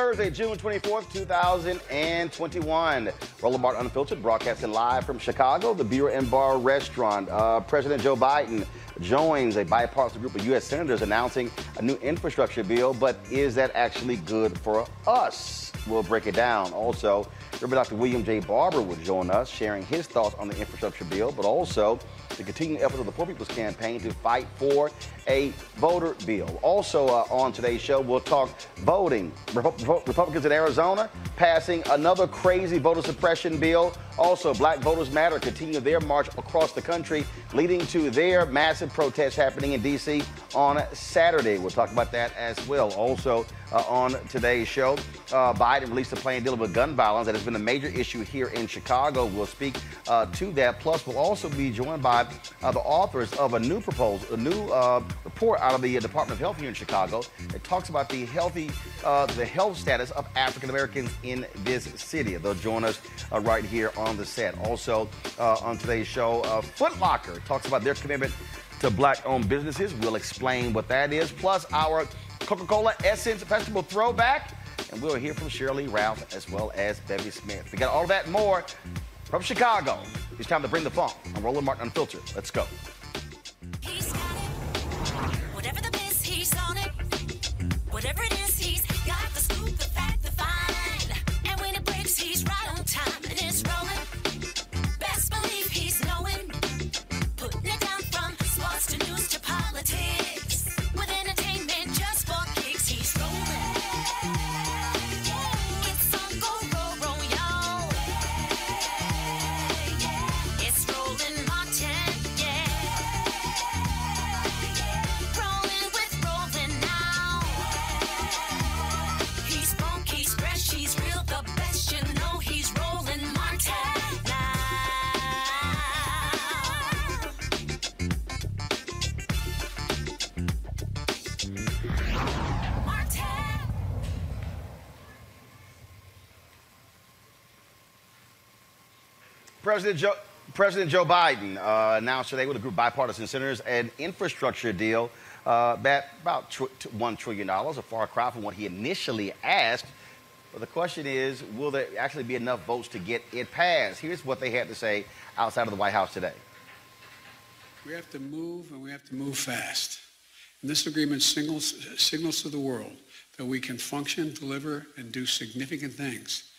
Thursday, June 24th, 2021. Roland Martin Unfiltered, broadcasting live from Chicago, the Beer and Bar Restaurant. Uh, President Joe Biden joins a bipartisan group of U.S. senators announcing a new infrastructure bill, but is that actually good for us? We'll break it down. Also, Dr. William J. Barber will join us, sharing his thoughts on the infrastructure bill, but also the continuing efforts of the Poor People's Campaign to fight for a voter bill. Also, uh, on today's show, we'll talk voting. Rep- Republicans in Arizona passing another crazy voter suppression bill. Also, Black Voters Matter continue their march across the country, leading to their massive protest happening in D.C. on Saturday. We'll talk about that as well. Also, uh, on today's show, uh, Biden released a plan dealing with gun violence that has been a major issue here in Chicago. We'll speak uh, to that. Plus, we'll also be joined by uh, the authors of a new proposal, a new uh, report out of the Department of Health here in Chicago. It talks about the healthy, uh, the health status of African Americans in this city. They'll join us right here on the set. Also, on today's show, Foot Locker talks about their commitment to black-owned businesses. We'll explain what that is. Plus, our Coca-Cola Essence Festival throwback. And we'll hear from Sheryl Lee Ralph as well as Bevy Smith. We got all that more from Chicago. It's time to bring the funk. I'm Roland Martin Unfiltered. Let's go. Whatever the he's on it. Whatever it is, he's got the scoop, the President Joe, President Joe Biden uh, announced today with a group of bipartisan senators an infrastructure deal uh, about tr- t- $1 trillion, a far cry from what he initially asked. But the question is, will there actually be enough votes to get it passed? Here's what they had to say outside of the White House today. We have to move and we have to move fast. And this agreement signals, signals to the world that we can function, deliver, and do significant things.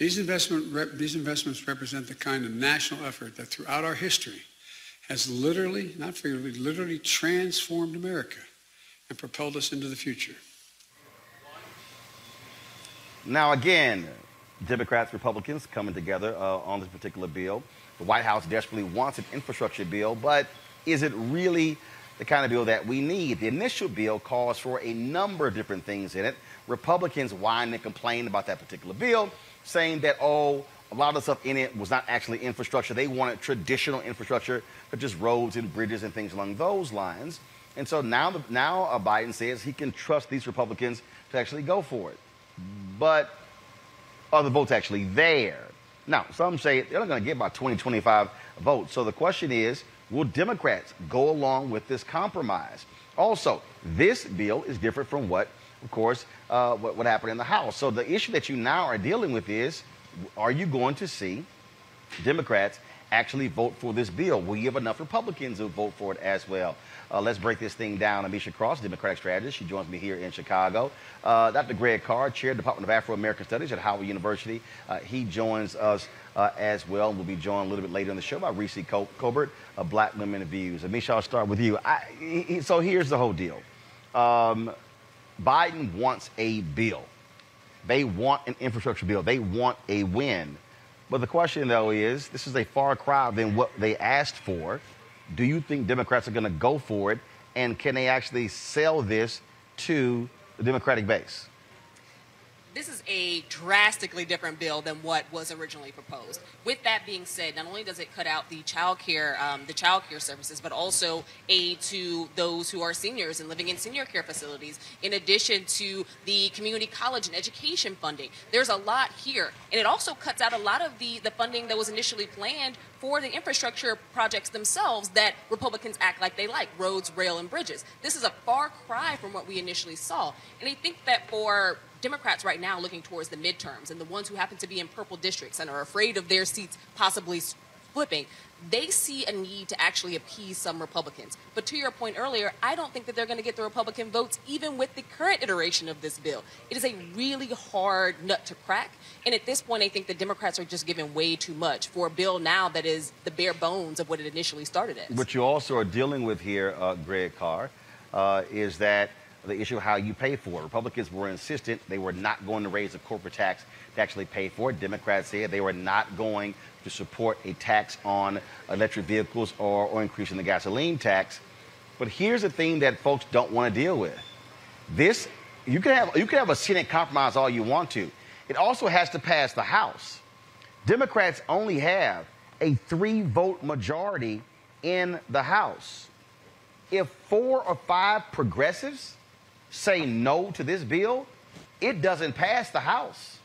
These, investment these investments represent the kind of national effort that throughout our history has literally, not figuratively, literally transformed America and propelled us into the future. Now, again, Democrats, Republicans coming together uh, on this particular bill. The White House desperately wants an infrastructure bill, but is it really the kind of bill that we need? The initial bill calls for a number of different things in it. Republicans whine and complain about that particular bill, saying that, oh, a lot of the stuff in it was not actually infrastructure. They wanted traditional infrastructure, but just roads and bridges and things along those lines. And so now, the, now uh, Biden says he can trust these Republicans to actually go for it. But are the votes actually there? Now, some say they're not going to get about 20, 25 votes. So the question is, will Democrats go along with this compromise? Also, this bill is different from what, of course, uh, what, what happened in the House. So the issue that you now are dealing with is, are you going to see Democrats actually vote for this bill? Will you have enough Republicans who vote for it as well? Uh, let's break this thing down. Ameshia Cross, Democratic strategist. She joins me here in Chicago. Uh, Dr. Greg Carr, Chair, Department of Afro-American Studies at Howard University. Uh, he joins us uh, as well We'll be joined a little bit later in the show by Reese Col- Colbert of Black Women Views. Amisha, I'll start with you. I, he, so here's the whole deal. Um, Biden wants a bill. They want an infrastructure bill. They want a win. But the question, though, is this is a far cry than what they asked for. Do you think Democrats are going to go for it? And can they actually sell this to the Democratic base? This is a drastically different bill than what was originally proposed. With that being said, not only does it cut out the child care, um, the child care services, but also aid to those who are seniors and living in senior care facilities, in addition to the community college and education funding. There's a lot here. And it also cuts out a lot of the, the funding that was initially planned for the infrastructure projects themselves that Republicans act like they like roads, rail, and bridges. This is a far cry from what we initially saw. And I think that for Democrats right now looking towards the midterms and the ones who happen to be in purple districts and are afraid of their seats possibly flipping, they see a need to actually appease some Republicans. But to your point earlier, I don't think that they're going to get the Republican votes even with the current iteration of this bill. It is a really hard nut to crack. And at this point, I think the Democrats are just giving way too much for a bill now that is the bare bones of what it initially started as. What you also are dealing with here, uh, Greg Carr, uh, is that the issue of how you pay for it. Republicans were insistent they were not going to raise the corporate tax to actually pay for it. Democrats said they were not going to support a tax on electric vehicles or, or increasing the gasoline tax. But here's the thing that folks don't want to deal with. This, you can have you can have a Senate compromise all you want to. It also has to pass the House. Democrats only have a three vote majority in the House. If four or five progressives say no to this bill, it doesn't pass the House.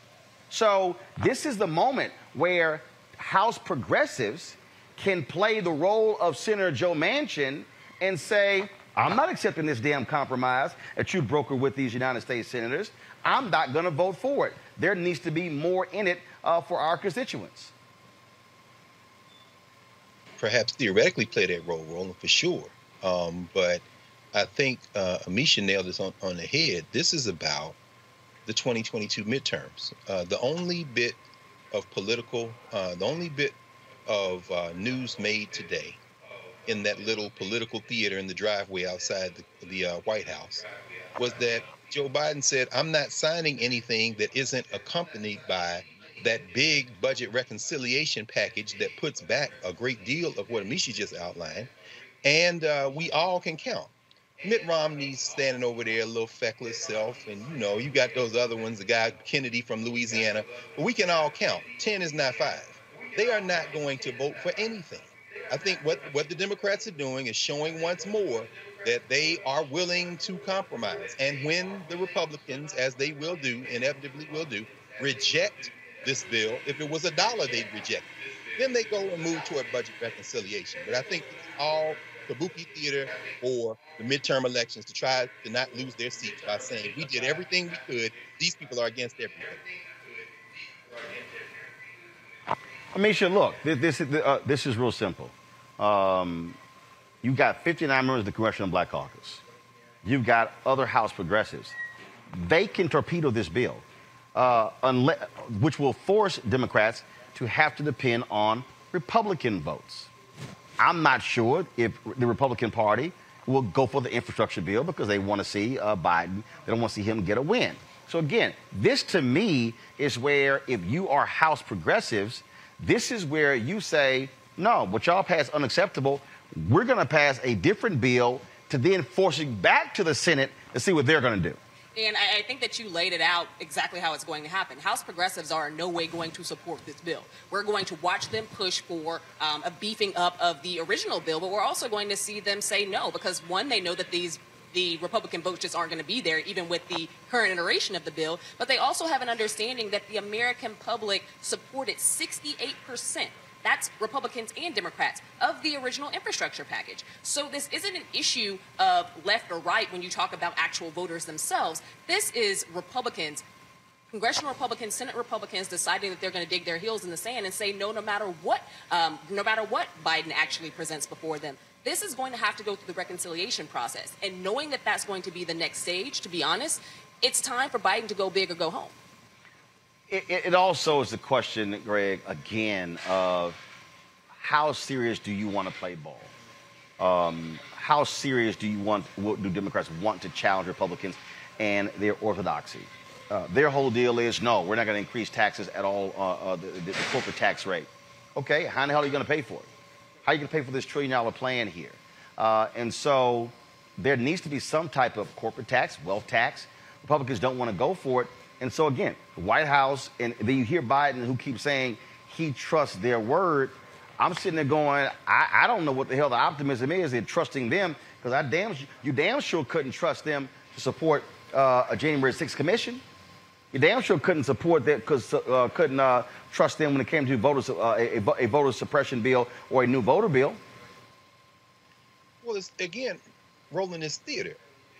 So this is the moment where House progressives can play the role of Senator Joe Manchin and say, I'm not accepting this damn compromise that you broker with these United States senators. I'm not going to vote for it. There needs to be more in it uh, for our constituents. Perhaps theoretically play that role, Roland, for sure. Um, but I think uh, Ameshia nailed this on, on the head. This is about the 2022 midterms. Uh, the only bit of political, uh, the only bit of uh, news made today in that little political theater in the driveway outside the, the uh, White House was that Joe Biden said, I'm not signing anything that isn't accompanied by that big budget reconciliation package that puts back a great deal of what Ameshia just outlined. And uh, we all can count. Mitt Romney's standing over there, a little feckless self, and you know, you got those other ones, the guy Kennedy from Louisiana. But we can all count. Ten is not five. They are not going to vote for anything. I think what, what the Democrats are doing is showing once more that they are willing to compromise. And when the Republicans, as they will do, inevitably will do, reject this bill, if it was a dollar, they'd reject it. Then they go and move toward budget reconciliation. But I think all kabuki theater for the midterm elections to try to not lose their seats by saying we did everything we could. These people are against everything. Ameshia, look, this, this, is- uh, this is real simple. Um, you've got 59 members of the Congressional Black Caucus. You've got other House progressives. They can torpedo this bill, uh, unless, which will force Democrats to have to depend on Republican votes. I'm not sure if the Republican Party will go for the infrastructure bill because they want to see uh, Biden. They don't want to see him get a win. So again, this to me is where if you are House progressives, this is where you say, no, what y'all pass unacceptable. We're going to pass a different bill to then force it back to the Senate to see what they're going to do. And I, think that you laid it out exactly how it's going to happen. House progressives are in no way going to support this bill. We're going to watch them push for um, a beefing up of the original bill, but we're also going to see them say no because one, they know that these the Republican votes just aren't going to be there, even with the current iteration of the bill. But they also have an understanding that the American public supported 68 percent that's Republicans and Democrats of the original infrastructure package. So this isn't an issue of left or right when you talk about actual voters themselves. This is Republicans, congressional Republicans, Senate Republicans deciding that they're going to dig their heels in the sand and say no, no matter what, um, no matter what Biden actually presents before them. This is going to have to go through the reconciliation process, and knowing that that's going to be the next stage. To be honest, it's time for Biden to go big or go home. It, it also is the question, Greg, again, of how serious do you want to play ball? Um, how serious do you want, do Democrats want to challenge Republicans and their orthodoxy? Uh, their whole deal is no, we're not going to increase taxes at all, uh, uh, the, the corporate tax rate. Okay, how in the hell are you going to pay for it? How are you going to pay for this trillion dollar plan here? Uh, and so there needs to be some type of corporate tax, wealth tax. Republicans don't want to go for it. And so again, the White House, and then you hear Biden who keeps saying he trusts their word. I'm sitting there going, I, I don't know what the hell the optimism is in trusting them because I damn you damn sure couldn't trust them to support uh, a January 6th commission. You damn sure couldn't support that because uh, couldn't uh, trust them when it came to voters, uh, a, a, voter suppression bill or a new voter bill. Well, it's again, Roland this theater.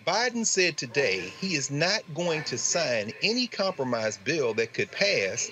Biden said today he is not going to sign any compromise bill that could pass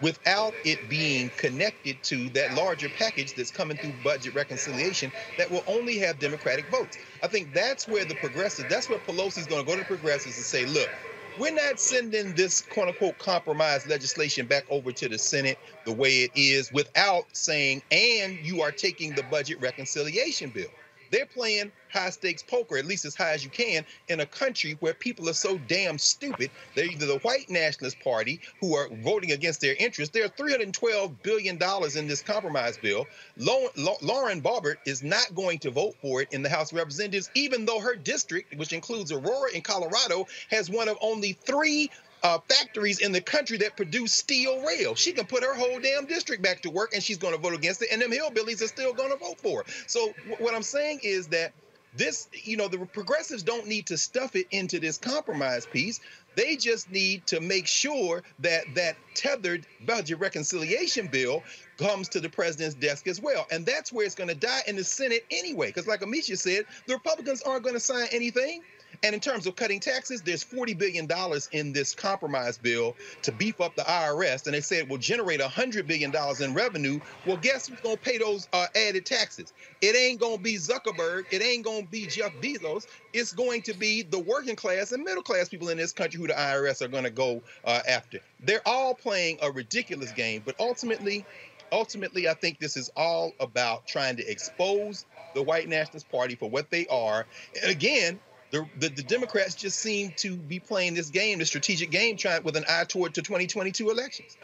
without it being connected to that larger package that's coming through budget reconciliation that will only have Democratic votes. I think that's where the progressives, that's where Pelosi's going to go to the progressives and say, look, we're not sending this quote unquote compromise legislation back over to the Senate the way it is without saying, and you are taking the budget reconciliation bill. They're playing high stakes poker, at least as high as you can, in a country where people are so damn stupid. They're either the white nationalist party who are voting against their interests. There are $312 billion in this compromise bill. Lau- Lau- Lauren Boebert is not going to vote for it in the House of Representatives, even though her district, which includes Aurora in Colorado, has one of only three uh, factories in the country that produce steel rail. She can put her whole damn district back to work and she's going to vote against it. And them hillbillies are still going to vote for it. So, wh- what I'm saying is that this, you know, the progressives don't need to stuff it into this compromise piece. They just need to make sure that that tethered budget reconciliation bill comes to the president's desk as well. And that's where it's going to die in the Senate anyway. Because, like Ameshia said, the Republicans aren't going to sign anything. And in terms of cutting taxes, there's $40 billion in this compromise bill to beef up the IRS. And they say it will generate $100 billion in revenue. Well, guess who's going to pay those uh, added taxes? It ain't going to be Zuckerberg. It ain't going to be Jeff Bezos. It's going to be the working class and middle class people in this country who the IRS are going to go uh, after. They're all playing a ridiculous game. But ultimately, ultimately, I think this is all about trying to expose the white nationalist party for what they are. And again, the, the, the Democrats just seem to be playing this game, the strategic game, trying with an eye toward the 2022 elections.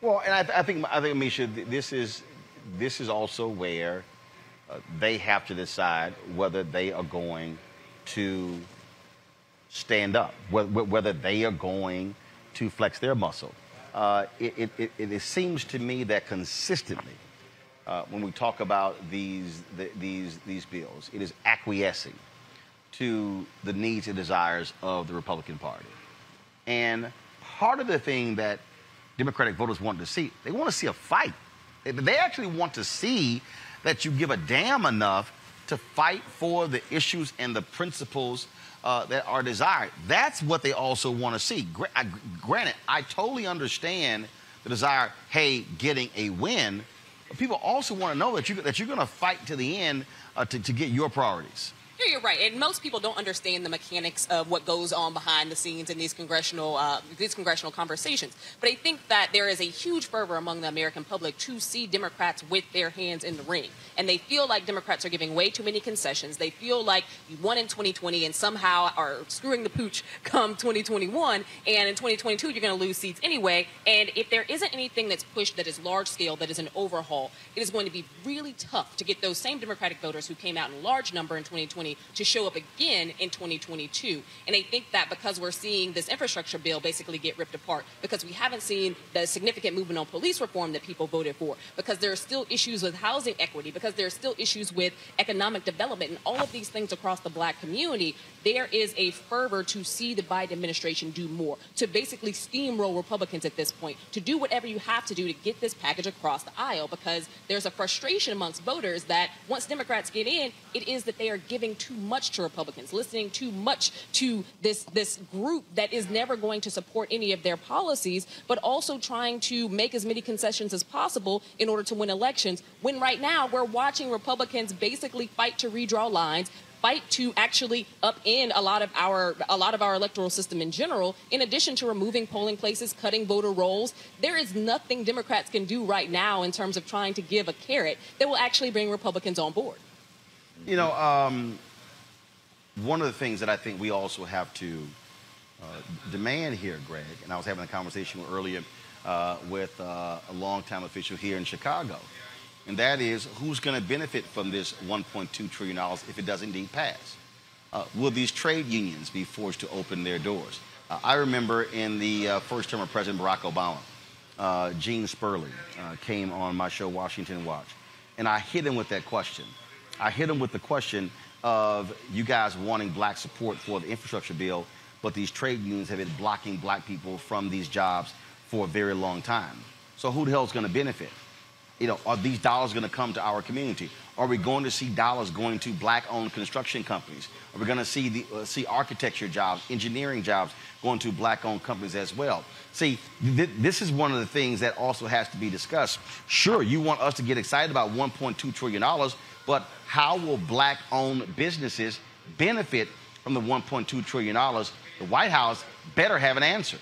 Well, and I, I think I think Misha, this is this is also where uh, they have to decide whether they are going to stand up, whether, whether they are going to flex their muscle. Uh, it, it, it, it seems to me that consistently, uh, when we talk about these the, these these bills, it is acquiescing to the needs and desires of the Republican Party. And part of the thing that Democratic voters want to see. They want to see a fight. They- actually want to see that you give a damn enough to fight for the issues and the principles uh, that are desired. That's what they also want to see. Gra- I, granted, I totally understand the desire, hey, getting a win, people also want to know that, you, that you're going to fight to the end uh, to, to get your priorities. Yeah, you're right, and most people don't understand the mechanics of what goes on behind the scenes in these congressional uh, these congressional conversations. But I think that there is a huge fervor among the American public to see Democrats with their hands in the ring, and they feel like Democrats are giving way too many concessions. They feel like you won in 2020 and somehow are screwing the pooch come 2021, and in 2022 you're going to lose seats anyway. And if there isn't anything that's pushed that is large scale, that is an overhaul, it is going to be really tough to get those same Democratic voters who came out in large number in 2020 to show up again in 2022. And I think that because we're seeing this infrastructure bill basically get ripped apart, because we haven't seen the significant movement on police reform that people voted for, because there are still issues with housing equity, because there are still issues with economic development, and all of these things across the black community, there is a fervor to see the Biden administration do more, to basically steamroll Republicans at this point, to do whatever you have to do to get this package across the aisle, because there's a frustration amongst voters that once Democrats get in, it is that they are giving too much to Republicans, listening too much to this this group that is never going to support any of their policies, but also trying to make as many concessions as possible in order to win elections. When right now we're watching Republicans basically fight to redraw lines, fight to actually upend a lot of our a lot of our electoral system in general in addition to removing polling places cutting voter rolls there is nothing democrats can do right now in terms of trying to give a carrot that will actually bring republicans on board You know, um, one of the things that I think we also have to uh, demand here, Greg, and I was having a conversation earlier uh, with uh, a longtime official here in Chicago, and that is who's going to benefit from this $1.2 trillion if it does indeed pass? Uh, will these trade unions be forced to open their doors? Uh, I remember in the uh, first term of President Barack Obama, Gene Sperling came on my show, Washington Watch, and I hit him with that question. I hit him with the question of you guys wanting black support for the infrastructure bill, but these trade unions have been blocking black people from these jobs for a very long time. So who the hell is going to benefit? You know, are these dollars going to come to our community? Are we going to see dollars going to black-owned construction companies? Are we going to see the uh, see architecture jobs, engineering jobs going to black-owned companies as well? See, th- this is one of the things that also has to be discussed. Sure, you want us to get excited about 1.2 trillion dollars, but how will black-owned businesses benefit from the 1.2 trillion dollars? The White House better have an answer.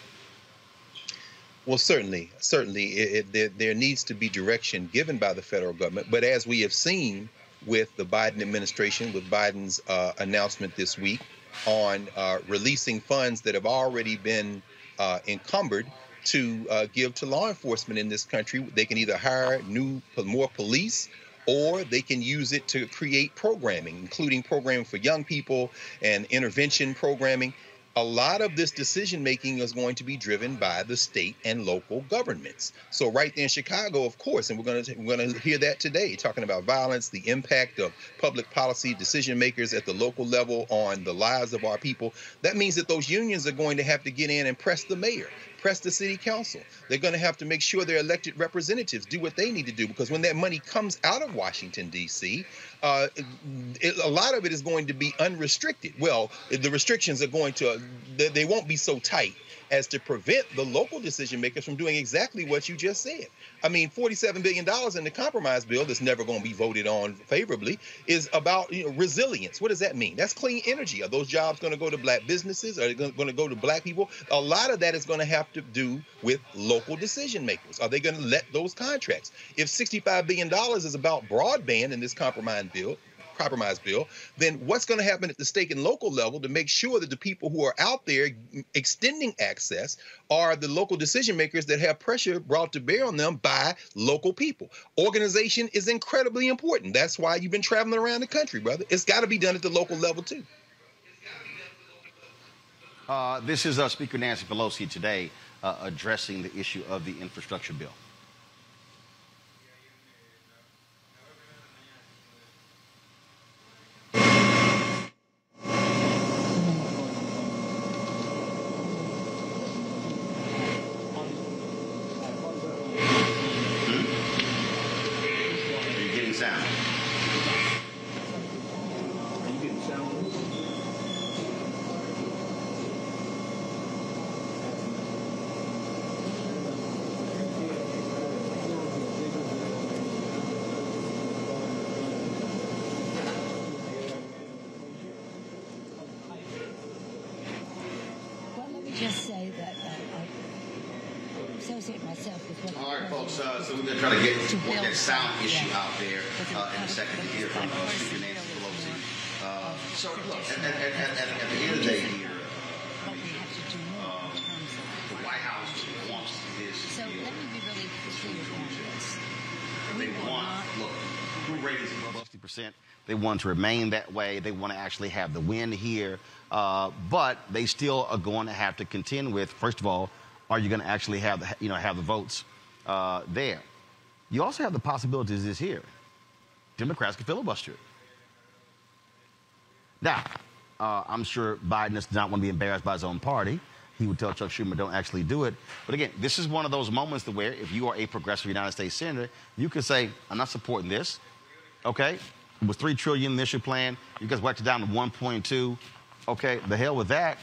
Well, certainly, certainly, it, it, there, there needs to be direction given by the federal government. But as we have seen with the Biden administration, with Biden's uh, announcement this week on uh, releasing funds that have already been uh, encumbered to uh, give to law enforcement in this country, they can either hire new, more police or they can use it to create programming, including programming for young people and intervention programming. A lot of this decision making is going to be driven by the state and local governments. So, right there in Chicago, of course, and we're going to we're going to hear that today, talking about violence, the impact of public policy decision makers at the local level on the lives of our people. That means that those unions are going to have to get in and press the mayor press the city council. They're going to have to make sure their elected representatives do what they need to do because when that money comes out of Washington, D.C., uh, it, a lot of it is going to be unrestricted. Well, the restrictions are going to, they, they won't be so tight as to prevent the local decision makers from doing exactly what you just said. I mean, $47 billion in the compromise bill that's never going to be voted on favorably is about you know, resilience. What does that mean? That's clean energy. Are those jobs going to go to black businesses? Are they going to go to black people? A lot of that is going to have to do with local decision makers. Are they going to let those contracts? If $65 billion is about broadband in this compromise bill, compromise bill, then what's going to happen at the state and local level to make sure that the people who are out there extending access are the local decision makers that have pressure brought to bear on them by local people? Organization is incredibly important. That's why you've been traveling around the country, brother. It's got to be done at the local level too. Uh, this is uh, Speaker Nancy Pelosi today uh, addressing the issue of the infrastructure bill. associate myself with what. All right, folks. Uh, so we're going to try to get that sound issue out there uh, in a second to hear from uh, Speaker Nancy Pelosi. Uh, so look, at, at, at, at, the end of the day here, what we have to do more in terms of. the White House wants this So deal. let me be really this. They want, look, who ratings above 50%. They want to remain that way. They want to actually have the win here. Uh, but they still are going to have to contend with, first of all, are you going to actually have the, you know, have the votes uh, there? You also have the possibilities this here. Democrats can filibuster it. Now, uh, I'm sure Biden does not want to be embarrassed by his own party. He would tell Chuck Schumer, don't actually do it. But again, this is one of those moments to where if you are a progressive United States senator, you can say, I'm not supporting this. Okay? It was three trillion initial plan. You guys whacked it down to 1.2. Okay, the hell with that.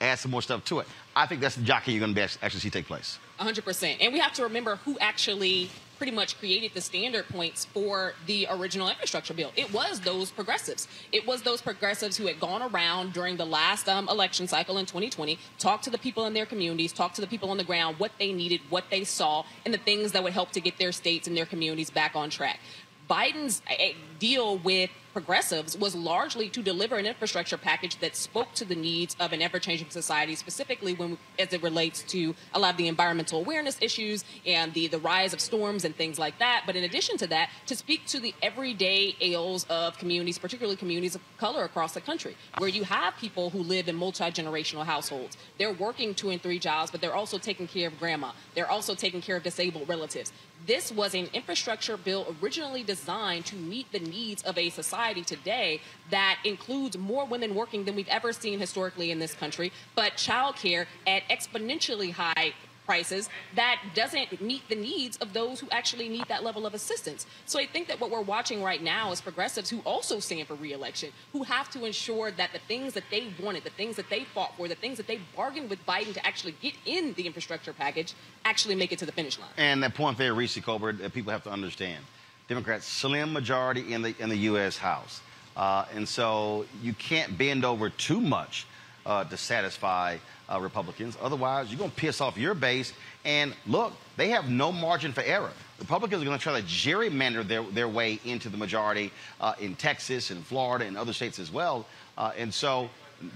Add some more stuff to it. I think that's the jockey you're going to actually see take place. 100%. And we have to remember who actually pretty much created the standard points for the original infrastructure bill. It was those progressives. It was those progressives who had gone around during the last um, election cycle in 2020, talked to the people in their communities, talked to the people on the ground, what they needed, what they saw, and the things that would help to get their states and their communities back on track. Biden's uh, deal with progressives was largely to deliver an infrastructure package that spoke to the needs of an ever-changing society, specifically when as it relates to a lot of the environmental awareness issues and the, the rise of storms and things like that. But in addition to that, to speak to the everyday ails of communities, particularly communities of color across the country, where you have people who live in multi-generational households. They're working two and three jobs, but they're also taking care of grandma. They're also taking care of disabled relatives. This was an infrastructure bill originally designed to meet the needs of a society today that includes more women working than we've ever seen historically in this country, but childcare at exponentially high prices that doesn't meet the needs of those who actually need that level of assistance. So I think that what we're watching right now is progressives who also stand for reelection, who have to ensure that the things that they wanted, the things that they fought for, the things that they bargained with Biden to actually get in the infrastructure package actually make it to the finish line. And that point there, Reese Colbert, that people have to understand. Democrats slim majority in the in the U.S. House, uh, and so you can't bend over too much uh, to satisfy uh, Republicans. Otherwise, you're going to piss off your base. And look, they have no margin for error. Republicans are going to try to gerrymander their, their way into the majority uh, in Texas and Florida and other states as well. Uh, and so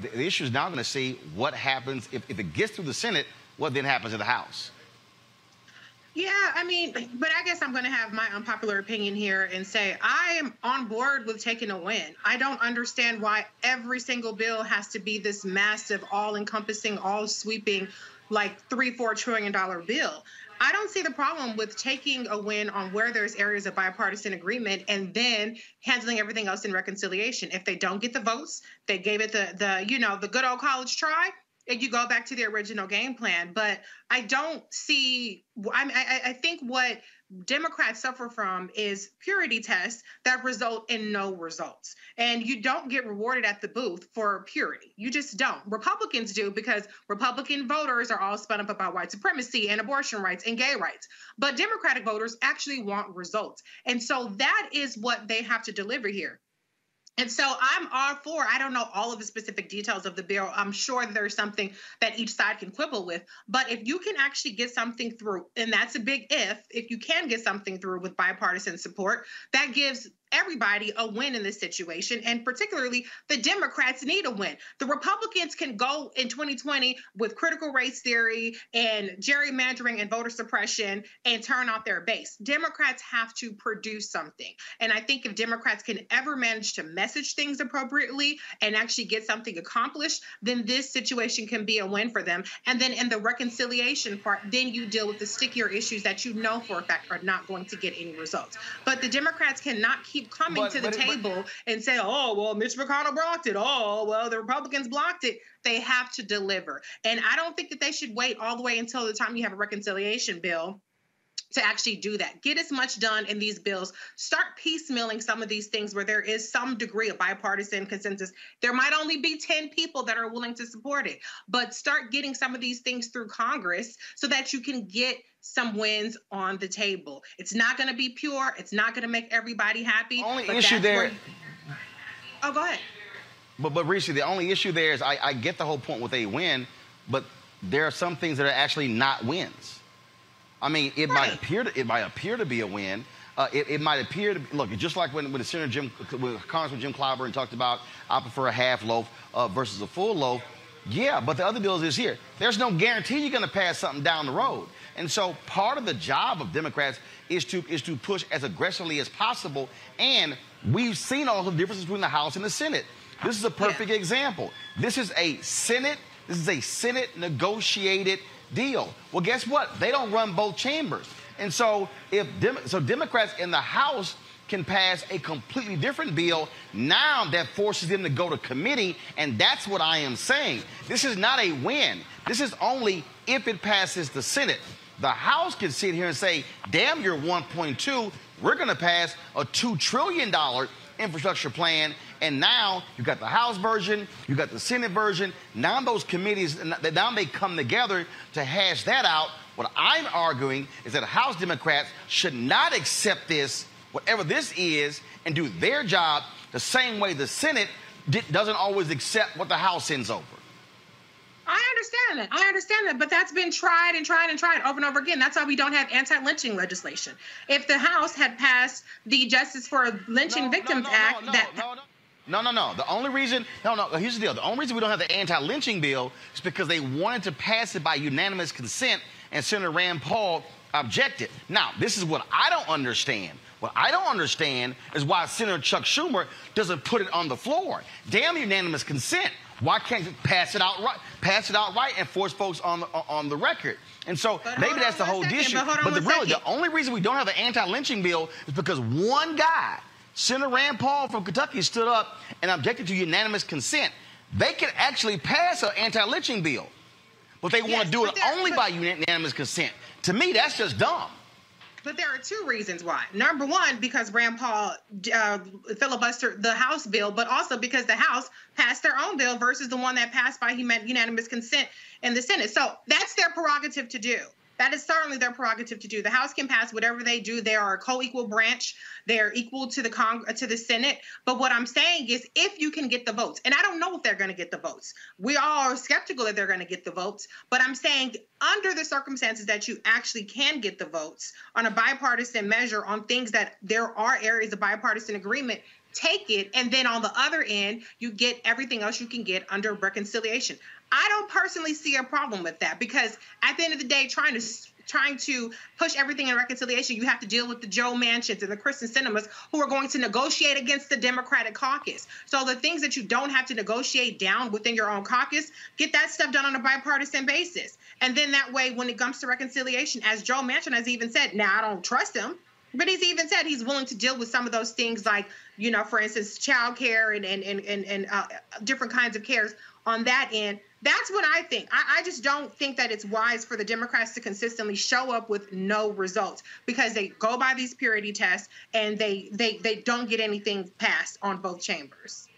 the, the issue is now going to see what happens if, if it gets through the Senate. What then happens in the House? Yeah, I mean, but I guess I'm going to have my unpopular opinion here and say I am on board with taking a win. I don't understand why every single bill has to be this massive, all encompassing, all sweeping, like three, four trillion dollar bill. I don't see the problem with taking a win on where there's areas of bipartisan agreement and then handling everything else in reconciliation. If they don't get the votes, they gave it the the you know the good old college try you go back to the original game plan. But I don't see. I, I, think what Democrats suffer from is purity tests that result in no results. And you don't get rewarded at the booth for purity. You just don't. Republicans do because Republican voters are all spun up about white supremacy and abortion rights and gay rights. But Democratic voters actually want results. And so that is what they have to deliver here. And so I'm all for, I don't know all of the specific details of the bill. I'm sure there's something that each side can quibble with. But if you can actually get something through, and that's a big if, if you can get something through with bipartisan support, that gives everybody a win in this situation. And particularly, the Democrats need a win. The Republicans can go in 2020 with critical race theory and gerrymandering and voter suppression and turn off their base. Democrats have to produce something. And I think if Democrats can ever manage to message things appropriately and actually get something accomplished, then this situation can be a win for them. And then in the reconciliation part, then you deal with the stickier issues that you know for a fact are not going to get any results. But the Democrats cannot keep coming But- to the but- but- table and say, oh, well, Mitch McConnell blocked it. Oh, well, the Republicans blocked it. They have to deliver. And I don't think that they should wait all the way until the time you have a reconciliation bill to actually do that. Get as much done in these bills. Start piecemealing some of these things where there is some degree of bipartisan consensus. There might only be 10 people that are willing to support it, but start getting some of these things through Congress so that you can get some wins on the table. It's not going to be pure. It's not going to make everybody happy. Only but issue there- you- oh, go ahead. But but Reese, the only issue there is I, I get the whole point with a win, but there are some things that are actually not wins. I mean, it might appear to, it might appear to be a win. Uh, it, it might appear to be, look just like when, when the Senator Jim, when Congressman Jim Clyburn talked about I prefer a half loaf uh, versus a full loaf. Yeah, but the other deal is here. There's no guarantee you're going to pass something down the road. And so part of the job of Democrats is to is to push as aggressively as possible. And we've seen all the differences between the House and the Senate. This is a perfect example. This is a Senate. This is a Senate negotiated deal. Well, guess what? They don't run both chambers. And so if Dem- so Democrats in the House can pass a completely different bill, now that forces them to go to committee, and that's what I am saying. This is not a win. This is only if it passes the Senate. The House can sit here and say, damn your 1.2, we're going to pass a $2 trillion infrastructure plan. And now you got the House version, you got the Senate version. Now those committees, now they come together to hash that out. What I'm arguing is that House Democrats should not accept this, whatever this is, and do their job the same way the Senate doesn't always accept what the House sends over. I understand that. I understand that, but that's been tried and tried and tried over and over again. That's why we don't have anti-lynching legislation. If the House had passed the Justice for Lynching Victims Act, that No, no, no. The only reason, no, no, here's the deal. The only reason we don't have the anti lynching bill is because they wanted to pass it by unanimous consent, and Senator Rand Paul objected. Now, this is what I don't understand. What I don't understand is why Senator Chuck Schumer doesn't put it on the floor. Damn unanimous consent. Why can't you pass it out right, pass it out right, and force folks on the on the record? And so But maybe that's the on one whole second, issue. but But the really, the only reason we don't have an anti-lynching bill is because one guy, Senator Rand Paul from Kentucky, stood up and objected to unanimous consent. They can actually pass an anti-lynching bill, but they want Yes, to do it only by unanimous consent. To me, that's just dumb. But there are two reasons why. Number one, because Rand Paul uh, filibustered the House bill, but also because the House passed their own bill versus the one that passed by unanimous consent in the Senate. So that's their prerogative to do. That is certainly their prerogative to do. The House can pass whatever they do. They are a co-equal branch. They're equal to the Cong- to the Senate. But what I'm saying is, if you can get the votes, and I don't know if they're going to get the votes. We all are skeptical that they're going to get the votes. But I'm saying, under the circumstances that you actually can get the votes on a bipartisan measure on things that there are areas of bipartisan agreement, take it. And then on the other end, you get everything else you can get under reconciliation. I don't personally see a problem with that because at the end of the day, trying to trying to push everything in reconciliation, you have to deal with the Joe Manchins and the Kyrsten Sinemas who are going to negotiate against the Democratic caucus. So the things that you don't have to negotiate down within your own caucus, get that stuff done on a bipartisan basis. And then that way, when it comes to reconciliation, as Joe Manchin has even said, now I don't trust him. But he's even said he's willing to deal with some of those things, like you know, for instance, child care and and and and, and uh, different kinds of cares on that end. That's what I think. I, I just don't think that it's wise for the Democrats to consistently show up with no results because they go by these purity tests and they they they don't get anything passed on both chambers.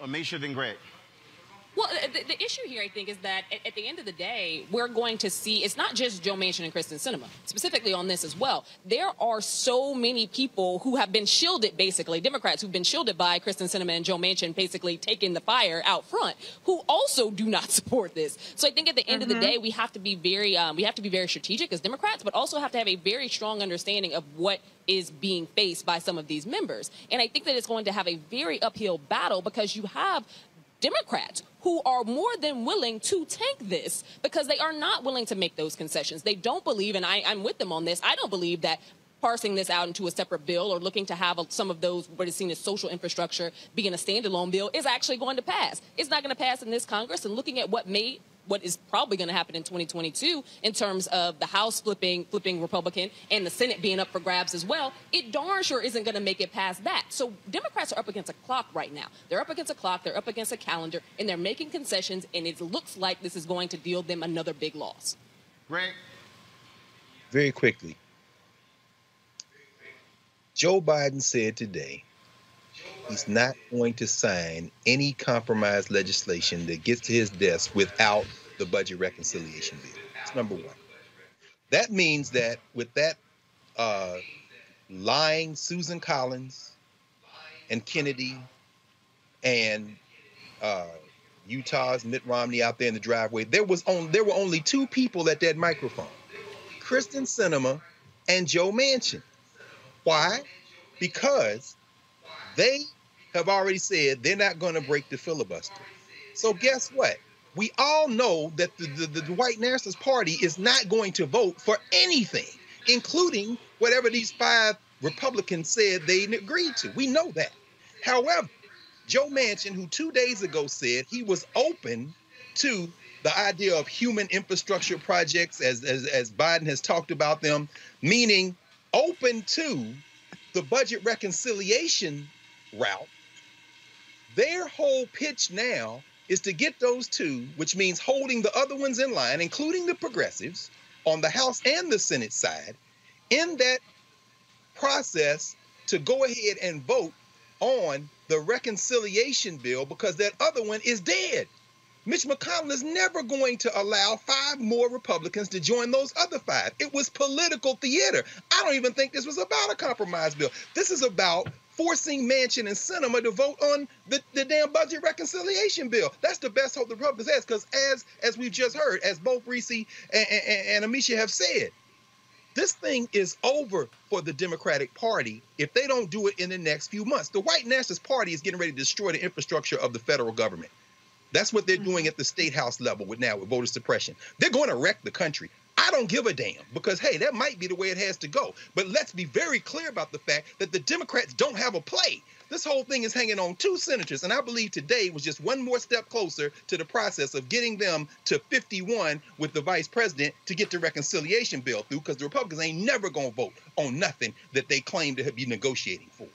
Ameshia, then Greg. Well, the, the issue here, I think, is that at, at the end of the day, we're going to see it's not just Joe Manchin and Kyrsten Sinema, specifically on this as well. There are so many people who have been shielded, basically, Democrats who've been shielded by Kyrsten Sinema and Joe Manchin basically taking the fire out front, who also do not support this. So I think at the end of the Mhm. day, we have to be very, um, we have to be very strategic as Democrats, but also have to have a very strong understanding of what is being faced by some of these members. And I think that it's going to have a very uphill battle because you have Democrats who are more than willing to tank this because they are not willing to make those concessions. They don't believe, and I, I'm with them on this, I don't believe that parsing this out into a separate bill or looking to have a, some of those what is seen as social infrastructure being a standalone bill is actually going to pass. It's not going to pass in this Congress. And looking at what made what is probably going to happen in 2022 in terms of the House flipping flipping Republican and the Senate being up for grabs as well, it darn sure isn't going to make it past that. So Democrats are up against a clock right now. They're up against a clock, they're up against a calendar, and they're making concessions, and it looks like this is going to deal them another big loss. Greg? Very quickly. Joe Biden said today he's not going to sign any compromise legislation that gets to his desk without the budget reconciliation bill. That's number one. That means that with that uh, lying Susan Collins and Kennedy and uh, Utah's Mitt Romney out there in the driveway, there was on there were only two people at that microphone. Kyrsten Sinema and Joe Manchin. Why? Because they have already said they're not going to break the filibuster. So guess what? We all know that the, the, the white nationalist party is not going to vote for anything, including whatever these five Republicans said they agreed to. We know that. However, Joe Manchin, who two days ago said he was open to the idea of human infrastructure projects, as, as, as Biden has talked about them, meaning open to the budget reconciliation route, their whole pitch now is to get those two, which means holding the other ones in line, including the progressives on the House and the Senate side, in that process to go ahead and vote on the reconciliation bill because that other one is dead. Mitch McConnell is never going to allow five more Republicans to join those other five. It was political theater. I don't even think this was about a compromise bill. This is about forcing Manchin and Sinema to vote on the, the damn budget reconciliation bill. That's the best hope the Republicans has, because as as we've just heard, as both Reese and, and, and Ameshia have said, this thing is over for the Democratic Party if they don't do it in the next few months. The White Nationalist Party is getting ready to destroy the infrastructure of the federal government. That's what they're mm-hmm. doing at the state house level with now with voter suppression. They're going to wreck the country. I don't give a damn because hey, that might be the way it has to go. But let's be very clear about the fact that the Democrats don't have a play. This whole thing is hanging on two senators, and I believe today was just one more step closer to the process of getting them to 51 with the vice president to get the reconciliation bill through because the Republicans ain't never gonna vote on nothing that they claim to be negotiating for.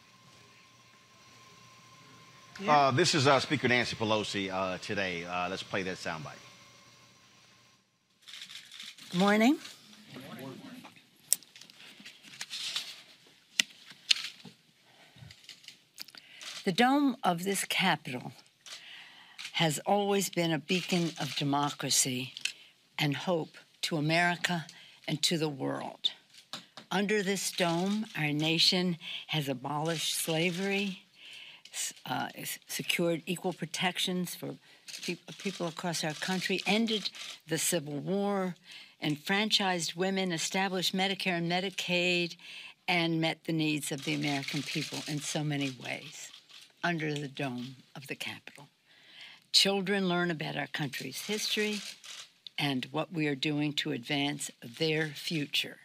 Uh, this is uh, Speaker Nancy Pelosi uh, today. Uh, let's play that soundbite. Morning. The dome of this Capitol has always been a beacon of democracy and hope to America and to the world. Under this dome, our nation has abolished slavery, uh, secured equal protections for pe- people across our country, ended the Civil War, enfranchised women, established Medicare and Medicaid, and met the needs of the American people in so many ways under the dome of the Capitol. Children learn about our country's history and what we are doing to advance their future.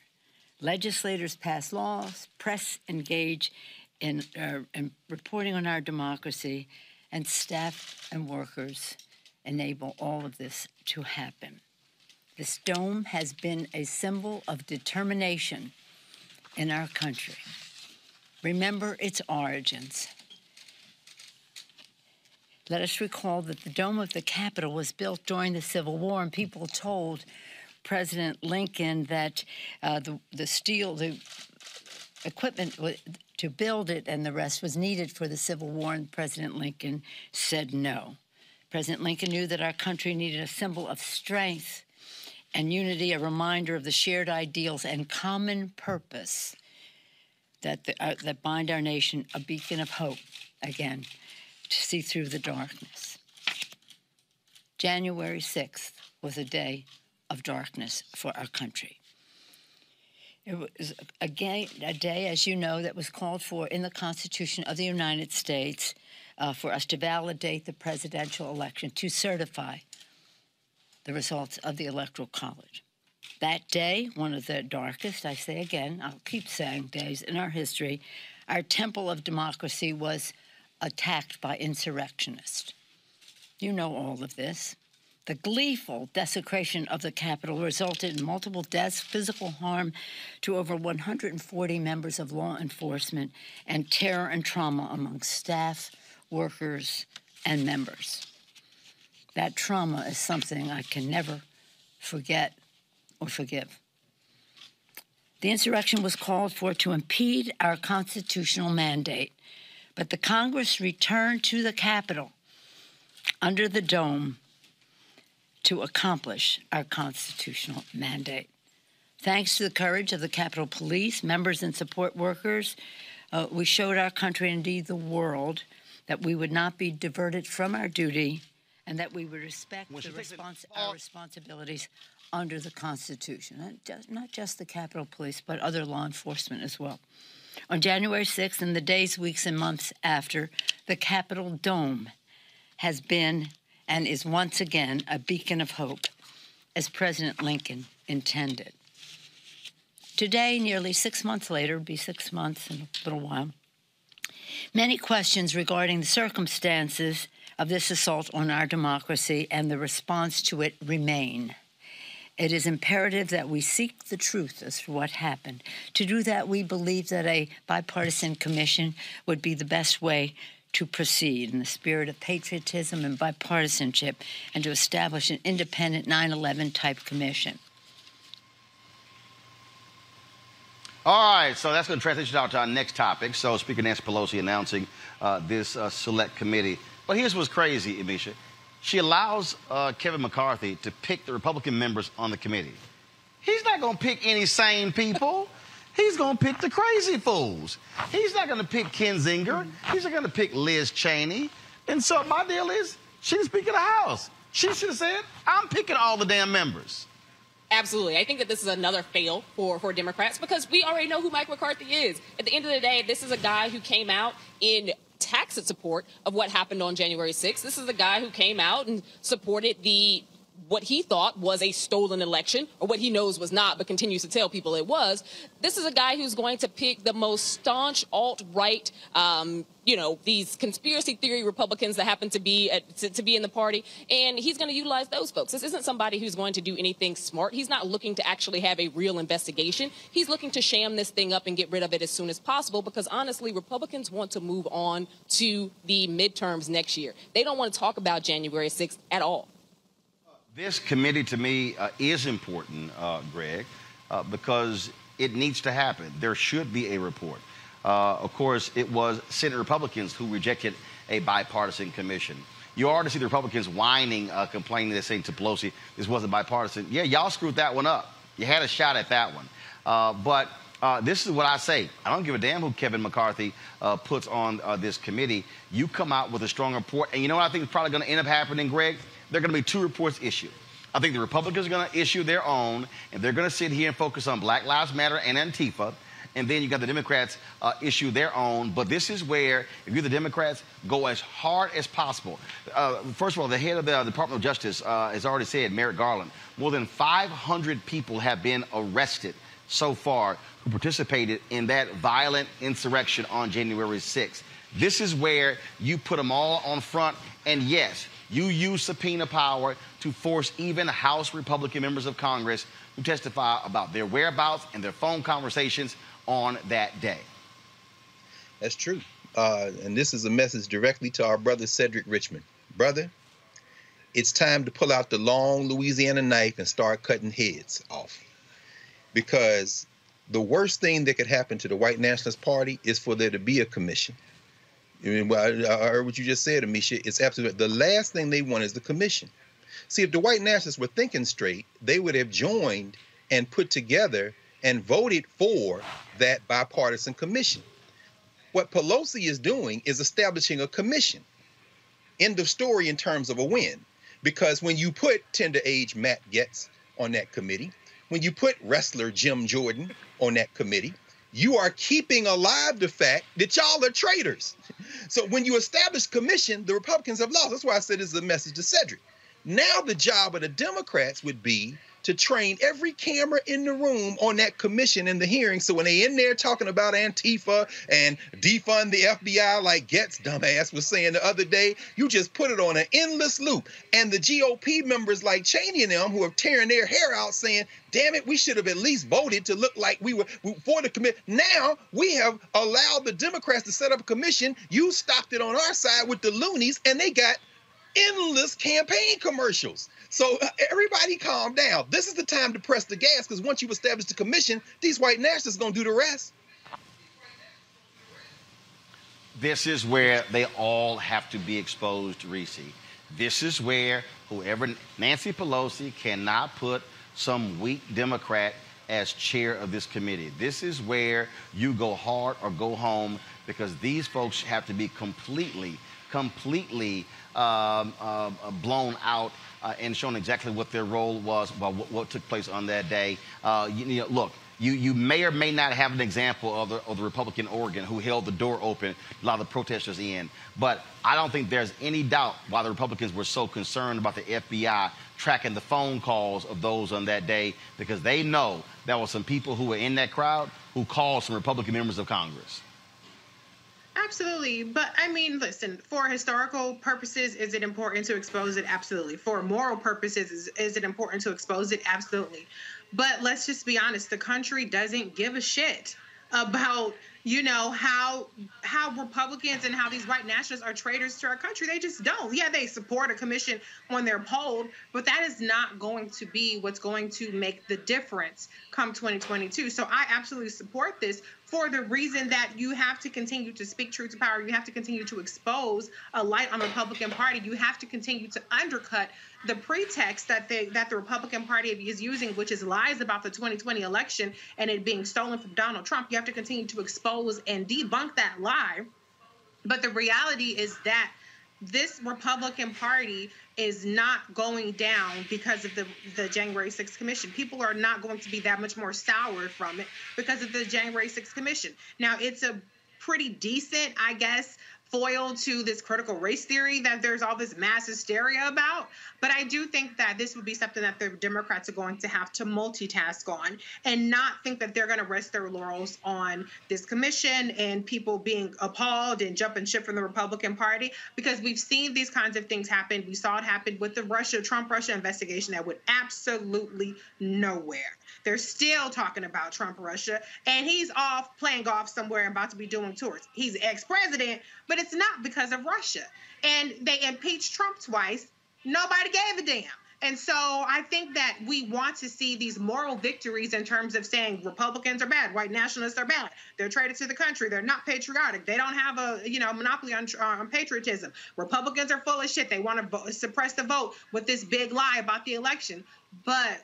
Legislators pass laws, press engage in, uh, in reporting on our democracy, and staff and workers enable all of this to happen. This dome has been a symbol of determination in our country. Remember its origins. Let us recall that the dome of the Capitol was built during the Civil War, and people told President Lincoln that uh, the, the steel, the equipment to build it and the rest was needed for the Civil War, and President Lincoln said no. President Lincoln knew that our country needed a symbol of strength and unity, a reminder of the shared ideals and common purpose that, the, uh, that bind our nation, a beacon of hope, again, to see through the darkness. January 6th was a day of darkness for our country. It was a, ga- a day, as you know, that was called for in the Constitution of the United States uh, for us to validate the presidential election, to certify the results of the Electoral College. That day, one of the darkest, I say again, I'll keep saying days in our history, our temple of democracy was attacked by insurrectionists. You know all of this. The gleeful desecration of the Capitol resulted in multiple deaths, physical harm to over 140 members of law enforcement, and terror and trauma among staff, workers, and members. That trauma is something I can never forget or forgive. The insurrection was called for to impede our constitutional mandate, but the Congress returned to the Capitol under the dome to accomplish our constitutional mandate. Thanks to the courage of the Capitol Police, members, and support workers, uh, we showed our country, indeed the world, that we would not be diverted from our duty and that we would respect When the she takes it respons- our responsibilities under the Constitution, not just, not just the Capitol Police, but other law enforcement as well. On January 6th, in the days, weeks, and months after, the Capitol Dome has been and is once again a beacon of hope, as President Lincoln intended. Today, nearly six months later, be six months in a little while, many questions regarding the circumstances of this assault on our democracy and the response to it remain. It is imperative that we seek the truth as to what happened. To do that, we believe that a bipartisan commission would be the best way to proceed in the spirit of patriotism and bipartisanship and to establish an independent 9 11 type commission. All right, so that's going to transition out to our next topic. So, Speaker Nancy Pelosi announcing uh, this uh, select committee. But here's what's crazy, Ameshia. She allows uh, Kevin McCarthy to pick the Republican members on the committee. He's not going to pick any sane people. He's going to pick the crazy fools. He's not going to pick Kinzinger. He's not going to pick Liz Cheney. And so my deal is, she's the Speaker of the House. She should have said, I'm picking all the damn members. Absolutely. I think that this is another fail for, for Democrats because we already know who Mike McCarthy is. At the end of the day, this is a guy who came out in tacit support of what happened on January 6th. This is the guy who came out and supported the what he thought was a stolen election, or what he knows was not, but continues to tell people it was. This is a guy who's going to pick the most staunch alt right, um, you know, these conspiracy theory Republicans that happen to be at, to, to be in the party, and he's going to utilize those folks. This isn't somebody who's going to do anything smart. He's not looking to actually have a real investigation. He's looking to sham this thing up and get rid of it as soon as possible because honestly, Republicans want to move on to the midterms next year. They don't want to talk about January 6th at all. This committee to me uh, is important, uh, Greg, uh, because it needs to happen. There should be a report. Uh, of course, it was Senate Republicans who rejected a bipartisan commission. You already see the Republicans whining, uh, complaining, they're saying to Pelosi, this wasn't bipartisan. Yeah, y'all screwed that one up. You had a shot at that one. Uh, but uh, this is what I say. I don't give a damn who Kevin McCarthy uh, puts on uh, this committee. You come out with a strong report. And you know what I think is probably going to end up happening, Greg? There are going to be two reports issued. I think the Republicans are going to issue their own, and they're going to sit here and focus on Black Lives Matter and Antifa. And then you got the Democrats uh, issue their own. But this is where, if you're the Democrats, go as hard as possible. Uh, first of all, the head of the Department of Justice uh, has already said, Merrick Garland, more than 500 people have been arrested so far who participated in that violent insurrection on January 6th. This is where you put them all on front. And yes, you use subpoena power to force even House Republican members of Congress to testify about their whereabouts and their phone conversations on that day. That's true. Uh, and this is a message directly to our brother Cedric Richmond. Brother, it's time to pull out the long Louisiana knife and start cutting heads off. Because the worst thing that could happen to the White Nationalist Party is for there to be a commission. I, mean, I heard what you just said, Ameshia. It's absolutely the last thing they want is the commission. See, if the white nationalists were thinking straight, they would have joined and put together and voted for that bipartisan commission. What Pelosi is doing is establishing a commission. End of story in terms of a win. Because when you put tender age Matt Gaetz on that committee, when you put wrestler Jim Jordan on that committee, you are keeping alive the fact that y'all are traitors. So when you establish commission, the Republicans have lost. That's why I said this is a message to Cedric. Now the job of the Democrats would be to train every camera in the room on that commission in the hearing. So when they in there talking about Antifa and defund the FBI, like Gaetz dumbass was saying the other day, you just put it on an endless loop. And the GOP members like Cheney and them who are tearing their hair out saying, damn it, we should have at least voted to look like we were for the committee. Now we have allowed the Democrats to set up a commission. You stopped it on our side with the loonies, and they got endless campaign commercials. So uh, everybody calm down. This is the time to press the gas because once you establish the commission, these white nationalists are going to do the rest. This is where they all have to be exposed, Reese. This is where whoever Nancy Pelosi cannot put some weak Democrat as chair of this committee. This is where you go hard or go home because these folks have to be completely, completely um, uh, blown out and shown exactly what their role was, what, what took place on that day. Uh, you, you know, look, you, you may or may not have an example of the, of the Republican Oregon who held the door open, a lot of the protesters in. But I don't think there's any doubt why the Republicans were so concerned about the FBI tracking the phone calls of those on that day because they know there were some people who were in that crowd who called some Republican members of Congress. Absolutely. But I mean, listen, for historical purposes, is it important to expose it? Absolutely. For moral purposes, is, is it important to expose it? Absolutely. But let's just be honest, the country doesn't give a shit about you know how how republicans and how these white nationalists are traitors to our country they just don't yeah they support a commission when they're polled but that is not going to be what's going to make the difference come 2022 so i absolutely support this for the reason that you have to continue to speak truth to power. You have to continue to expose a light on the republican party. You have to continue to undercut the pretext that they that the Republican Party is using, which is lies about the 2020 election and it being stolen from Donald Trump, you have to continue to expose and debunk that lie. But the reality is that this Republican Party is not going down because of the, the January 6th commission. People are not going to be that much more sour from it because of the January 6th commission. Now, it's a pretty decent, I guess, foil to this critical race theory that there's all this mass hysteria about. But I do think that this would be something that the Democrats are going to have to multitask on and not think that they're going to rest their laurels on this commission and people being appalled and jumping ship from the Republican Party because we've seen these kinds of things happen. We saw it happen with the Russia, Trump Russia investigation that went absolutely nowhere. They're still talking about Trump Russia, and he's off playing golf somewhere and about to be doing tours. He's ex president, but it's not because of Russia. And they impeached Trump twice. Nobody gave a damn. And so I think that we want to see these moral victories in terms of saying Republicans are bad, white nationalists are bad. They're traitor to the country. They're not patriotic. They don't have a you know monopoly on, on patriotism. Republicans are full of shit. They want to suppress the vote with this big lie about the election. But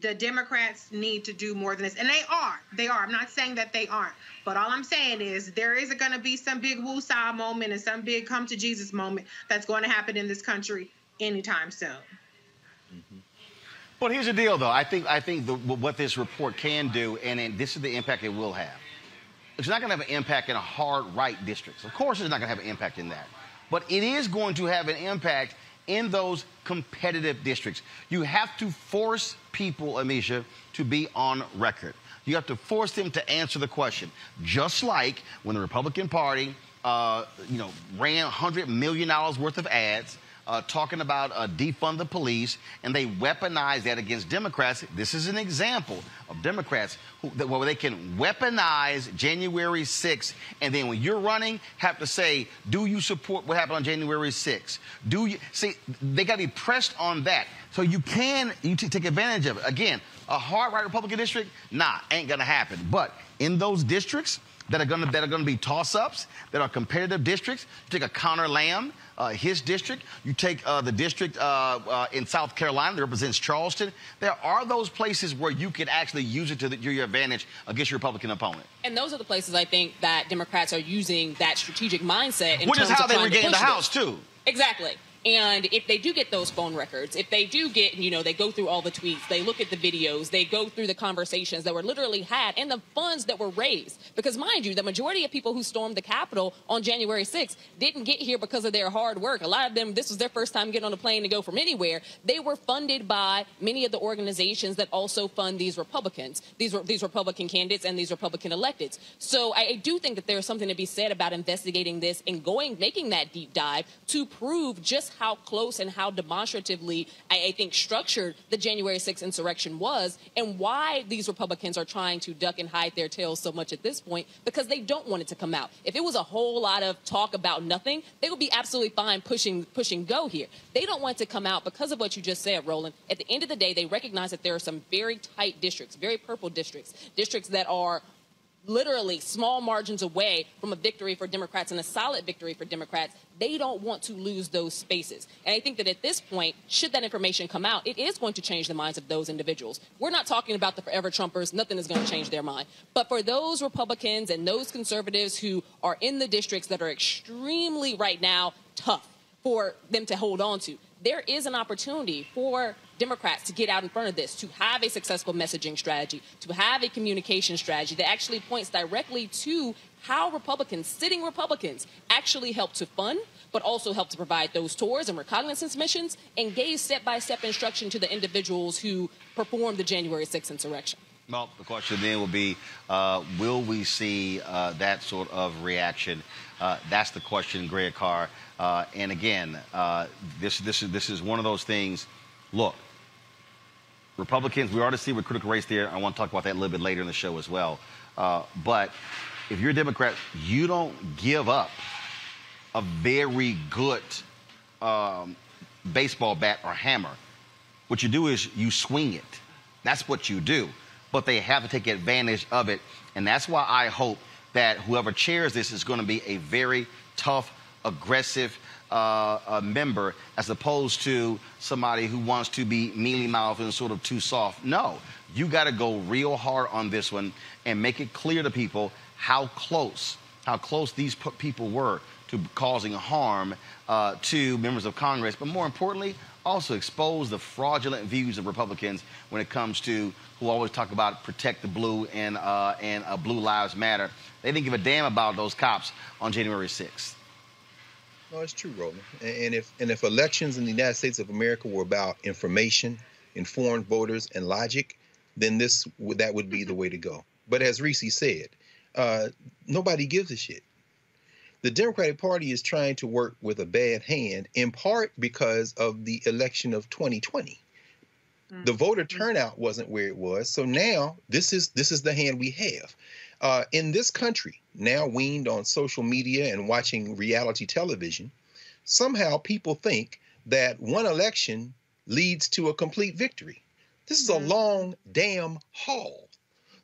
the Democrats need to do more than this. And they are. They are. I'm not saying that they aren't. But all I'm saying is there is going to be some big woosah moment and some big come to Jesus moment that's going to happen in this country anytime soon. Mm-hmm. But here's the deal, though. I think I think the, what this report can do, and, and this is the impact it will have. It's not going to have an impact in a hard right districts. Of course, it's not going to have an impact in that. But it is going to have an impact in those competitive districts. You have to force people, Ameshia, to be on record. You have to force them to answer the question. Just like when the Republican Party, uh, you know, ran $100 million worth of ads uh, talking about uh, defund the police, and they weaponize that against Democrats. This is an example of Democrats who, that, where they can weaponize January 6th, and then when you're running, have to say, do you support what happened on January 6th? Do you see? They got to be pressed on that, so you can you take advantage of it. Again, a hard right Republican district, nah, ain't gonna happen. But in those districts that are gonna that are gonna be toss-ups, that are competitive districts, take a Connor Lamb uh, his district. You take uh, the district uh, uh, in South Carolina that represents Charleston. There are those places where you can actually use it to, the, to your advantage against your Republican opponent. And those are the places I think that Democrats are using that strategic mindset. In Which is how of they regained the push this. House, too. Exactly. And if they do get those phone records, if they do get, you know, they go through all the tweets, they look at the videos, they go through the conversations that were literally had and the funds that were raised. Because mind you, the majority of people who stormed the Capitol on January 6th didn't get here because of their hard work. A lot of them, this was their first time getting on a plane to go from anywhere. They were funded by many of the organizations that also fund these Republicans, these, these Republican candidates and these Republican electeds. So I, I do think that there's something to be said about investigating this and going, making that deep dive to prove just how close and how demonstratively, I, I think, structured the January 6th insurrection was and why these Republicans are trying to duck and hide their tails so much at this point because they don't want it to come out. If it was a whole lot of talk about nothing, they would be absolutely fine pushing, pushing go here. They don't want it to come out because of what you just said, Roland. At the end of the day, they recognize that there are some very tight districts, very purple districts, districts that are literally small margins away from a victory for Democrats and a solid victory for Democrats, they don't want to lose those spaces. And I think that at this point, should that information come out, it is going to change the minds of those individuals. We're not talking about the forever Trumpers, nothing is going to change their mind. But for those Republicans and those conservatives who are in the districts that are extremely right now tough for them to hold on to, there is an opportunity for Democrats to get out in front of this, to have a successful messaging strategy, to have a communication strategy that actually points directly to how Republicans, sitting Republicans, actually help to fund, but also help to provide those tours and reconnaissance missions and gave step by step instruction to the individuals who performed the January 6th insurrection. Well, the question then will be, uh, will we see uh, that sort of reaction? Uh, that's the question, Greg Carr. Uh, and again, uh, this this is this is one of those things. Look, Republicans, we already see with critical race theory. I want to talk about that a little bit later in the show as well. Uh, but if you're a Democrat, you don't give up a very good um, baseball bat or hammer. What you do is you swing it. That's what you do. But they have to take advantage of it. And that's why I hope that whoever chairs this is going to be a very tough, aggressive uh, uh, member as opposed to somebody who wants to be mealy mouthed and sort of too soft. No, you got to go real hard on this one and make it clear to people how close, how close these people were to causing harm uh, to members of Congress. But more importantly, also expose the fraudulent views of Republicans when it comes to who always talk about protect the blue and uh, and uh, blue lives matter. They didn't give a damn about those cops on January 6th. No, it's true, Roland. And if and if elections in the United States of America were about information, informed voters, and logic, then this that would be the way to go. But as Reese said, uh, nobody gives a shit. The Democratic Party is trying to work with a bad hand, in part because of the election of 2020. The voter turnout wasn't where it was, so now this is this is the hand we have. Uh, in this country, now weaned on social media and watching reality television, somehow people think that one election leads to a complete victory. This is a long damn haul.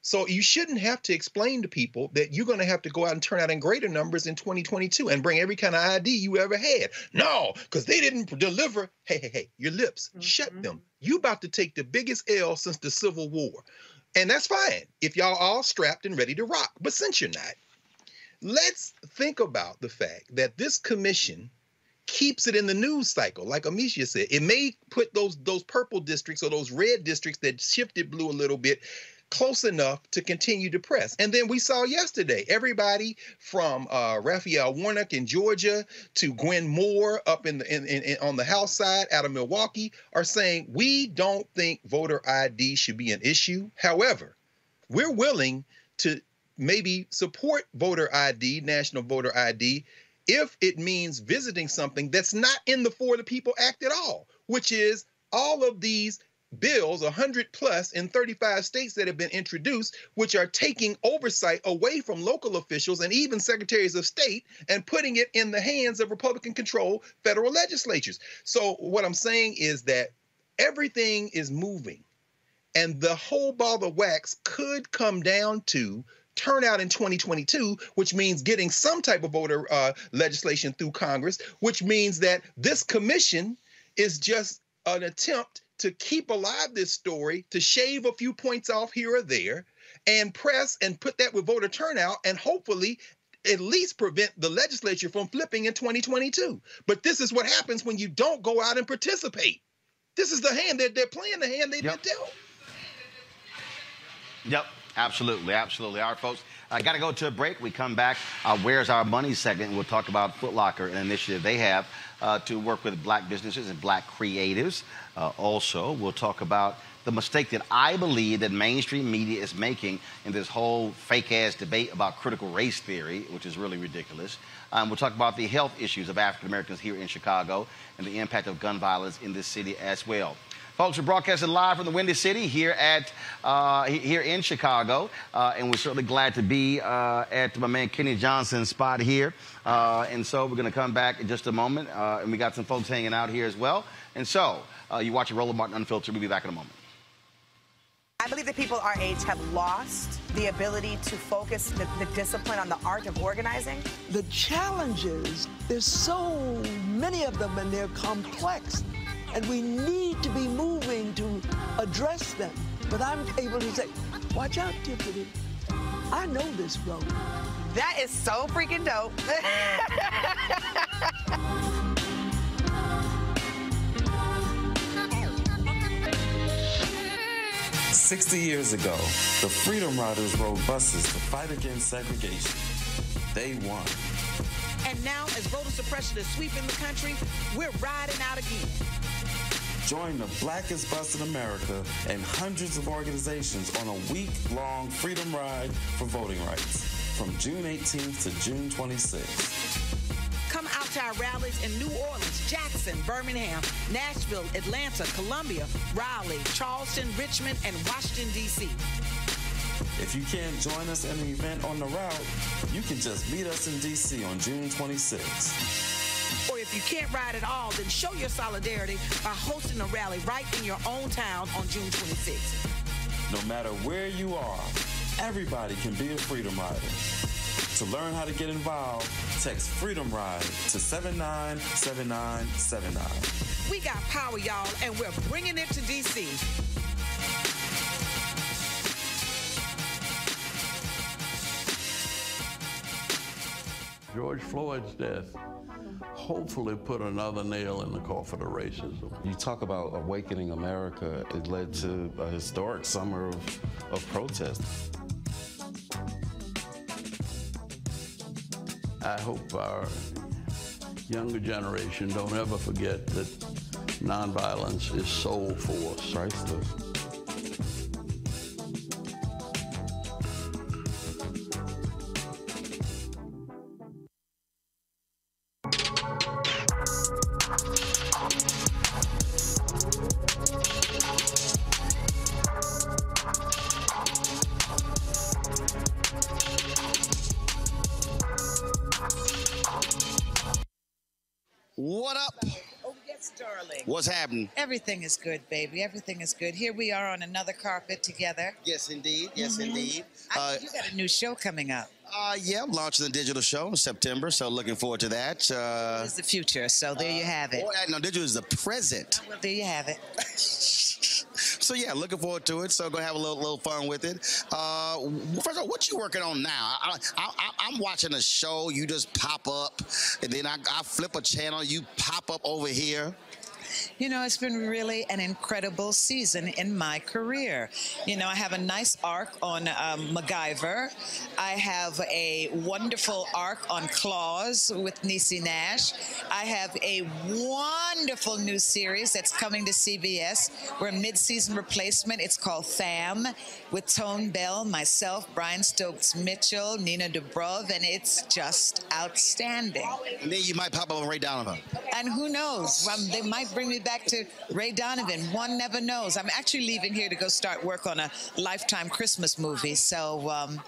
So you shouldn't have to explain to people that you're going to have to go out and turn out in greater numbers in 2022 and bring every kind of ID you ever had. No, because they didn't deliver. Hey, hey, hey, your lips, shut mm-hmm. them. You about to take the biggest L since the Civil War. And that's fine if y'all all strapped and ready to rock. But since you're not, let's think about the fact that this commission keeps it in the news cycle. Like Ameshia said, it may put those those purple districts or those red districts that shifted blue a little bit close enough to continue to press. And then we saw yesterday everybody from uh, Raphael Warnock in Georgia to Gwen Moore up in the in, in, in- on the House side out of Milwaukee are saying we don't think voter ID should be an issue. However, we're willing to maybe support voter ID, national voter ID, if it means visiting something that's not in the For the People Act at all, which is all of these bills, 100 plus in 35 states that have been introduced, which are taking oversight away from local officials and even secretaries of state and putting it in the hands of Republican controlled federal legislatures. So, what I'm saying is that everything is moving and the whole ball of wax could come down to turnout in 2022, which means getting some type of voter uh, legislation through Congress, which means that this commission is just an attempt to keep alive this story, to shave a few points off here or there, and press and put that with voter turnout, and hopefully at least prevent the legislature from flipping in 2022. But this is what happens when you don't go out and participate. This is the hand that they're playing, the hand they've been dealt. Yep, absolutely, absolutely. All right, folks, I got to go to a break. We come back. Uh, Where's Our Money segment? We'll talk about Foot Locker, an initiative they have uh, to work with black businesses and black creatives. Uh, also, we'll talk about the mistake that I believe that mainstream media is making in this whole fake ass debate about critical race theory, which is really ridiculous. Um, we'll talk about the health issues of African Americans here in Chicago and the impact of gun violence in this city as well. Folks, we're broadcasting live from the Windy City here at uh, here in Chicago, uh, and we're certainly glad to be uh, at my man Kenny Johnson's spot here. Uh, and so we're going to come back in just a moment, uh, and we got some folks hanging out here as well. And so uh, you watch Roland Martin Unfiltered. We'll be back in a moment. I believe that people our age have lost the ability to focus the, the discipline on the art of organizing. The challenges, there's so many of them and they're complex. And we need to be moving to address them. But I'm able to say, watch out, Tiffany. I know this road. That is so freaking dope. 60 years ago, the Freedom Riders rode buses to fight against segregation. They won. And now, as voter suppression is sweeping the country, we're riding out again. Join the blackest bus in America and hundreds of organizations on a week long freedom ride for voting rights from June 18th to June 26th. Come out to our rallies in New Orleans, Jackson, Birmingham, Nashville, Atlanta, Columbia, Raleigh, Charleston, Richmond, and Washington, D.C. If you can't join us at an event on the route, you can just meet us in DC on June 26th. Or if you can't ride at all, then show your solidarity by hosting a rally right in your own town on June 26th. No matter where you are, everybody can be a Freedom Rider. To learn how to get involved, text Freedom Ride to 797979. We got power, y'all, and we're bringing it to D.C. George Floyd's death hopefully put another nail in the coffin of racism. You talk about awakening America, it led to a historic summer of, of protest. I hope our younger generation don't ever forget that nonviolence is soul force. Priceless. Everything is good, baby. Everything is good. Here we are on another carpet together. Yes, indeed. Yes, Mhm. indeed. I- Uh, you got a new show coming up. uh, yeah, I'm launching the digital show in September, so looking forward to that. Uh, It's the future, so there you have it. oh, no, digital is the present. Well, there you have it. So yeah, looking forward to it. So gonna have a little little fun with it. Uh, first of all, what you working on now? I, I, I, I'm watching a show. You just pop up, and then I, I flip a channel. You pop up over here. You know, it's been really an incredible season in my career. You know, I have a nice arc on um, MacGyver. I have a wonderful arc on Claws with Niecy Nash. I have a wonderful new series that's coming to CBS. We're a mid-season replacement. It's called Fam with Tone Bell, myself, Brian Stokes Mitchell, Nina Dobrev, and it's just outstanding. And then you might pop up on Ray Donovan. And who knows? Um, they might bring me back to Ray Donovan. One never knows. I'm actually leaving here to go start work on a Lifetime Christmas movie. So um,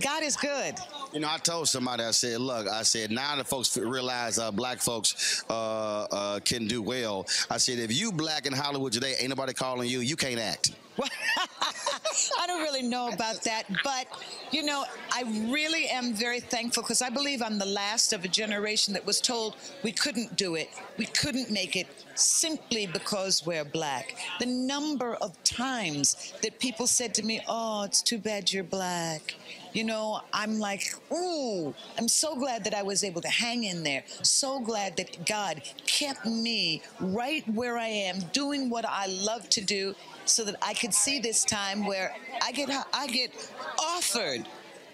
God is good. You know, I told somebody, I said, look, I said, now that folks realize uh, black folks uh, uh, can do well, I said, if you black in Hollywood today, ain't nobody calling you, you can't act. I don't really know about that, but you know, I really am very thankful because I believe I'm the last of a generation that was told we couldn't do it, we couldn't make it simply because we're black. The number of times that people said to me, Oh, it's too bad you're black. You know, I'm like, ooh, I'm so glad that I was able to hang in there. So glad that God kept me right where I am, doing what I love to do, so that I could see this time where I get I get offered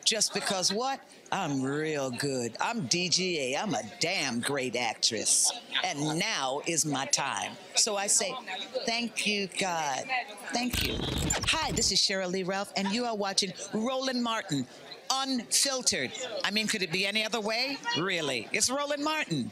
just because what? I'm real good. I'm DGA. I'm a damn great actress. And now is my time. So I say, thank you, God. Thank you. Hi, this is Sheryl Lee Ralph, and you are watching Roland Martin. Unfiltered. I mean, could it be any other way? Really? It's Roland Martin.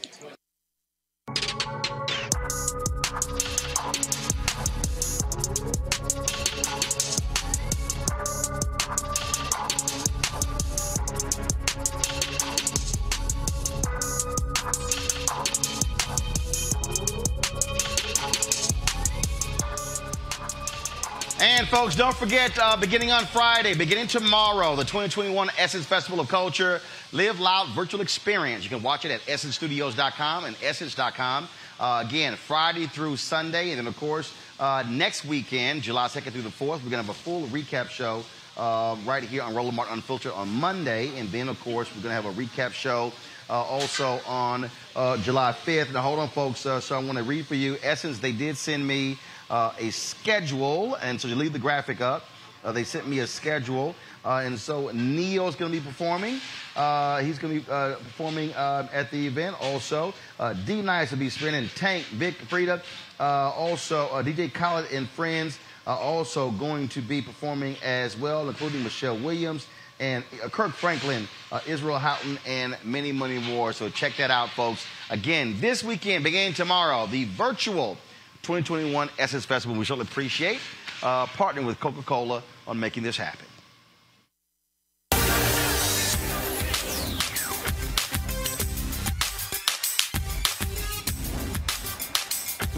And folks, don't forget, uh, beginning on Friday, beginning tomorrow, the 2021 Essence Festival of Culture Live Loud Virtual Experience. You can watch it at essencestudios.com and essence.com. Uh, again, Friday through Sunday, and then of course uh, next weekend, July 2nd through the 4th, we're gonna have a full recap show uh, right here on Roland Martin Unfiltered on Monday, and then of course we're gonna have a recap show uh, also on uh, July 5th. Now hold on, folks. Uh, so I want to read for you. Essence, they did send me uh, a schedule, and so you leave the graphic up. Uh, they sent me a schedule, uh, and so Ne-Yo's going to be performing. Uh, he's going to be uh, performing uh, at the event. Also, uh, D Nice will be spinning. Tank, Vic, Frida. Also, DJ Khaled and friends are also going to be performing as well, including Michelle Williams and Kirk Franklin, Israel Houghton, and many, many more. So check that out, folks. Again, this weekend, beginning tomorrow, the virtual 2021 Essence Festival. We certainly appreciate uh, partnering with Coca Cola on making this happen.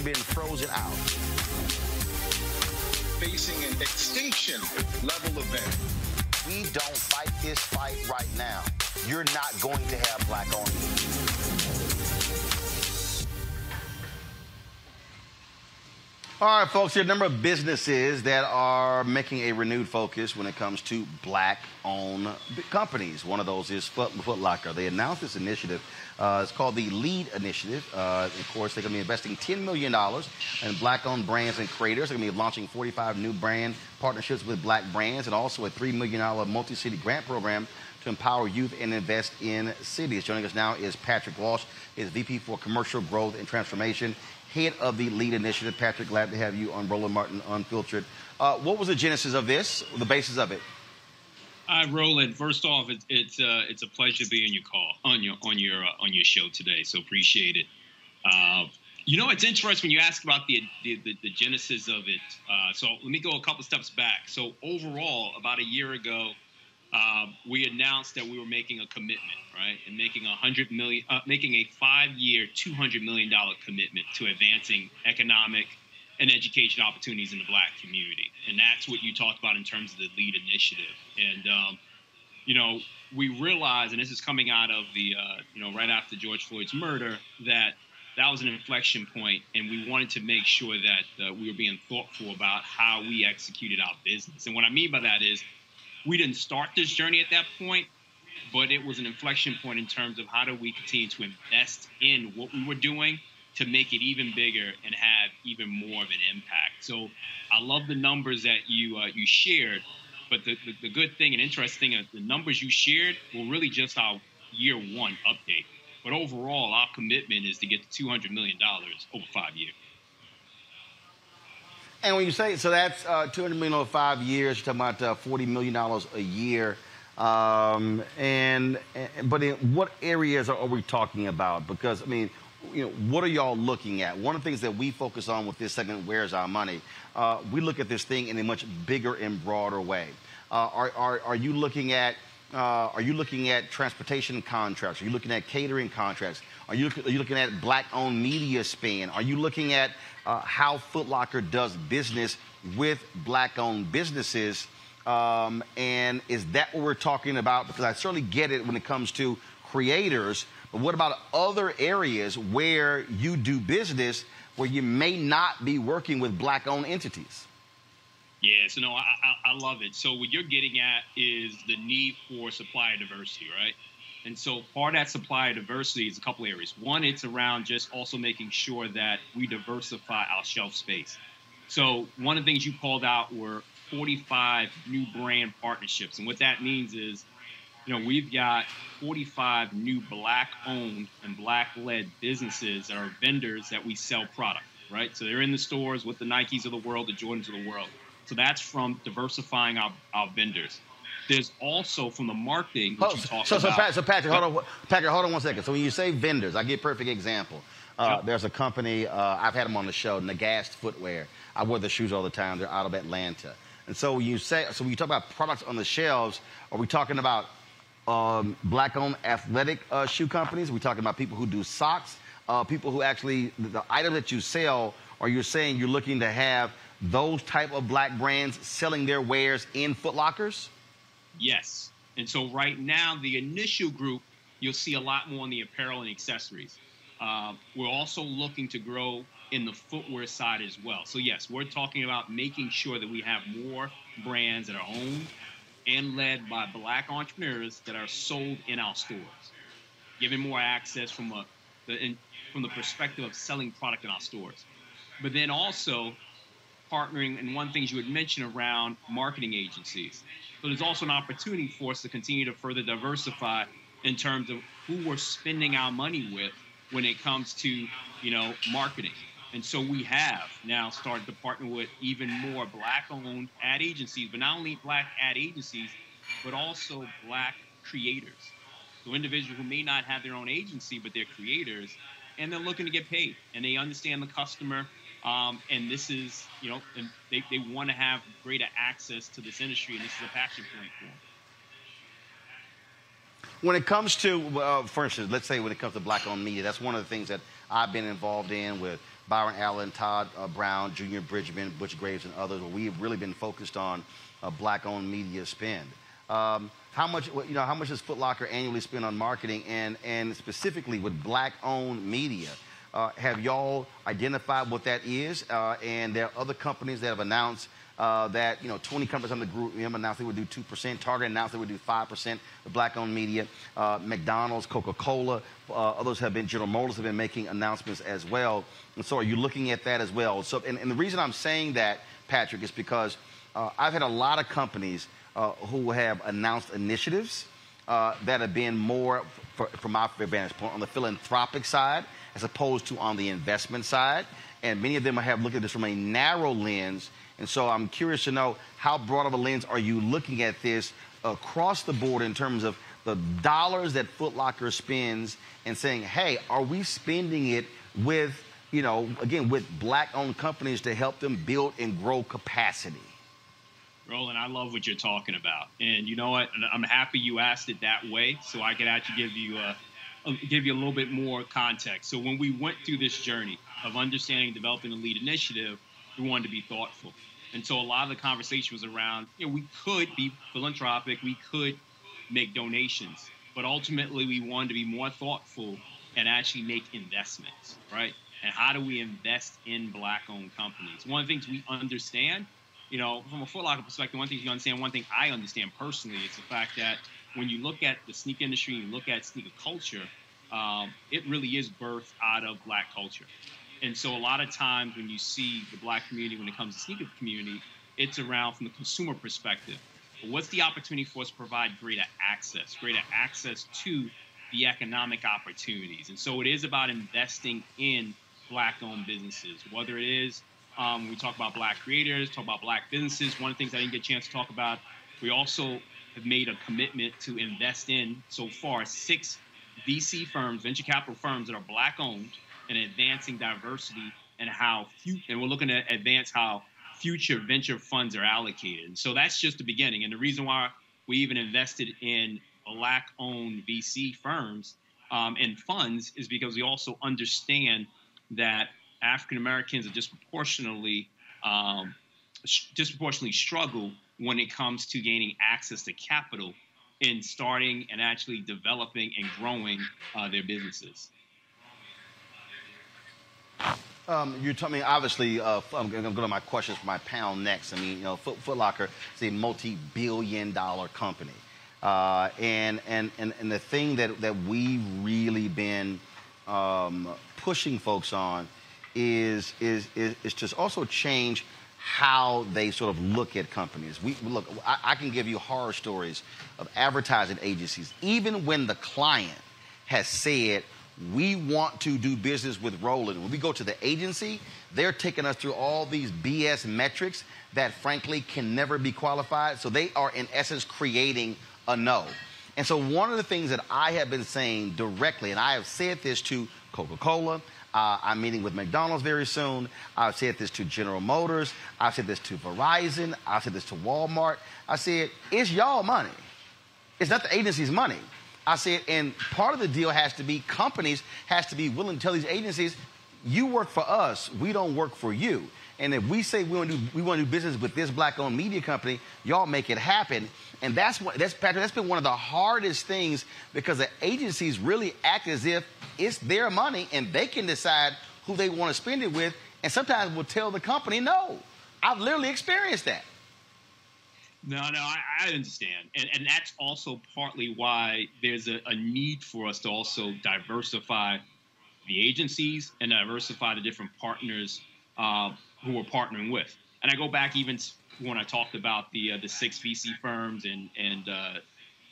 Been frozen out. facing an extinction level event. We don't fight this fight right now. You're not going to have black owned. All right, folks, there are a number of businesses that are making a renewed focus when it comes to black owned companies. One of those is Foot, Foot Locker. They announced this initiative. Uh, it's called the LEAD Initiative. Uh, of course, they're going to be investing $10 million in black owned brands and creators. They're going to be launching 45 new brand partnerships with black brands and also a $3 million multi city grant program to empower youth and invest in cities. Joining us now is Patrick Walsh, is VP for Commercial Growth and Transformation, head of the LEAD Initiative. Patrick, glad to have you on Roland Martin Unfiltered. Uh, what was the genesis of this, the basis of it? Hi, Roland. First off, it's it's uh, it's a pleasure being your call on your on your uh, on your show today. So appreciate it. Uh, you know, it's interesting when you ask about the the, the, the genesis of it. Uh, so let me go a couple steps back. So overall, about a year ago, uh, we announced that we were making a commitment, right, and making a hundred million, uh, making a five-year, two hundred million dollar commitment to advancing economic and education opportunities in the black community. And that's what you talked about in terms of the lead initiative. And, um, you know, we realize, and this is coming out of the, uh, you know, right after George Floyd's murder, that that was an inflection point, and we wanted to make sure that uh, we were being thoughtful about how we executed our business. And what I mean by that is, we didn't start this journey at that point, but it was an inflection point in terms of how do we continue to invest in what we were doing to make it even bigger and have even more of an impact. So I love the numbers that you uh, you shared, but the, the, the good thing and interesting uh, the numbers you shared were really just our year one update. But overall, our commitment is to get to $200 million over five years. And when you say, so that's uh, 200 million over five years, you're talking about uh, 40 million dollars a year. Um, and, and but in what areas are, are we talking about? Because I mean, you know, what are y'all looking at? One of the things that we focus on with this segment, "Where's Our Money?" Uh, we look at this thing in a much bigger and broader way. Uh, are, are are you looking at uh, are you looking at transportation contracts? Are you looking at catering contracts? Are you, are you looking at black-owned media spend? Are you looking at uh, how Foot Locker does business with black-owned businesses? Um, and is that what we're talking about? Because I certainly get it when it comes to creators, but what about other areas where you do business where you may not be working with black-owned entities? Yeah, so no, I, I, I love it. So what you're getting at is the need for supplier diversity, right? And so part of that supplier diversity is a couple areas. One, it's around just also making sure that we diversify our shelf space. So one of the things you called out were 45 new brand partnerships. And what that means is, you know, we've got 45 new black owned and black led businesses that are vendors that we sell product, right? So they're in the stores with the Nikes of the world, the Jordans of the world. So that's from diversifying our, our vendors. There's also from the marketing, which Oh, you so, so, so. Pat, so Patrick, hold on, Patrick, hold on one second. So when you say vendors, I give a perfect example. Uh, There's a company uh, I've had them on the show, Nagast Footwear. I wear the shoes all the time. They're out of Atlanta. And so when you say, so when you talk about products on the shelves, are we talking about um, black-owned athletic uh, shoe companies? Are we talking about people who do socks? Uh, people who actually the, the item that you sell, or you're saying you're looking to have those type of black brands selling their wares in Foot Lockers? Yes. And so right now, the initial group, you'll see a lot more on the apparel and accessories. Uh, we're also looking to grow in the footwear side as well. So yes, we're talking about making sure that we have more brands that are owned and led by black entrepreneurs that are sold in our stores, giving more access from a the, in, from the perspective of selling product in our stores. But then also partnering, and one thing you had mentioned around marketing agencies. So there's also an opportunity for us to continue to further diversify in terms of who we're spending our money with when it comes to, you know, marketing. And so we have now started to partner with even more black-owned ad agencies, but not only black ad agencies, but also black creators. So individuals who may not have their own agency, but they're creators, and they're looking to get paid, and they understand the customer, um, and this is, you know, and they, they want to have greater access to this industry, and this is a passion point for them. When it comes to, uh, for instance, let's say when it comes to black-owned media, that's one of the things that I've been involved in with Byron Allen, Todd uh, Brown, Junior Bridgeman, Butch Graves, and others. We've really been focused on uh, black-owned media spend. Um, how much, you know, how much does Foot Locker annually spend on marketing, and and specifically with black-owned media? Uh, have y'all identified what that is? Uh, and there are other companies that have announced uh, that you know 20 companies the GroupM announced they would do 2%. Target announced they would do 5% The black-owned media. Uh, McDonald's, Coca-Cola, uh, others have been. General Motors have been making announcements as well. And so, are you looking at that as well? So, and, and the reason I'm saying that, Patrick, is because uh, I've had a lot of companies uh, who have announced initiatives uh, that have been more, for, from my vantage point, on the philanthropic side as opposed to on the investment side. And many of them have looked at this from a narrow lens. And so I'm curious to know how broad of a lens are you looking at this across the board in terms of the dollars that Foot Locker spends and saying, hey, are we spending it with, you know, again, with black owned companies to help them build and grow capacity? Roland, I love what you're talking about, and you know what? I'm happy you asked it that way, so I could actually give you a, give you a little bit more context. So when we went through this journey of understanding and developing the lead initiative, we wanted to be thoughtful, and so a lot of the conversation was around, you know, we could be philanthropic, we could make donations, but ultimately we wanted to be more thoughtful and actually make investments, right? And how do we invest in black-owned companies? One of the things we understand you know, from a Foot Locker perspective, one thing you understand, one thing I understand personally is the fact that when you look at the sneaker industry, and you look at sneaker culture, um, it really is birthed out of black culture. And so a lot of times when you see the black community, when it comes to sneaker community, it's around from the consumer perspective. But what's the opportunity for us to provide greater access, greater access to the economic opportunities? And so it is about investing in black-owned businesses, whether it is um, we talk about black creators, talk about black businesses. One of the things I didn't get a chance to talk about, we also have made a commitment to invest in so far six VC firms, venture capital firms that are black owned and advancing diversity and how and we're looking to advance how future venture funds are allocated. And so that's just the beginning. And the reason why we even invested in black owned VC firms um, and funds is because we also understand that African Americans are disproportionately um, disproportionately struggle when it comes to gaining access to capital in starting and actually developing and growing uh, their businesses. Um, you're me, obviously, uh, I'm going to go to my questions for my panel next. I mean, you know, Foot, Foot Locker is a multi-billion dollar company. Uh, and, and, and, and the thing that, that we've really been um, pushing folks on is, is, is, is to also change how they sort of look at companies. We look, I, I, can give you horror stories of advertising agencies, even when the client has said, we want to do business with Roland. When we go to the agency, they're taking us through all these BS metrics that frankly can never be qualified. So they are in essence creating a no. And so one of the things that I have been saying directly, and I have said this to Coca-Cola, uh, I'm meeting with McDonald's very soon. I've said this to General Motors. I've said this to Verizon. I've said this to Walmart. I said, it's y'all money. It's not the agency's money. I said, and part of the deal has to be companies has to be willing to tell these agencies, you work for us, we don't work for you. And if we say we want to do we want to do business with this black-owned media company, y'all make it happen. And that's what that's Patrick. That's been one of the hardest things because the agencies really act as if it's their money and they can decide who they want to spend it with, and sometimes will tell the company no. I've literally experienced that. No, no, I, I understand, and and that's also partly why there's a, a need for us to also diversify the agencies and diversify the different partners uh, who we're partnering with. And I go back even when I talked about the uh, the six VC firms and and uh,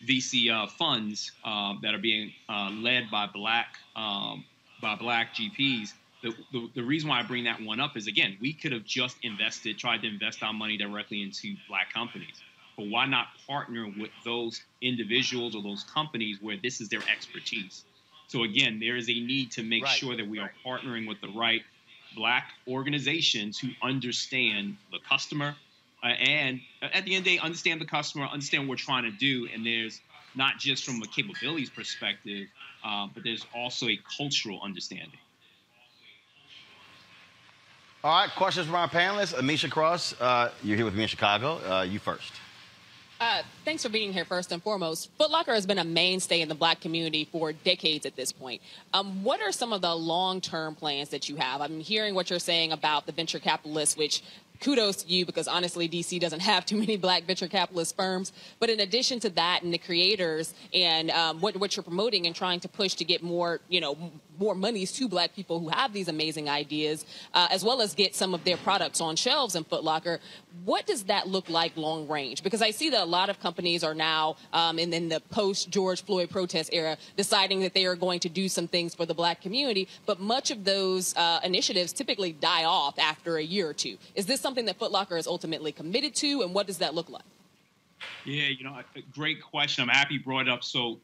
VC uh, funds uh, that are being uh, led by black um, by black GPs. The, the, the reason why I bring that one up is again, we could have just invested, tried to invest our money directly into black companies. But why not partner with those individuals or those companies where this is their expertise? So again, there is a need to make Right. sure that we are partnering with the right black organizations who understand the customer uh, and at the end of the day, understand the customer, understand what we're trying to do. And there's not just from a capabilities perspective, uh, but there's also a cultural understanding. All right, questions from our panelists. Ameshia Cross, uh, you're here with me in Chicago. Uh, you first. Uh, thanks for being here first and foremost. Foot Locker has been a mainstay in the black community for decades at this point. Um, what are some of the long-term plans that you have? I'm hearing what you're saying about the venture capitalists, which kudos to you because honestly, DC doesn't have too many black venture capitalist firms. But in addition to that, and the creators and um, what, what you're promoting and trying to push to get more, you know, more monies to black people who have these amazing ideas, uh, as well as get some of their products on shelves in Foot Locker. What does that look like long range? Because I see that a lot of companies are now um, in, in the post George Floyd protest era deciding that they are going to do some things for the black community, but much of those uh, initiatives typically die off after a year or two. Is this something that Foot Locker is ultimately committed to, and what does that look like? Yeah, you know, great question. I'm happy you brought it up. So,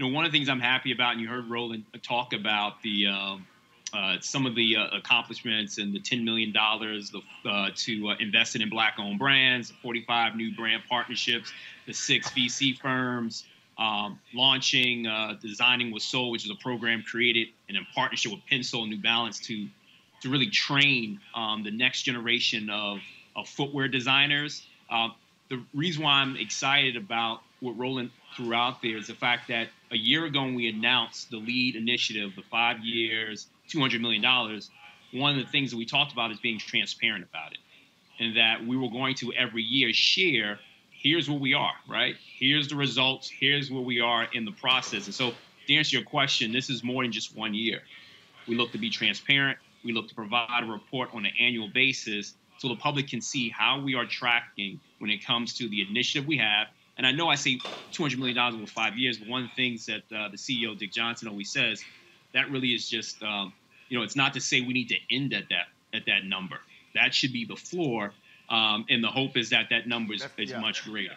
you know, one of the things I'm happy about, and you heard Roland talk about the um, uh, some of the uh, accomplishments and the $10 million uh, to uh, invest in black-owned brands, 45 new brand partnerships, the six VC firms, um, launching uh, Designing with Soul, which is a program created and in partnership with Pensole and New Balance to to really train um, the next generation of, of footwear designers. Um, the reason why I'm excited about what Roland threw out there is the fact that a year ago when we announced the lead initiative, the five years, $200 million, one of the things that we talked about is being transparent about it. And that we were going to every year share here's where we are, right? Here's the results, here's where we are in the process. And so, to answer your question, this is more than just one year. We look to be transparent. We look to provide a report on an annual basis so the public can see how we are tracking when it comes to the initiative we have. And I know I say $200 million over five years, but one of the things that uh, the CEO, Dick Johnson, always says, that really is just, um, you know, it's not to say we need to end at that at that number. That should be the floor. Um, and the hope is that that number is, is yeah. much greater.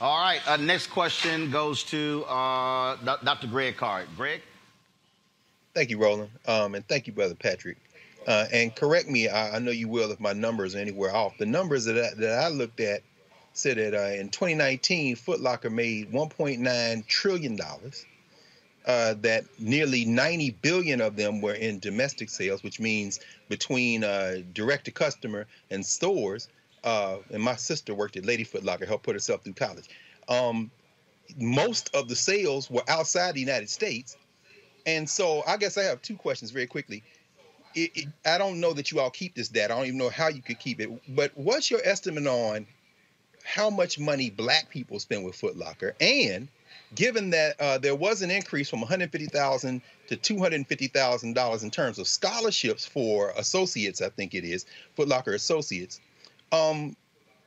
All right, uh, next question goes to uh, Dr. Greg Carr. Greg? Thank you, Roland. Um, and thank you, Brother Patrick. Uh, and correct me, I, I know you will if my numbers are anywhere off. The numbers that I, that I looked at said that uh, in 2019, Foot Locker made 1.9 trillion dollars. Uh, that nearly 90 billion of them were in domestic sales, which means between uh, direct to customer and stores. Uh, and my sister worked at Lady Foot Locker, helped put herself through college. Um, most of the sales were outside the United States. And so I guess I have two questions very quickly. It, it, I don't know that you all keep this data. I don't even know how you could keep it. But what's your estimate on how much money black people spend with Foot Locker? And given that uh, there was an increase from 150,000 to 250,000 dollars in terms of scholarships for associates, I think it is Foot Locker associates. Um,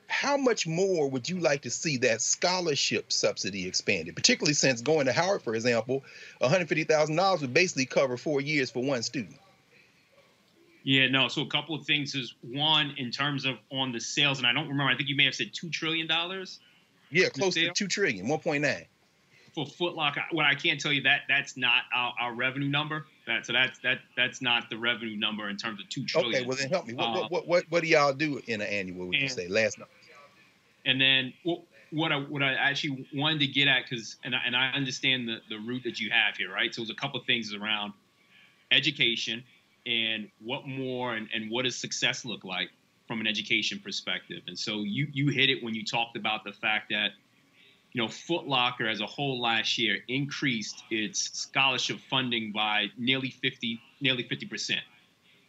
how much more would you like to see that scholarship subsidy expanded? Particularly since going to Howard, for example, $150,000 would basically cover four years for one student. Yeah, no. So a couple of things is one in terms of on the sales, and I don't remember. I think you may have said two trillion dollars. Yeah, close to two trillion, 1.9. for Foot Locker. What I can't tell you that that's not our, our revenue number. That so that's that that's not the revenue number in terms of two trillion. Okay, well then help me. What Uh, what, what what do y'all do in an annual? Would you say last number? And then what, what I what I actually wanted to get at because and I, and I understand the the route that you have here, right? So there's a couple of things around education, and what more and, and what does success look like from an education perspective. And so you you hit it when you talked about the fact that you know Foot Locker as a whole last year increased its scholarship funding by nearly 50 nearly 50 percent,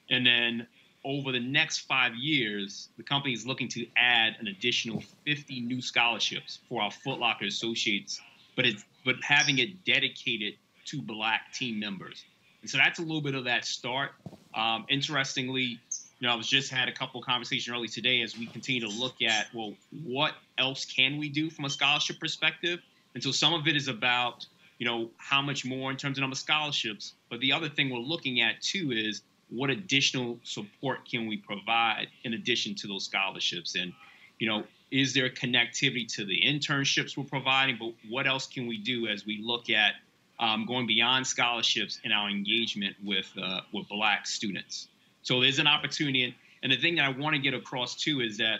and then over the next five years, the company is looking to add an additional 50 new scholarships for our Foot Locker associates, but it's but having it dedicated to Black team members. And so that's a little bit of that start. Um, interestingly, you know, I was just had a couple conversations early today as we continue to look at well, what else can we do from a scholarship perspective? And so some of it is about you know how much more in terms of number of scholarships, but the other thing we're looking at too is what additional support can we provide in addition to those scholarships and you know is there connectivity to the internships we're providing but what else can we do as we look at um, going beyond scholarships and our engagement with uh, with black students so there's an opportunity and, and the thing that i want to get across too is that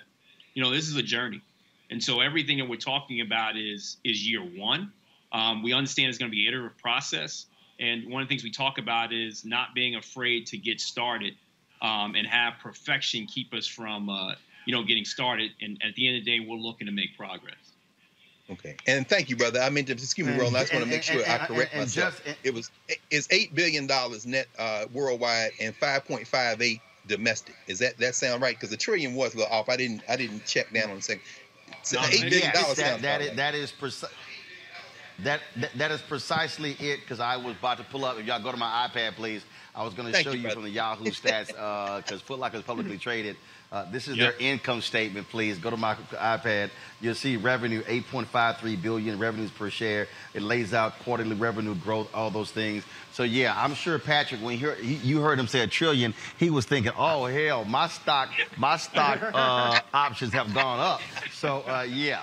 you know this is a journey and so everything that we're talking about is is year one um, we understand it's going to be an iterative process and one of the things we talk about is not being afraid to get started um, and have perfection keep us from, uh, you know, getting started. And at the end of the day, we're looking to make progress. Okay, and thank you, brother. I mean, to, excuse me, And- Roland. I just want to make sure and- I correct and myself. just- it was it's eight billion dollars net uh, worldwide and five point five eight domestic. Is that that sound right? Because the trillion was a little off. I didn't I didn't check down on the second. So eight billion Yes, dollars that, that is right. that is preci- that, that that is precisely it because I was about to pull up. If y'all go to my iPad, please. I was going to show you, you, from the Yahoo stats because Foot Locker is publicly traded. Uh, this is Yep. their income statement. Please go to my iPad. You'll see revenue 8.53 billion revenues per share. It lays out quarterly revenue growth, all those things. So yeah, I'm sure Patrick, when you heard, he, you heard him say a trillion, he was thinking, "Oh hell, my stock, my stock uh, options have gone up." So uh, yeah.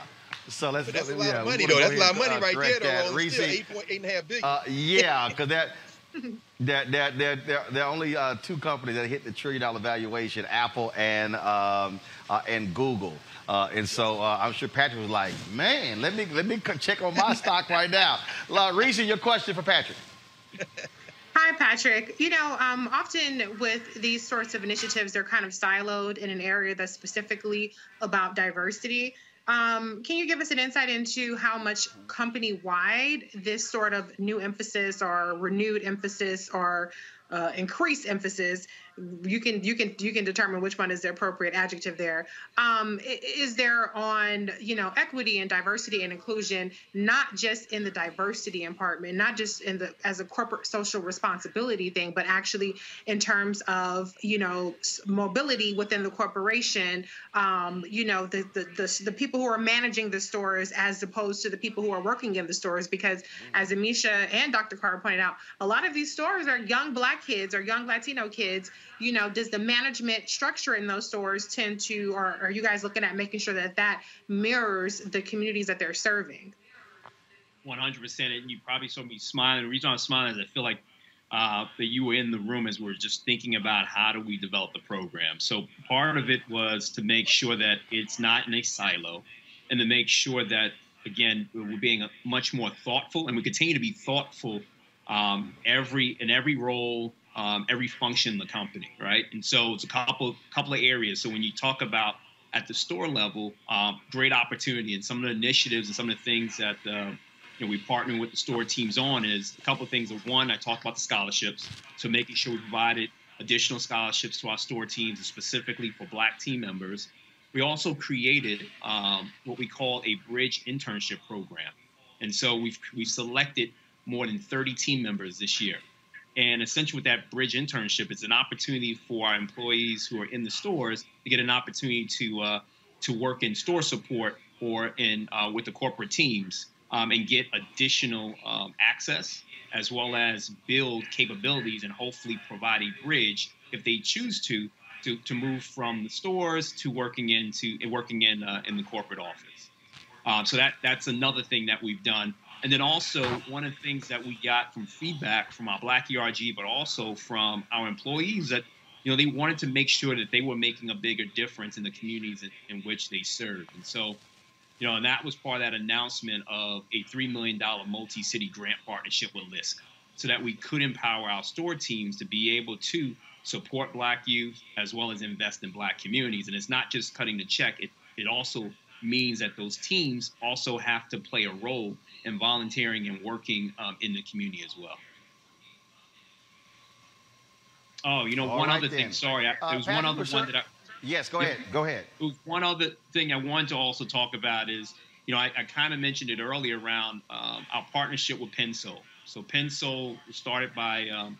So let's. But that's a go- lot yeah, of money though. That's a lot of money uh, right there though. that. Roland. Reese, Still eight point eight and a half billion. uh, yeah, because that. There, there, there, there, there are only uh, two companies that hit the trillion dollar valuation: Apple and um, uh, and Google. Uh, and so uh, I'm sure Patrick was like, "Man, let me let me check on my stock right now." Reese, your question for Patrick. Hi, Patrick. You know, um, often with these sorts of initiatives, they're kind of siloed in an area that's specifically about diversity. Um, can you give us an insight into how much company wide this sort of new emphasis or renewed emphasis or uh, increased emphasis you can you can you can determine which one is the appropriate adjective there. Um, is there on you know equity and diversity and inclusion not just in the diversity department, not just in the as a corporate social responsibility thing, but actually in terms of you know mobility within the corporation. Um, you know the, the the the people who are managing the stores as opposed to the people who are working in the stores because as Ameshia and Dr. Carter pointed out, a lot of these stores are young black kids or young Latino kids you know, does the management structure in those stores tend to, or are you guys looking at making sure that that mirrors the communities that they're serving? 100%. And you probably saw me smiling. The reason I'm smiling is I feel like uh, that you were in the room as we are just thinking about how do we develop the program. So part of it was to make sure that it's not in a silo and to make sure that, again, we're being much more thoughtful and we continue to be thoughtful um, every in every role, um, every function in the company, right? And so it's a couple couple of areas. So when you talk about at the store level, um, great opportunity and some of the initiatives and some of the things that uh, you know we partner with the store teams on is a couple of things. One, I talked about the scholarships, so making sure we provided additional scholarships to our store teams, specifically for Black team members. We also created um, what we call a bridge internship program, and so we've we selected more than 30 team members this year. And essentially, with that bridge internship, it's an opportunity for our employees who are in the stores to get an opportunity to uh, to work in store support or in uh, with the corporate teams um, and get additional um, access as well as build capabilities and hopefully provide a bridge if they choose to to, to move from the stores to working into working in uh, in the corporate office. Um, so that that's another thing that we've done. And then also one of the things that we got from feedback from our Black ERG, but also from our employees that you know they wanted to make sure that they were making a bigger difference in the communities in, in which they serve. And so, you know, and that was part of that announcement of a three million dollar multi-city grant partnership with LISC. so that we could empower our store teams to be able to support black youth as well as invest in black communities. And it's not just cutting the check, it, it also means that those teams also have to play a role in volunteering and working um, in the community as well. Oh, you know, All one right other then. thing. Sorry, I, Uh, there was one other one that I. Yes, go Yeah. ahead. Go ahead. One other thing I wanted to also talk about is, you know, I, I kind of mentioned it earlier around um, our partnership with Pensole. So Pensole started by, um,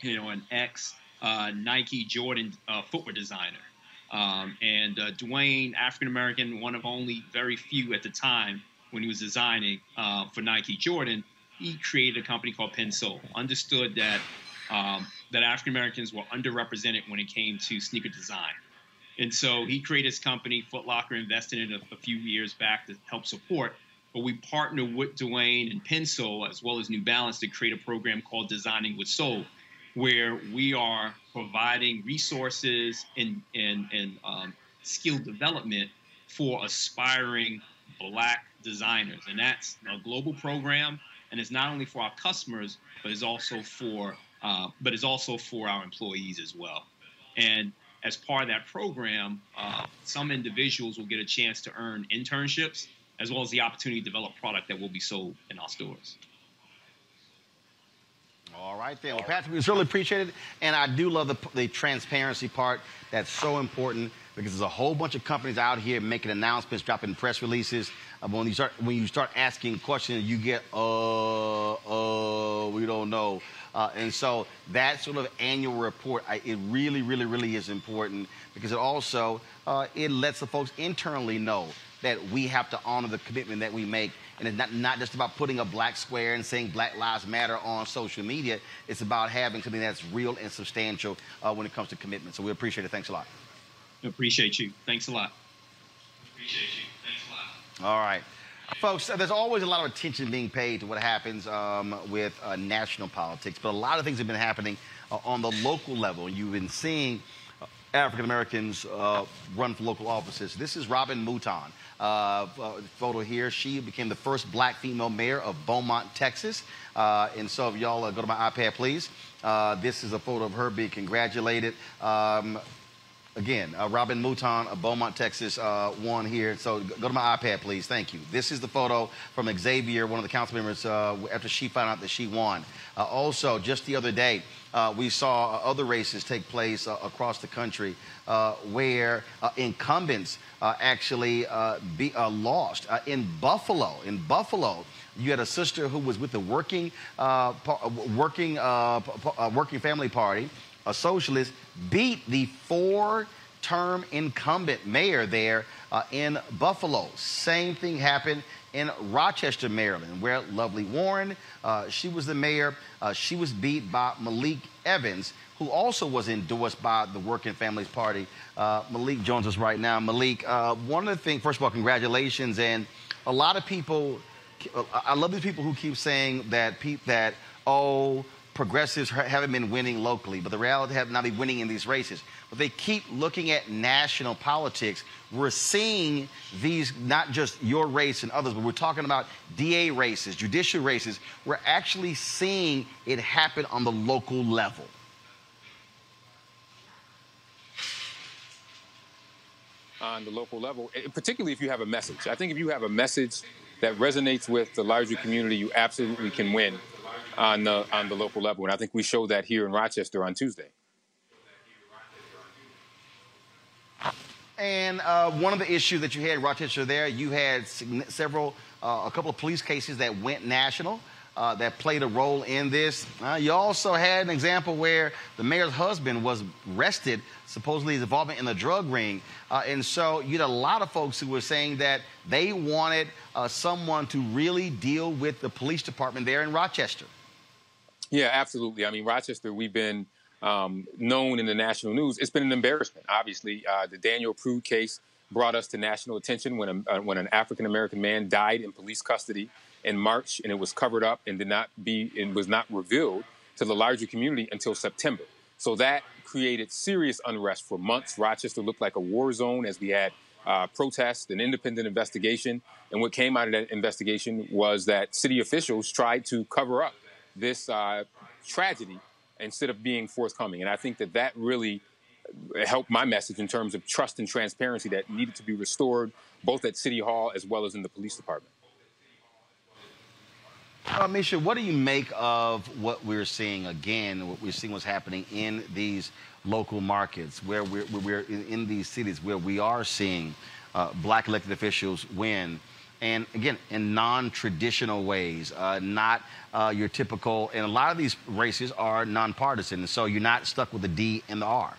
you know, an ex uh, Nike Jordan uh, footwear designer. Um, and uh, Dwayne, African American, one of only very few at the time when he was designing uh, for Nike Jordan, he created a company called Pensole. Understood that um, that African Americans were underrepresented when it came to sneaker design. And so he created his company, Foot Locker, invested in it a, a few years back to help support. But we partnered with Dwayne and Pensole as well as New Balance to create a program called Designing with Soul, where we are providing resources and and, and um, skill development for aspiring Black designers, and that's a global program, and it's not only for our customers, but it's also for uh, but it's also for our employees as well. And as part of that program, uh, some individuals will get a chance to earn internships as well as the opportunity to develop product that will be sold in our stores. All right, then. Well, Patrick, we really appreciate it. And I do love the, the transparency part. That's so important because there's a whole bunch of companies out here making announcements, dropping press releases. When you start when you start asking questions, you get uh uh we don't know. Uh, and so that sort of annual report, I, it really, really, really is important because it also uh, it lets the folks internally know that we have to honor the commitment that we make. And it's not, not just about putting a black square and saying Black Lives Matter on social media. It's about having something that's real and substantial uh, when it comes to commitment. So we appreciate it. Thanks a lot. Appreciate you. Thanks a lot. All right. Folks, there's always a lot of attention being paid to what happens um, with uh, national politics, but a lot of things have been happening uh, on the local level. You've been seeing uh, African Americans uh, run for local offices. This is Robin Mouton. Uh, photo here. She became the first black female mayor of Beaumont, Texas. And so, if y'all go to my iPad, please. This is a photo of her being congratulated. Um, Again, uh, Robin Mouton of Beaumont, Texas, uh, won here. So go to my iPad, please. Thank you. This is the photo from Xavier, one of the council members, uh, after she found out that she won. Uh, also, just the other day, uh, we saw uh, other races take place across the country where incumbents actually be, lost. In Buffalo, in Buffalo, you had a sister who was with the working, working, working family party, a socialist, beat the four-term incumbent mayor there uh, in Buffalo. Same thing happened in Rochester, Maryland, where Lovely Warren, uh, she was the mayor. Uh, she was beat by Malik Evans, who also was endorsed by the Working Families Party. Uh, Malik joins us right now. Malik, uh, one of the things, first of all, congratulations. And a lot of people, I love these people who keep saying that, that oh, progressives haven't been winning locally, but the reality have not been winning in these races. But they keep looking at national politics. We're seeing these, not just your race and others, but we're talking about DA races, judicial races. We're actually seeing it happen on the local level. on the local level, eh, particularly if you have a message. I think if you have a message that resonates with the larger community, you absolutely can win on the on the local level. And I think we showed that here in Rochester on Tuesday. And uh, one of the issues that you had in Rochester there, you had several, uh, a couple of police cases that went national uh, that played a role in this. Uh, you also had an example where the mayor's husband was arrested, supposedly his involvement in the drug ring. Uh, and so you had a lot of folks who were saying that they wanted uh, someone to really deal with the police department there in Rochester. Yeah, absolutely. I mean, Rochester, we've been um, known in the national news. It's been an embarrassment. Obviously, uh, the Daniel Prude case brought us to national attention when, a, uh, when an African American man died in police custody in March, and it was covered up and did not be and was not revealed to the larger community until September. So that created serious unrest for months. Rochester looked like a war zone as we had uh, protests, an independent investigation, and what came out of that investigation was that city officials tried to cover up this uh, tragedy instead of being forthcoming. And I think that that really helped my message in terms of trust and transparency that needed to be restored both at City Hall as well as in the police department. Uh, Misha, what do you make of what we're seeing again? What we're seeing what's happening in these local markets, where we're, we're in, in these cities, where we are seeing uh, black elected officials win, and again in non-traditional ways, uh, not uh, your typical. And a lot of these races are nonpartisan, so you're not stuck with the D and the R.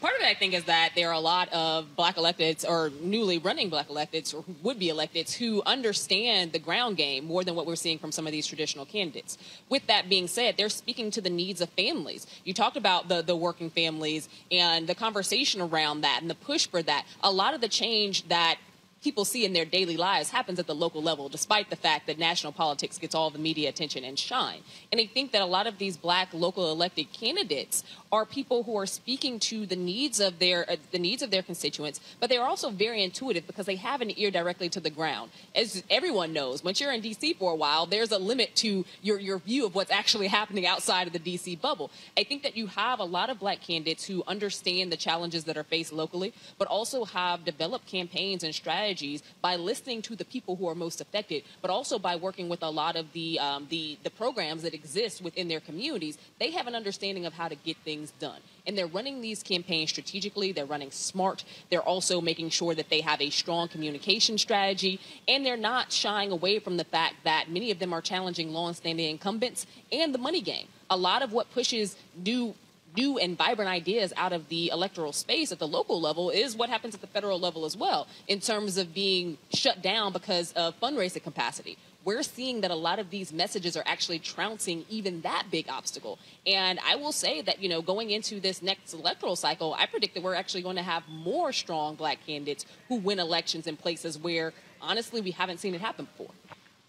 Part of it, I think, is that there are a lot of black electeds or newly running black electeds or would be electeds who understand the ground game more than what we're seeing from some of these traditional candidates. With that being said, they're speaking to the needs of families. You talked about the, the working families and the conversation around that and the push for that. A lot of the change that people see in their daily lives happens at the local level, despite the fact that national politics gets all the media attention and shine. And I think that a lot of these black local elected candidates are people who are speaking to the needs of their uh, the needs of their constituents, but they are also very intuitive because they have an ear directly to the ground. As everyone knows, once you're in DC for a while, there's a limit to your your view of what's actually happening outside of the DC bubble. I think that you have a lot of black candidates who understand the challenges that are faced locally, but also have developed campaigns and strategies by listening to the people who are most affected, but also by working with a lot of the um, the the programs that exist within their communities. They have an understanding of how to get things done. And they're running these campaigns strategically, they're running smart, they're also making sure that they have a strong communication strategy, and they're not shying away from the fact that many of them are challenging long-standing incumbents and the money game. A lot of what pushes new new and vibrant ideas out of the electoral space at the local level is what happens at the federal level as well in terms of being shut down because of fundraising capacity we're seeing that a lot of these messages are actually trouncing even that big obstacle. And I will say that, you know, going into this next electoral cycle, I predict that we're actually going to have more strong black candidates who win elections in places where, honestly, we haven't seen it happen before.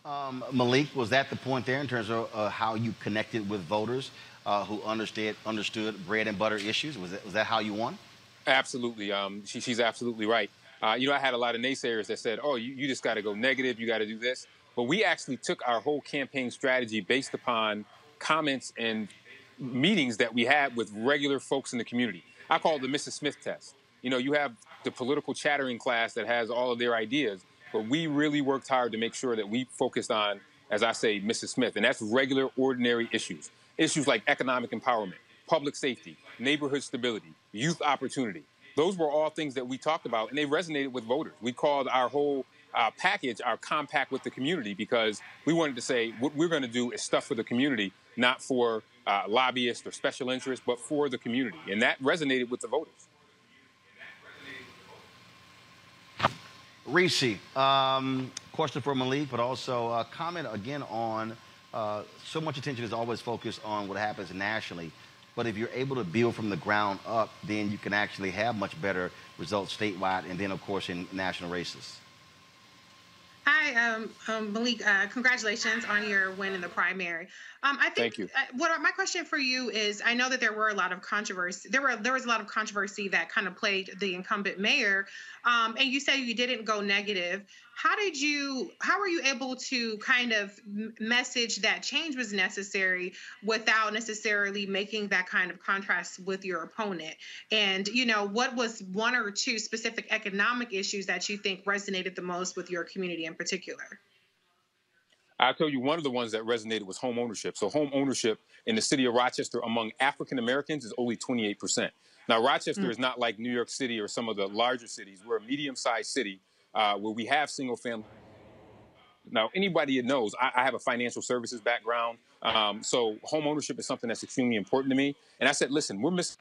Um, Malik, was that the point there in terms of uh, how you connected with voters uh, who understood understood bread and butter issues? Was that, was that how you won? Absolutely. Um, she, she's absolutely right. Uh, you know, I had a lot of naysayers that said, oh, you, you just got to go negative, you got to do this. But we actually took our whole campaign strategy based upon comments and meetings that we had with regular folks in the community. I call it the Mrs. Smith test. You know, you have the political chattering class that has all of their ideas, but we really worked hard to make sure that we focused on, as I say, Mrs. Smith, and that's regular, ordinary issues. Issues like economic empowerment, public safety, neighborhood stability, youth opportunity. Those were all things that we talked about, and they resonated with voters. We called our whole uh, package our compact with the community because we wanted to say what we're going to do is stuff for the community, not for uh, lobbyists or special interests, but for the community. And that resonated with the voters. Reese, um, question for Malik, but also uh, comment again on uh, so much attention is always focused on what happens nationally. But if you're able to build from the ground up, then you can actually have much better results statewide and then, of course, in national races. Hi, um, um, Malik. Uh, congratulations on your win in the primary. Um, I think Thank you. Uh, what my question for you is: I know that there were a lot of controversy. There were there was a lot of controversy that kind of plagued the incumbent mayor, um, and you said you didn't go negative. How did you? How were you able to kind of message that change was necessary without necessarily making that kind of contrast with your opponent? And you know, what was one or two specific economic issues that you think resonated the most with your community in particular? I'll tell you one of the ones that resonated was home ownership. So home ownership in the city of Rochester among African Americans is only 28%. Now, Rochester Mm. is not like New York City or some of the larger cities. We're a medium-sized city uh, where we have single family. Now, anybody that knows, I, I have a financial services background. Um, so home ownership is something that's extremely important to me. And I said, listen, we're missing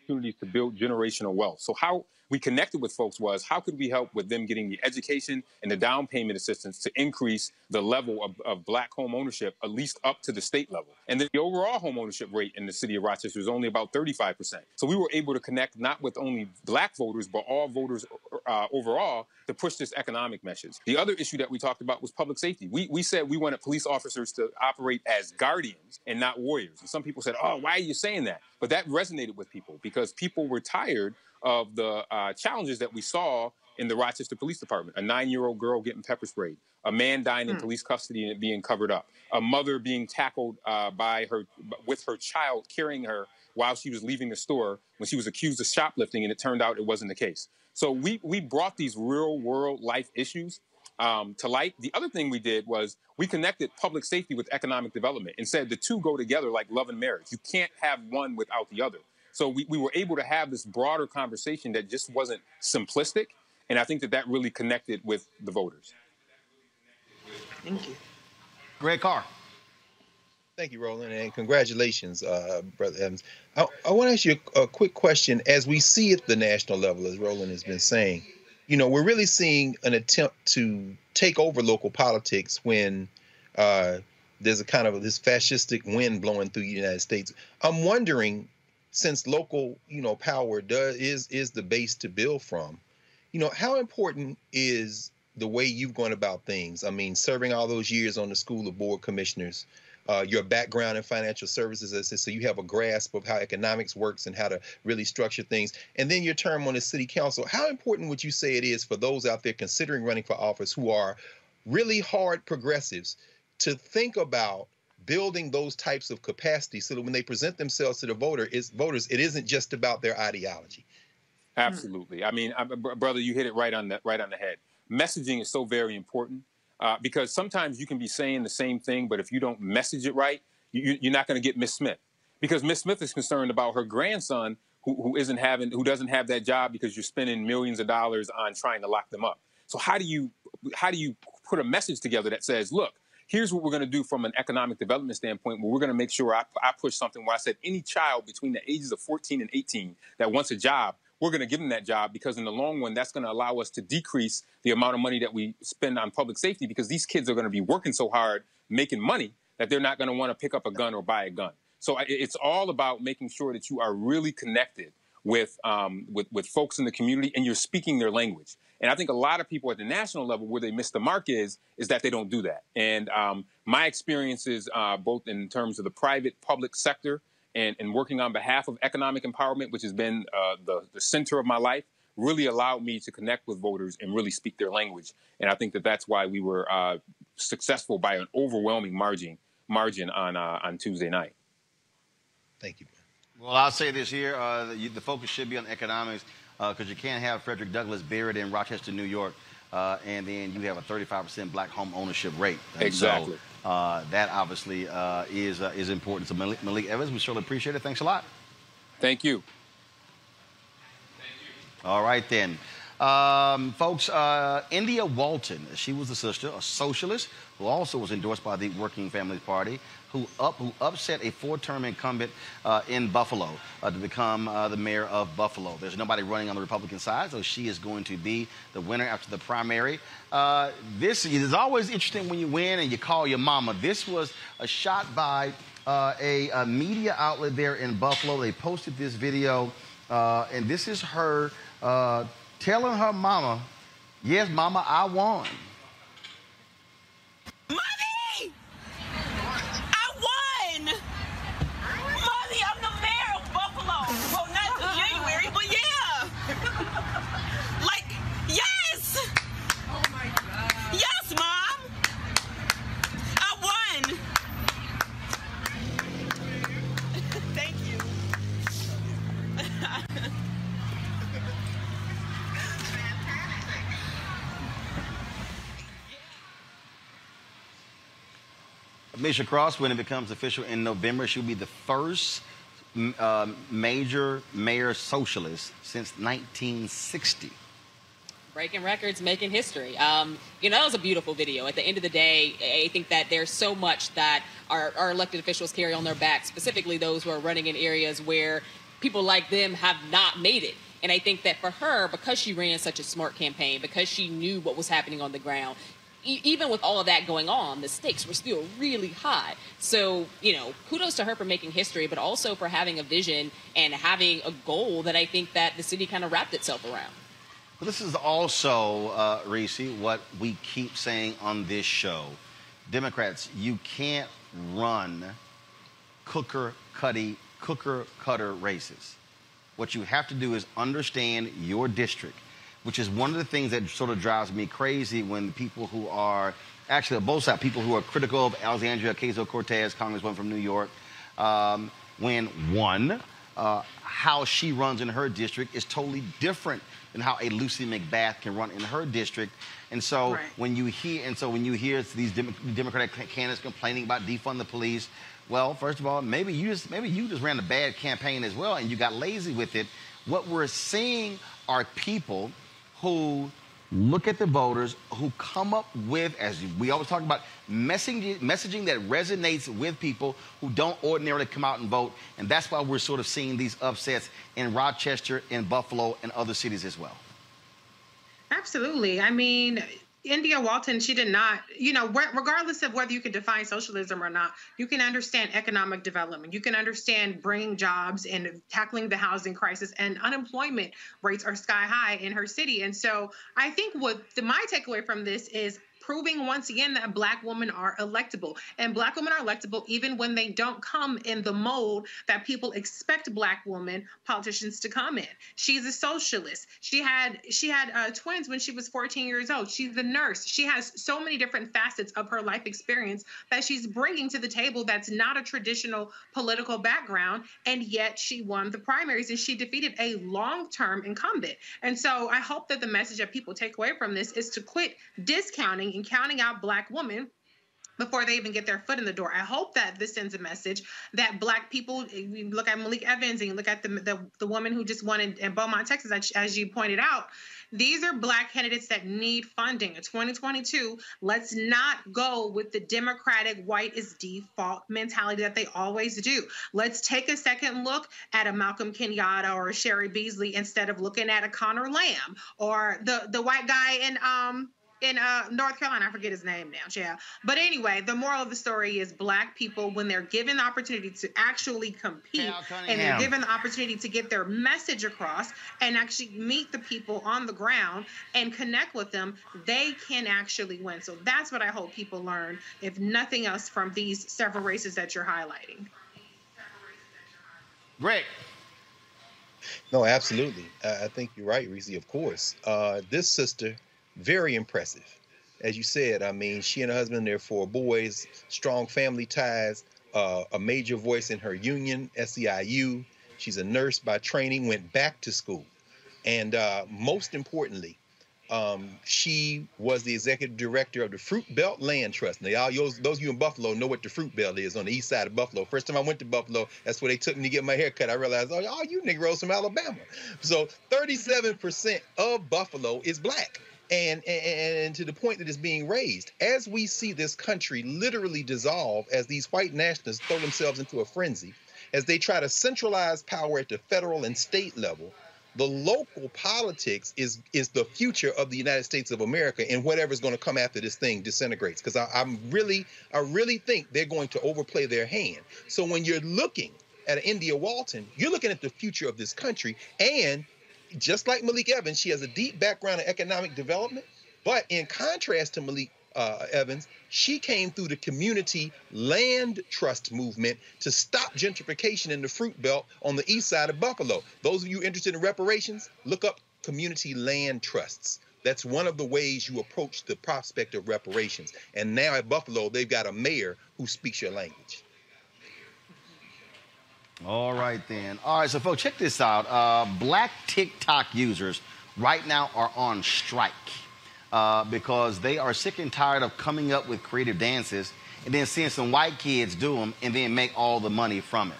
opportunities to build generational wealth. So how we connected with folks was how could we help with them getting the education and the down payment assistance to increase the level of, of black home ownership at least up to the state level. And the overall home ownership rate in the city of Rochester is only about 35%. So we were able to connect not with only black voters, but all voters uh, overall to push this economic message. The other issue that we talked about was public safety. We, we said we wanted police officers to operate as guardians and not warriors. And some people said, oh, why are you saying that? But that resonated with people because people were tired of the uh, challenges that we saw in the Rochester Police Department. A nine-year-old girl getting pepper sprayed, a man dying in Hmm. police custody and being covered up, a mother being tackled uh, by her with her child carrying her while she was leaving the store when she was accused of shoplifting, and it turned out it wasn't the case. So we we brought these real-world life issues um, to light. The other thing we did was we connected public safety with economic development and said the two go together like love and marriage. You can't have one without the other. So we, we were able to have this broader conversation that just wasn't simplistic. And I think that that really connected with the voters. Thank you. Greg Carr. Thank you, Roland, and congratulations, uh, Brother Evans. I, I want to ask you a, a quick question. As we see at the national level, as Roland has been saying, you know, we're really seeing an attempt to take over local politics when uh, there's a kind of this fascistic wind blowing through the United States. I'm wondering, since local, you know, power does is is the base to build from, you know, how important is the way you've gone about things? I mean, serving all those years on the School of Board Commissioners, uh, your background in financial services, so you have a grasp of how economics works and how to really structure things, and then your term on the city council. How important would you say it is for those out there considering running for office who are really hard progressives to think about building those types of capacities so that when they present themselves to the voter, is voters, it isn't just about their ideology. Absolutely. I mean, I, br- brother, you hit it right on the right on the head. Messaging is so very important uh, because sometimes you can be saying the same thing, but if you don't message it right, you, you're not going to get Miss Smith because Miss Smith is concerned about her grandson who, who isn't having who doesn't have that job because you're spending millions of dollars on trying to lock them up. So how do you how do you put a message together that says, look, here's what we're going to do from an economic development standpoint, where we're going to make sure I, I push something where I said any child between the ages of 14 and 18 that wants a job, we're going to give them that job because in the long run, that's going to allow us to decrease the amount of money that we spend on public safety because these kids are going to be working so hard making money that they're not going to want to pick up a gun or buy a gun. So it's all about making sure that you are really connected with, um, with with folks in the community and you're speaking their language. And I think a lot of people at the national level where they miss the mark is is that they don't do that. And um, my experiences, uh, both in terms of the private public sector and, and working on behalf of economic empowerment, which has been uh, the, the center of my life, really allowed me to connect with voters and really speak their language. And I think that that's why we were uh, successful by an overwhelming margin margin on uh, on Tuesday night. Thank you. Well, I'll say this here: uh, the, the focus should be on economics because you can't have Frederick Douglass buried in Rochester, New York, uh, and then you have a 35% black home ownership rate. And Exactly. So, uh, that obviously uh, is uh, is important. So Malik, Malik Evans, we surely appreciate it. Thanks a lot. Thank you. Thank you. All right then. Um, folks, uh, India Walton, she was the sister, a socialist who also was endorsed by the Working Families Party, who up who upset a four-term incumbent uh, in Buffalo uh, to become uh, the mayor of Buffalo. There's nobody running on the Republican side, so she is going to be the winner after the primary. Uh, this is always interesting when you win and you call your mama. This was a shot by uh, a, a media outlet there in Buffalo. They posted this video, uh, and this is her telling her mama, "Yes, mama, I won." Mommy! I won! Mommy, I'm the mayor of Buffalo. Well, not till January, but yeah. like, yes! Oh my God. Yes, Mom! I won! Thank you. Misha Cross, when it becomes official in November, she'll be the first uh, major mayor socialist since 1960. breaking records, making history. Um, you know, that was a beautiful video. At the end of the day, I think that there's so much that our, our elected officials carry on their backs, specifically those who are running in areas where people like them have not made it. And I think that for her, because she ran such a smart campaign, because she knew what was happening on the ground, even with all of that going on, the stakes were still really high. So, you know, kudos to her for making history, but also for having a vision and having a goal that I think that the city kind of wrapped itself around. This is also, uh, Reese, what we keep saying on this show. Democrats, you can't run cooker cutty cooker cutter races. What you have to do is understand your district. Which is one of the things that sort of drives me crazy when people who are actually on both sides, people who are critical of Alexandria Ocasio Cortez, Congresswoman from New York, um, when one, uh, how she runs in her district is totally different than how a Lucy McBath can run in her district. And so Right. when you hear, and so when you hear these Dem- Democratic candidates complaining about defund the police, well, first of all, maybe you just maybe you just ran a bad campaign as well, and you got lazy with it. What we're seeing are people who look at the voters, who come up with, as we always talk about, messaging, messaging that resonates with people who don't ordinarily come out and vote, and that's why we're sort of seeing these upsets in Rochester, in Buffalo, and other cities as well. Absolutely. I mean, India Walton, she did not, you know, re- regardless of whether you can define socialism or not, you can understand economic development. You can understand bringing jobs and tackling the housing crisis, and unemployment rates are sky high in her city. And so I think what the, my takeaway from this is proving once again that black women are electable. And black women are electable even when they don't come in the mold that people expect black women politicians to come in. She's a socialist. She had she had uh, twins when she was 14 years old. She's a nurse. She has so many different facets of her life experience that she's bringing to the table that's not a traditional political background and yet she won the primaries and she defeated a long-term incumbent. And so i hope that the message that people take away from this is to quit discounting and counting out black women before they even get their foot in the door. I hope that this sends a message that black people, you look at Malik Evans and you look at the, the, the woman who just won in, in Beaumont, Texas, as, as you pointed out, these are black candidates that need funding. In 2022, let's not go with the Democratic white is default mentality that they always do. Let's take a second look at a Malcolm Kenyatta or a Cheri Beasley instead of looking at a Conor Lamb or the, the white guy in um in uh, North Carolina. I forget his name now. Yeah. But anyway, the moral of the story is black people, when they're given the opportunity to actually compete and they're given the opportunity to get their message across and actually meet the people on the ground and connect with them, they can actually win. So that's what I hope people learn, if nothing else, from these several races that you're highlighting. Rick. No, absolutely. I I think you're right, Reese. Of course, uh, this sister, very impressive. As you said, I mean, she and her husband, their four boys, strong family ties, uh, a major voice in her union, SEIU. She's a nurse by training, went back to school, and uh, most importantly, um, she was the executive director of the Fruit Belt Land Trust. Now, y'all, those, those of you in Buffalo know what the Fruit Belt is on the east side of Buffalo. First time I went to Buffalo, that's where they took me to get my hair cut. I realized, oh, y'all, you Negroes from Alabama. So 37% of Buffalo is black. And, and, and to the point that it's being raised, as we see this country literally dissolve as these white nationalists throw themselves into a frenzy, as they try to centralize power at the federal and state level, the local politics is is the future of the United States of America and whatever's going to come after this thing disintegrates. Because I'm really, I really think they're going to overplay their hand. So when you're looking at India Walton, you're looking at the future of this country. And just like Malik Evans, she has a deep background in economic development. But in contrast to Malik uh, Evans, she came through the community land trust movement to stop gentrification in the fruit belt on the east side of Buffalo. Those of you interested in reparations, look up community land trusts. That's one of the ways you approach the prospect of reparations. And now at Buffalo, they've got a mayor who speaks your language. All right, then. All right, so folks, check this out. Uh, black TikTok users right now are on strike uh, because they are sick and tired of coming up with creative dances and then seeing some white kids do them and then make all the money from it.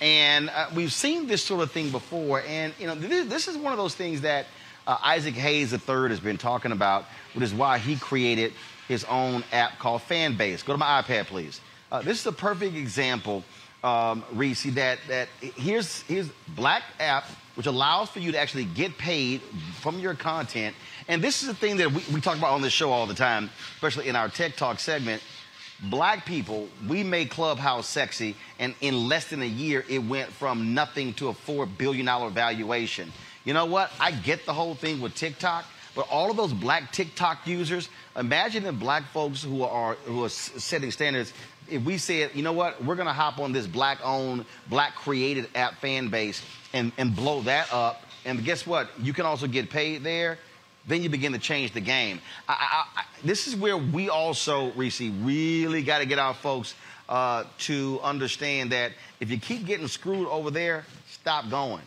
And uh, we've seen this sort of thing before. And, you know, this, this is one of those things that uh, Isaac Hayes III has been talking about, which is why he created his own app called Fanbase. Go to my iPad, please. Uh, this is a perfect example, um, Reese, that, that here's, here's Black app, which allows for you to actually get paid from your content. And this is the thing that we, we talk about on this show all the time, especially in our Tech Talk segment black people, we made Clubhouse sexy, and in less than a year, it went from nothing to a $4 billion valuation. You know what? I get the whole thing with TikTok, but all of those black TikTok users, imagine the black folks who are, who are setting standards. If we said, you know what, we're gonna hop on this black owned, black created app Fanbase and, and blow that up. And guess what? You can also get paid there. then you begin to change the game. I, I, I, this is where we also, Reese, really got to get our folks uh, to understand that if you keep getting screwed over there, stop going.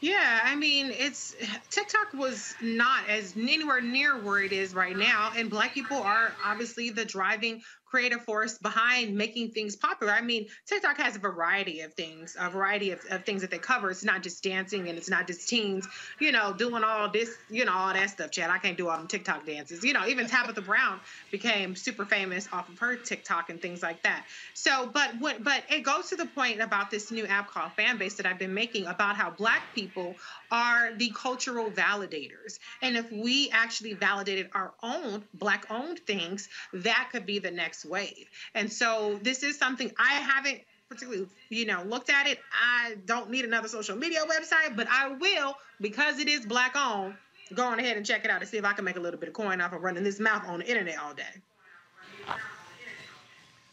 Yeah, I mean, it's TikTok was not as anywhere near where it is right now, and Black people are obviously the driving creative force behind making things popular. I mean, TikTok has a variety of things, a variety of, of things that they cover. It's not just dancing and it's not just teens, you know, doing all this, you know, all that stuff, Chad. I can't do all them TikTok dances. You know, even Tabitha Brown became super famous off of her TikTok and things like that. So, but what, but it goes to the point about this new app called Fanbase that I've been making about how black people are the cultural validators. And if we actually validated our own black owned things, that could be the next wave. And so this is something I haven't particularly, you know, looked at it. I don't need another social media website, but I will because it is black owned. Go on ahead and check it out and see if I can make a little bit of coin off of running this mouth on the internet all day.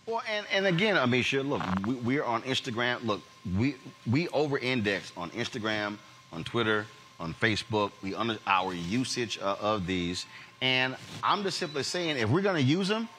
Well, and, and again, Ameshia, look, we, we're on Instagram. Look, we we over index on Instagram, on Twitter, on Facebook. We under our usage uh, of these. And I'm just simply saying, if we're going to use them,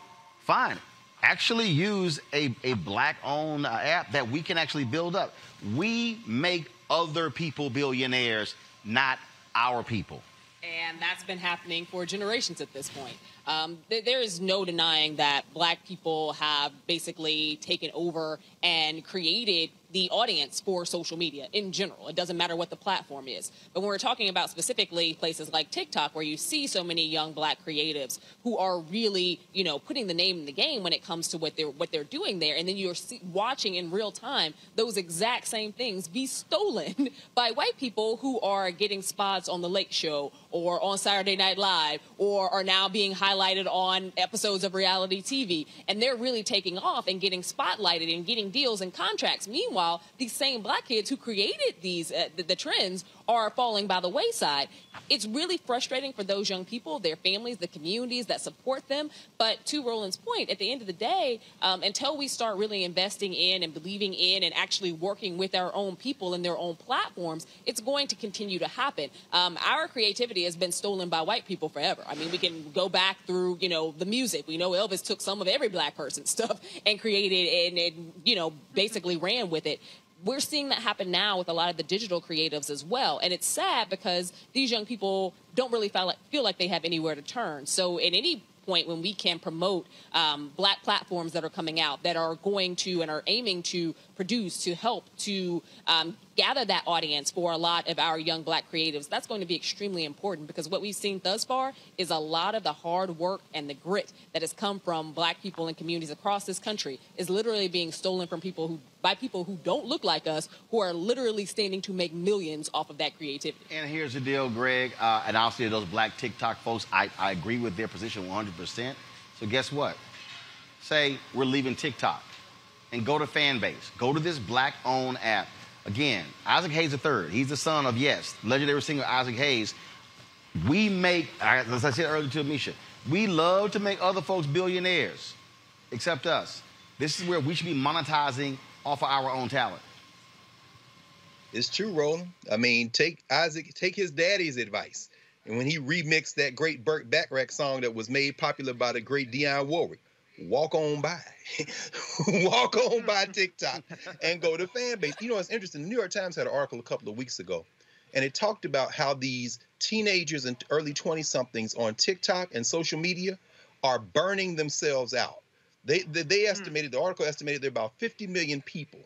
fine. Actually use a, a black owned uh, app that we can actually build up. We make other people billionaires, not our people. and that's been happening for generations at this point. Um, th- there is no denying that black people have basically taken over and created the audience for social media in general. It doesn't matter what the platform is. But when we're talking about specifically places like TikTok, where you see so many young black creatives who are really, you know, putting the name in the game when it comes to what they're what they're doing there, and then you're see- watching in real time those exact same things be stolen by white people who are getting spots on the Late Show or on Saturday Night Live or are now being highlighted on episodes of reality TV, and they're really taking off and getting spotlighted and getting deals and contracts. Meanwhile, these same black kids who created these uh, the, the trends are falling by the wayside. It's really frustrating for those young people, their families, the communities that support them. But to Roland's point, at the end of the day, um, until we start really investing in and believing in and actually working with our own people and their own platforms, it's going to continue to happen. Um, our creativity has been stolen by white people forever. I mean, we can go back through, you know, the music. We know Elvis took some of every black person's stuff and created and, and you know, basically ran with it we're seeing that happen now with a lot of the digital creatives as well. And it's sad because these young people don't really feel like, feel like they have anywhere to turn. So at any point when we can promote um, black platforms that are coming out that are going to and are aiming to produce to help to um, gather that audience for a lot of our young black creatives that's going to be extremely important because what we've seen thus far is a lot of the hard work and the grit that has come from black people and communities across this country is literally being stolen from people who by people who don't look like us who are literally standing to make millions off of that creativity And here's the deal, Greg, uh, and I'll say those black TikTok folks, I, I agree with their position 100%. So guess what? Say we're leaving TikTok and go to Fanbase. Go to this black-owned app. Again, Isaac Hayes III, he's the son of, yes, legendary singer Isaac Hayes. We make, as I said earlier to Ameshia, we love to make other folks billionaires, except us. This is where we should be monetizing off of our own talent. It's true, Roland. I mean, take Isaac, take his daddy's advice. And when he remixed that great Burt Bacharach song that was made popular by the great Dionne Warwick, walk on by. walk on by TikTok and go to Fanbase. You know, it's interesting. The New York Times had an article a couple of weeks ago, and it talked about how these teenagers and early 20 somethings on TikTok and social media are burning themselves out. They, they, they hmm. estimated, the article estimated there are about 50 million people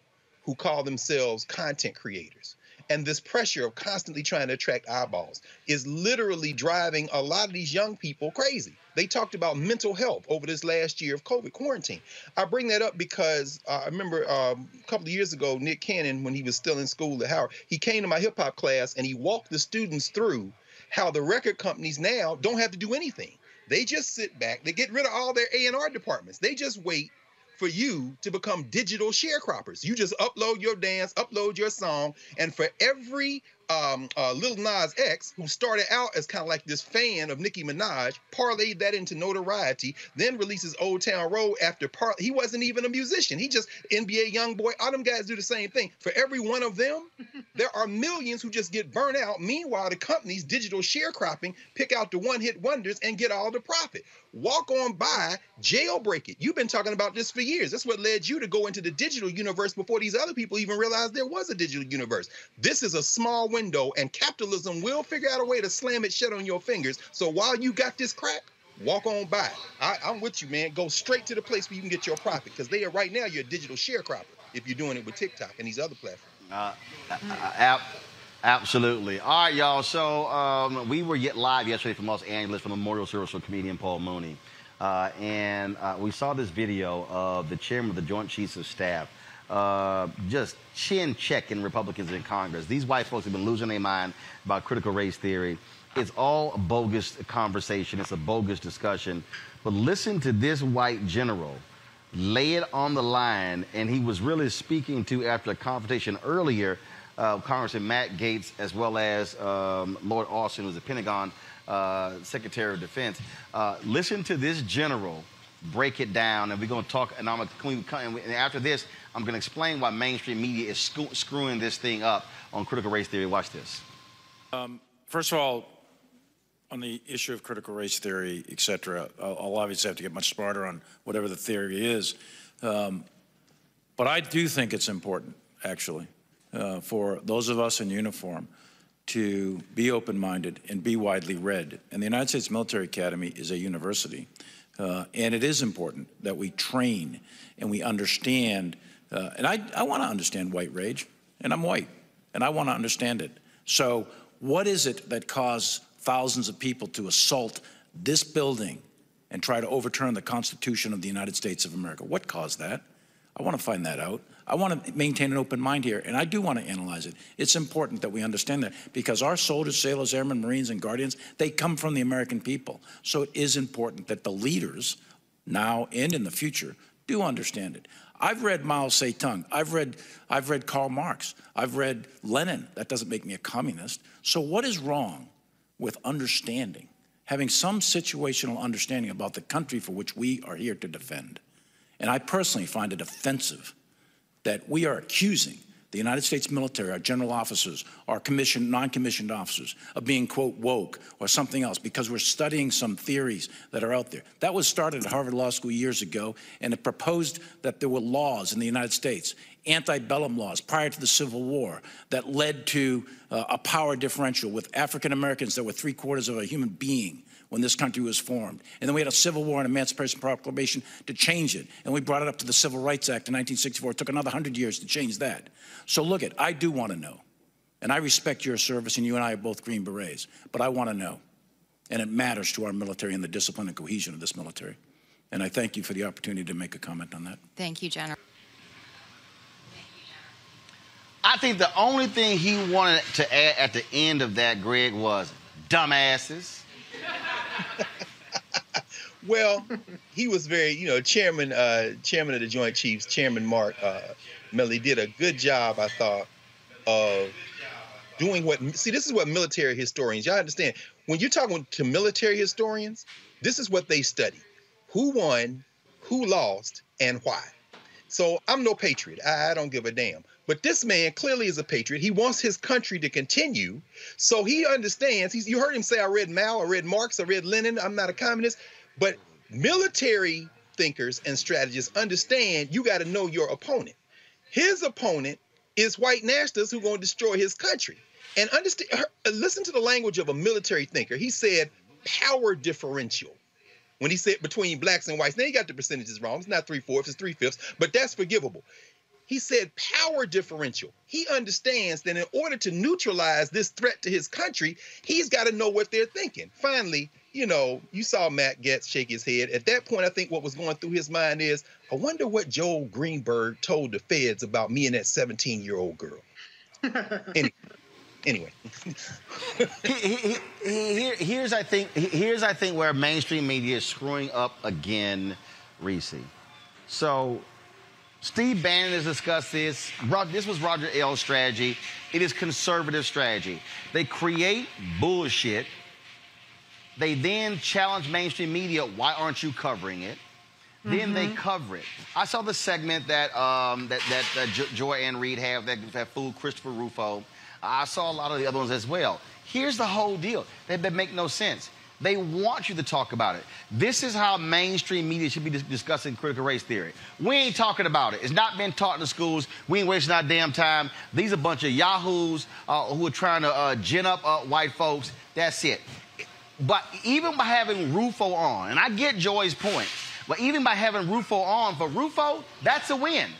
who call themselves content creators. And this pressure of constantly trying to attract eyeballs is literally driving a lot of these young people crazy. They talked about mental health over this last year of COVID quarantine. I bring that up because uh, I remember um, a couple of years ago, Nick Cannon, when he was still in school at Howard, he came to my hip hop class and he walked the students through how the record companies now don't have to do anything. They just sit back, they get rid of all their A&R departments. They just wait for you to become digital sharecroppers. You just upload your dance, upload your song, and for every um, uh, Lil Nas X, who started out as kind of like this fan of Nicki Minaj, parlayed that into notoriety, then releases Old Town Road after par. He wasn't even a musician. He just NBA young boy. All them guys do the same thing. For every one of them, there are millions who just get burnt out. Meanwhile, the companies, digital sharecropping, pick out the one-hit wonders and get all the profit. Walk on by, jailbreak it. You've been talking about this for years. That's what led you to go into the digital universe before these other people even realized there was a digital universe. This is a small window, and capitalism will figure out a way to slam it shut on your fingers. So while you got this crack, walk on by. I, I'm with you, man. Go straight to the place where you can get your profit because they are right now you're a digital sharecropper if you're doing it with TikTok and these other platforms. Uh, ab- absolutely. All right, y'all. So um, we were yet live yesterday from Los Angeles for memorial service for comedian Paul Mooney. Uh, and uh, we saw this video of the chairman of the Joint Chiefs of Staff uh, just chin checking Republicans in Congress. These white folks have been losing their mind about critical race theory. It's all a bogus conversation, it's a bogus discussion. But listen to this white general lay it on the line, and he was really speaking to after a confrontation earlier, uh, Congressman Matt Gaetz as well as um, Lloyd Austin, who's the Pentagon uh, Secretary of Defense. Uh, listen to this general break it down, and we're going to talk. And, I'm gonna, and after this, I'm going to explain why mainstream media is screw, screwing this thing up on critical race theory. Watch this. Um, first of all, on the issue of critical race theory, et cetera, I'll, I'll obviously have to get much smarter on whatever the theory is. Um, but I do think it's important, actually, uh, for those of us in uniform to be open-minded and be widely read. And the United States Military Academy is a university. Uh, and it is important that we train and we understand. Uh, and I, I want to understand white rage, and I'm white, and I want to understand it. So, what is it that caused thousands of people to assault this building and try to overturn the Constitution of the United States of America? What caused that? I want to find that out. I want to maintain an open mind here, and I do want to analyze it. It's important that we understand that because our soldiers, sailors, airmen, Marines, and Guardians, they come from the American people. So it is important that the leaders, now and in the future, do understand it. I've read Mao Zedong. I've read, I've read Karl Marx. I've read Lenin. That doesn't make me a communist. So what is wrong with understanding, having some situational understanding about the country for which we are here to defend? And I personally find it offensive that we are accusing the United States military, our general officers, our commissioned, non-commissioned officers, of being, quote, woke or something else because we're studying some theories that are out there. That was started at Harvard Law School years ago, and it proposed that there were laws in the United States, antebellum laws prior to the Civil War, that led to uh, a power differential with African Americans that were three quarters of a human being when this country was formed. And then we had a Civil War and Emancipation Proclamation to change it. And we brought it up to the Civil Rights Act in 1964. It took another 100 years to change that. So look at, I do want to know. And I respect your service, and you and I are both Green Berets. But I want to know. And it matters to our military and the discipline and cohesion of this military. And I thank you for the opportunity to make a comment on that. Thank you, General. I think the only thing he wanted to add at the end of that, Greg, was dumbasses. well, he was very, you know, chairman, uh, chairman of the Joint Chiefs, Chairman Mark uh, did a good job, I thought, of doing what. See, this is what military historians. Y'all understand when you're talking to military historians, this is what they study: who won, who lost, and why. So I'm no patriot. I, I don't give a damn. But this man clearly is a patriot. He wants his country to continue. So he understands. He's, you heard him say, I read Mao, I read Marx, I read Lenin. I'm not a communist. But military thinkers and strategists understand you got to know your opponent. His opponent is white nationalists who are going to destroy his country. And understand, uh, listen to the language of a military thinker. He said power differential when he said between blacks and whites. Now he got the percentages wrong. It's not three fourths, it's three fifths, but that's forgivable. He said power differential. He understands that in order to neutralize this threat to his country, he's got to know what they're thinking. Finally, you know, you saw Matt Gaetz shake his head. At that point, I think what was going through his mind is, I wonder what Joel Greenberg told the feds about me and that 17 year old girl. anyway. Anyway, Here, here's I think here's I think where mainstream media is screwing up again, Reese. So Steve Bannon has discussed this. This was Roger Ailes' strategy. It is conservative strategy. They create bullshit. They then challenge mainstream media. Why aren't you covering it? Then they cover it. I saw the segment that um, that that uh, jo- Joy Ann Reid had that, that fooled Christopher Rufo. I saw a lot of the other ones as well. Here's the whole deal. They, they make no sense. They want you to talk about it. This is how mainstream media should be dis- discussing critical race theory. We ain't talking about it. It's not been taught in the schools. We ain't wasting our damn time. These are a bunch of yahoos uh, who are trying to uh, gin up uh, white folks. That's it. But even by having Rufo on, and I get Joy's point, but even by having Rufo on for Rufo, that's a win.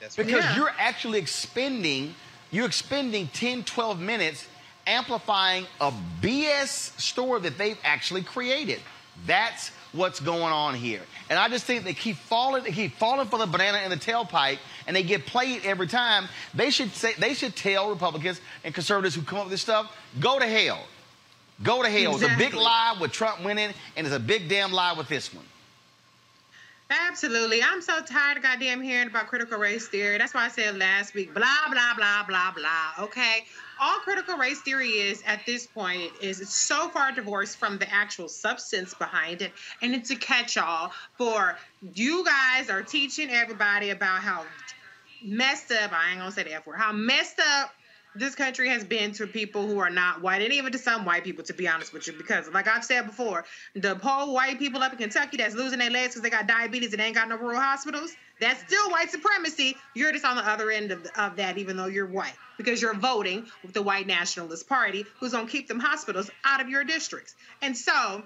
That's because right. you're actually expending, you're expending 10, 12 minutes amplifying a BS story that they've actually created. That's what's going on here. And I just think they keep falling, they keep falling for the banana in the tailpipe, and they get played every time. They should say they should tell Republicans and conservatives who come up with this stuff, go to hell. Go to hell. It's a big lie with Trump winning, and it's a big damn lie with this one. Absolutely. I'm so tired of goddamn hearing about critical race theory. That's why I said last week, blah, blah, blah, blah, blah. Okay. All critical race theory is at this point is so far divorced from the actual substance behind it. And it's a catch all for you guys are teaching everybody about how messed up, I ain't gonna say the F word, how messed up this country has been to people who are not white, and even to some white people, to be honest with you, because like I've said before, the poor white people up in Kentucky that's losing their legs because they got diabetes and ain't got no rural hospitals, that's still white supremacy. You're just on the other end of, of that, even though you're white, because you're voting with the white nationalist party who's gonna keep them hospitals out of your districts. And so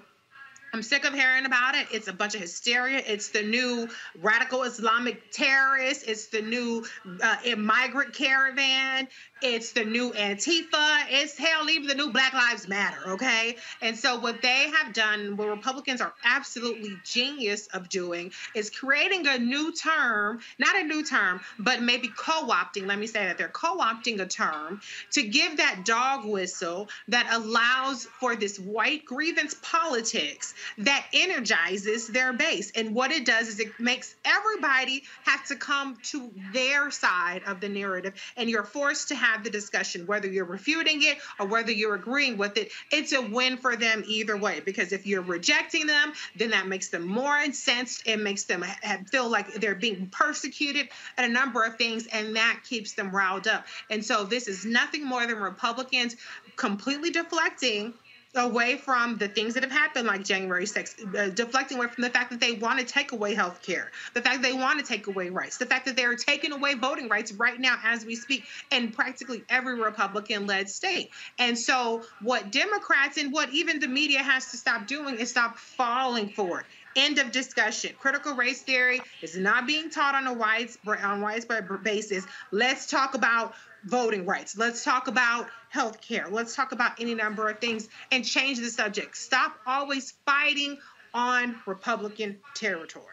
I'm sick of hearing about it. It's a bunch of hysteria. It's the new radical Islamic terrorists. It's the new uh, migrant caravan. It's the new Antifa. It's hell, even the new Black Lives Matter. Okay. And so, what they have done, what Republicans are absolutely genius of doing, is creating a new term, not a new term, but maybe co opting. Let me say that they're co opting a term to give that dog whistle that allows for this white grievance politics that energizes their base. And what it does is it makes everybody have to come to their side of the narrative, and you're forced to have the discussion, whether you're refuting it or whether you're agreeing with it. It's a win for them either way, because if you're rejecting them, then that makes them more incensed. It makes them feel like they're being persecuted and a number of things, and that keeps them riled up. And so this is nothing more than Republicans completely deflecting away from the things that have happened like January 6th, uh, deflecting away from the fact that they want to take away health care, the fact that they want to take away rights, the fact that they're taking away voting rights right now as we speak in practically every Republican led state. And so, what Democrats and what even the media has to stop doing is stop falling for it. End of discussion. Critical race theory is not being taught on a widespread on widespread basis. Let's talk about voting rights. Let's talk about health care. Let's talk about any number of things and change the subject. Stop always fighting on Republican territory.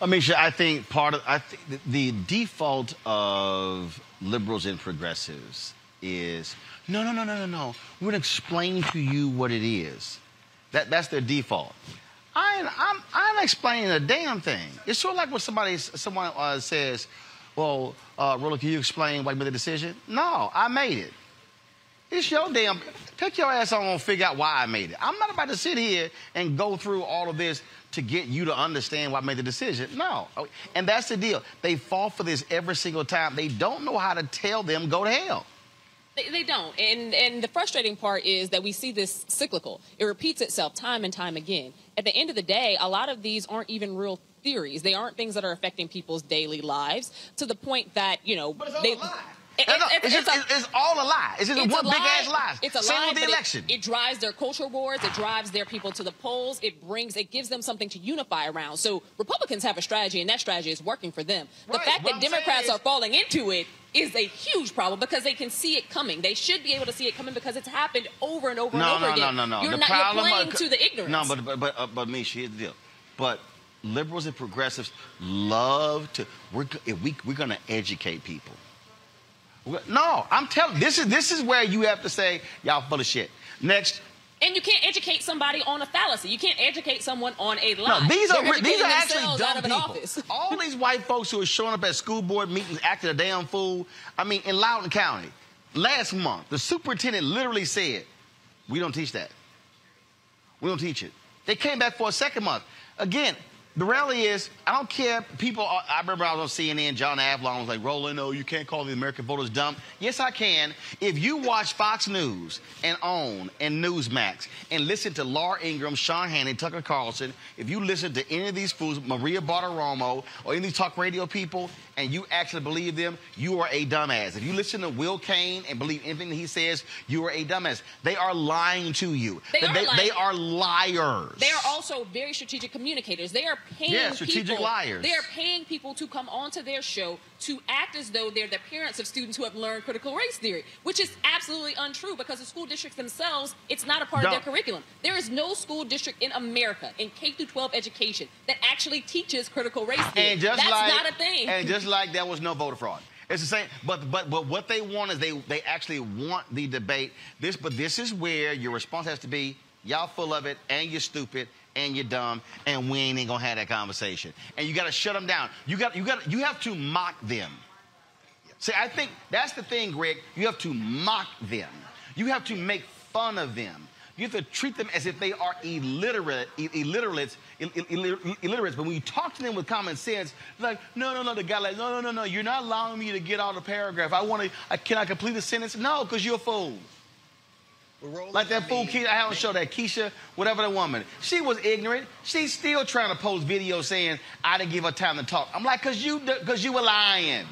Ameshia, I think part of I think the default of liberals and progressives is no, no, no, no, no, no. We're gonna explain to you what it is. That that's their default. I, I'm I'm explaining a damn thing. It's sort of like when somebody someone uh, says, "Well, uh, Roland, can you explain why you made the decision?" No, I made it. It's your damn. Take your ass on and figure out why I made it. I'm not about to sit here and go through all of this to get you to understand why I made the decision. No. And that's the deal. They fall for this every single time. They don't know how to tell them go to hell. They, they don't. And and the frustrating part is that we see this cyclical. It repeats itself time and time again. At the end of the day, a lot of these aren't even real theories. They aren't things that are affecting people's daily lives to the point that, you know, they It- No, no, it- it's, just, a- it's, it's all a lie. It's just it's one a big lie. ass lie. It's a Same lie, with the but it- It, drives their culture wars. It drives their people to the polls. It brings, it gives them something to unify around. So Republicans have a strategy, and that strategy is working for them. The fact What that I'm Democrats are falling into it is a huge problem because they can see it coming. They should be able to see it coming because it's happened over and over no, and over no, again. no, no, no. You're the not problem you're playing of- to the ignorance. No, but but but, uh, but me, here's the deal. But liberals and progressives love to. We're we we're gonna educate people. We're- No, I'm telling. This is this is where you have to say y'all full of shit. Next, And you can't educate somebody on a fallacy. You can't educate someone on a lie. No, these They're are these are actually dumb people. All these white folks who are showing up at school board meetings acting a damn fool. I mean, in Loudoun County, last month, the superintendent literally said, "We don't teach that. We don't teach it." They came back for a second month. Again, the reality is, I don't care. People, are, I remember I was on CNN, John Avlon was like, Roland, no, you can't call the American voters dumb. Yes, I can. If you watch Fox News and OAN and Newsmax and listen to Laura Ingraham, Sean Hannity, Tucker Carlson, if you listen to any of these fools, Maria Bartiromo, or any of these talk radio people, and you actually believe them, you are a dumbass. If you listen to Will Cain and believe anything that he says, you are a dumbass. They are lying to you. They are they, lying. they are liars. They are also very strategic communicators. They are paying Yeah, strategic people, liars. They are paying people to come onto their show to act as though they're the parents of students who have learned critical race theory, which is absolutely untrue because the school districts themselves, it's not a part of their curriculum. There is no school district in America in K through 12 education that actually teaches critical race theory. And just That's like, not a thing. And just like there was no voter fraud. It's the same, but but but what they want is they they actually want the debate. This, but this is where your response has to be: y'all full of it, and you're stupid, and you're dumb, and we ain't gonna have that conversation. And you got to shut them down. You got you got you have to mock them. See, I think that's the thing, Greg. You have to mock them. You have to make fun of them. You have to treat them as if they are illiterate, illiterates, ill- ill- ill- illiterates. But when you talk to them with common sense, like, no, no, no. The guy like, no, no, no, no. You're not allowing me to get out a paragraph. I want to. I, can I complete a sentence? No, because you're a fool. Like that fool Keisha, I haven't show that Keisha, whatever the woman. She was ignorant. She's still trying to post videos saying I didn't give her time to talk. I'm like, cause you, cause you were lying.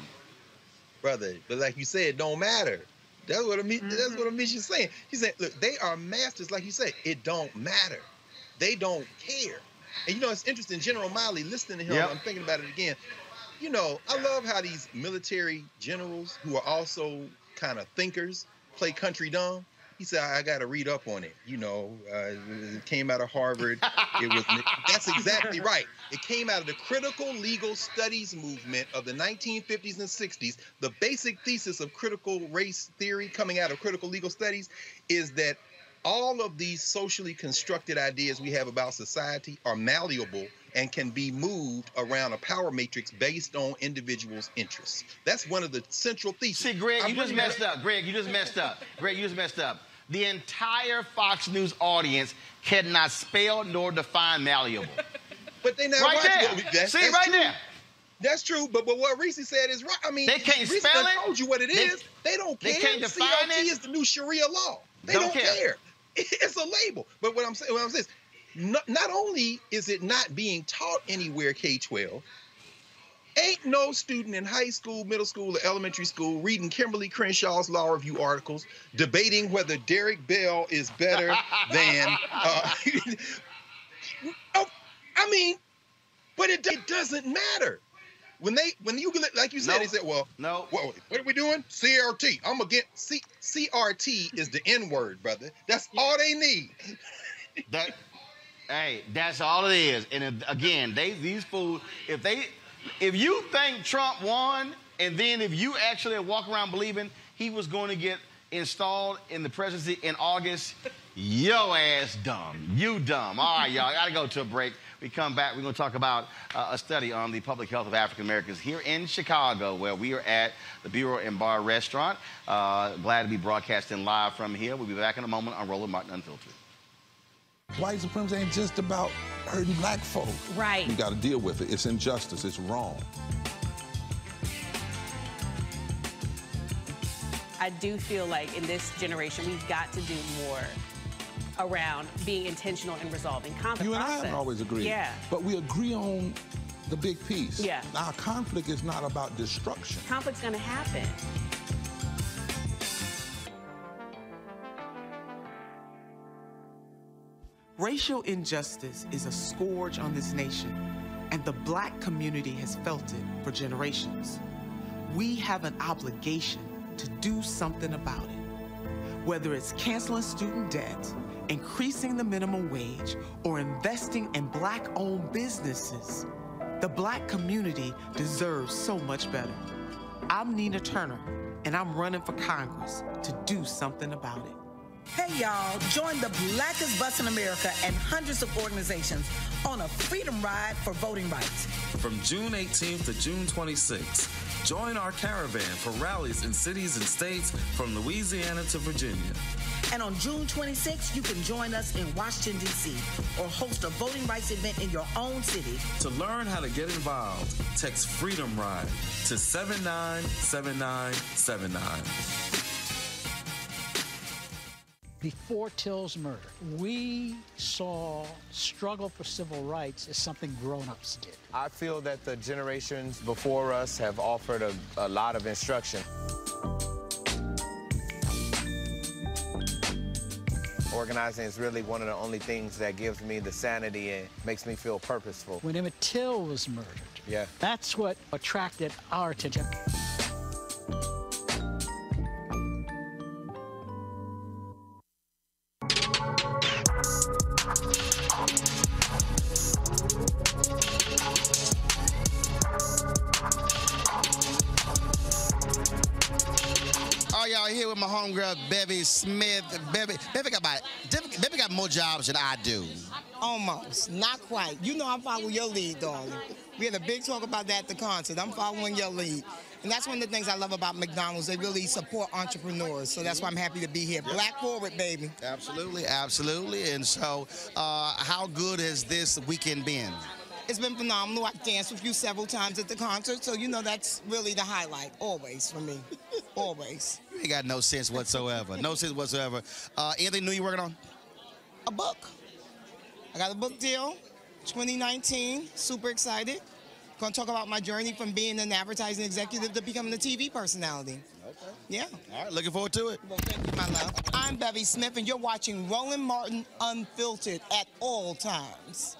brother. But like you said, it don't matter. That's what Amish, that's mm-hmm. what Ameshia's saying. He said, look, they are masters, like you said. It don't matter. They don't care. And you know, it's interesting. General Milley, listening to him, Yep. I'm thinking about it again. You know, I love how these military generals who are also kind of thinkers play country dumb. He said, I got to read up on it. You know, uh, it came out of Harvard. It was. That's exactly right. It came out of the critical legal studies movement of the 1950s and 60s. The basic thesis of critical race theory coming out of critical legal studies is that all of these socially constructed ideas we have about society are malleable and can be moved around a power matrix based on individuals' interests. That's one of the central theses. See, Greg, I'm you just messed up. Greg, you just messed up. Greg, you just messed up. The entire Fox News audience cannot spell nor define malleable. But they not Right there. it. That's- See, right true. there. That's true, but, but what Reese said is right. I mean, They can't Reese spell it. told you what it They- is. They, don't care. they can't define CRT it. is the new Sharia law. They Don't don't, care. care. It's a label. But what I'm saying, what I'm saying is, not, not only is it not being taught anywhere K-12, ain't no student in high school, middle school, or elementary school reading Kimberlé Crenshaw's law review articles, debating whether Derek Bell is better than. Uh, oh, I mean, but it, it doesn't matter. When they, when you like you said, No. they said, "Well, no, what, what are we doing? CRT. I'm against C, CRT is the N word, brother. That's all they need. That, hey, that's all it is. And if- again, they these fools, if they, if you think Trump won, and then if you actually walk around believing he was going to get installed in the presidency in August, yo ass dumb. You dumb. All right, y'all. I gotta go to a break. We come back. We're gonna talk about uh, a study on the public health of African Americans here in Chicago, where we are at the Bureau and Bar Restaurant. Uh, glad to be broadcasting live from here. We'll be back in a moment on Roland Martin Unfiltered. White supremacy ain't just about hurting black folk. Right. You got to deal with it. It's injustice. It's wrong. I do feel like in this generation, we've got to do more around being intentional in resolving conflict. You and I process. haven't always agreed. Yeah. But we agree on the big piece. Yeah. Our conflict is not about destruction. Conflict's going to happen. Racial injustice is a scourge on this nation, and the black community has felt it for generations. We have an obligation to do something about it. Whether it's canceling student debt, increasing the minimum wage, or investing in black owned businesses, the black community deserves so much better. I'm Nina Turner, and I'm running for Congress to do something about it. Hey, y'all, join the Blackest Bus in America and hundreds of organizations on a freedom ride for voting rights. From June 18th to June 26th, join our caravan for rallies in cities and states from Louisiana to Virginia. And on June 26th, you can join us in Washington, D.C., or host a voting rights event in your own city. To learn how to get involved, text Freedom Ride to 797979. Before Till's murder, we saw struggle for civil rights as something grown-ups did. I feel that the generations before us have offered a, a lot of instruction. Organizing is really one of the only things that gives me the sanity and makes me feel purposeful. When Emmett Till was murdered, Yeah. that's what attracted our attention. Smith. Bevy, Bevy got Bevy got more jobs than I do. Almost, not quite. You know I'm following your lead, darling. We had a big talk about that at the concert. I'm following your lead. And that's one of the things I love about McDonald's. They really support entrepreneurs. So that's why I'm happy to be here. Black forward, baby. Absolutely, absolutely. And so, uh, how good has this weekend been? It's been phenomenal. I've danced with you several times at the concert. So, you know, that's really the highlight, always, for me. always. You ain't got no sense whatsoever. No sense whatsoever. Uh, anything new you working on? A book. I got a book deal, 2019. Super excited. Going to talk about my journey from being an advertising executive to becoming a TV personality. Okay. Yeah. All right, looking forward to it. Well, thank you, my love. I'm Bevy Smith, and you're watching Roland Martin Unfiltered at all times.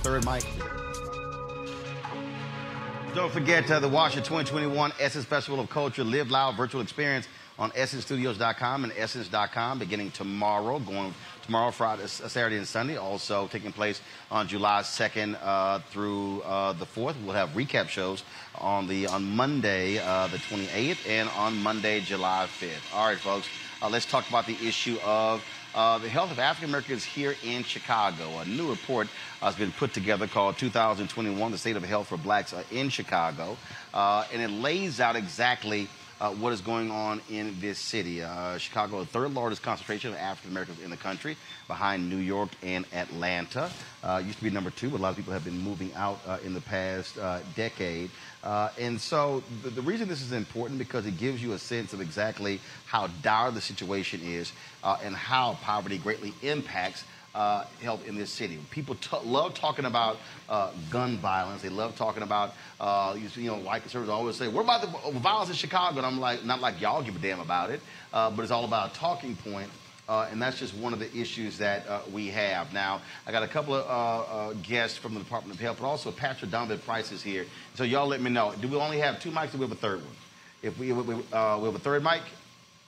Third mic? Don't forget uh, the Washington 2021 Essence Festival of Culture Live Loud virtual experience on EssenceStudios.com and Essence.com beginning tomorrow, going tomorrow, Friday, uh, Saturday, and Sunday. Also taking place on July 2nd uh, through uh, the 4th. We'll have recap shows on the on Monday, uh, the 28th, and on Monday, July 5th. All right, folks, uh, let's talk about the issue of uh, the health of African Americans here in Chicago. A new report has been put together called 2021, The State of Health for Blacks uh, in Chicago. Uh, and it lays out exactly uh, what is going on in this city. Uh, Chicago, the third largest concentration of African Americans in the country, behind New York and Atlanta. Uh, used to be number two, but a lot of people have been moving out uh, in the past uh, decade. Uh, and so the, the reason this is important because it gives you a sense of exactly how dire the situation is and how poverty greatly impacts uh, health in this city. People love talking about uh, gun violence. They love talking about, uh, you, you know, white conservatives always say, what about the violence in Chicago? And I'm like, not like y'all give a damn about it, uh, but it's all about a talking point. Uh, and that's just one of the issues that uh, we have. Now, I got a couple of uh, uh, guests from the Department of Health, but also Patrick Donovan Price is here. So y'all let me know. Do we only have two mics or do we have a third one? If we, we, uh, we have a third mic?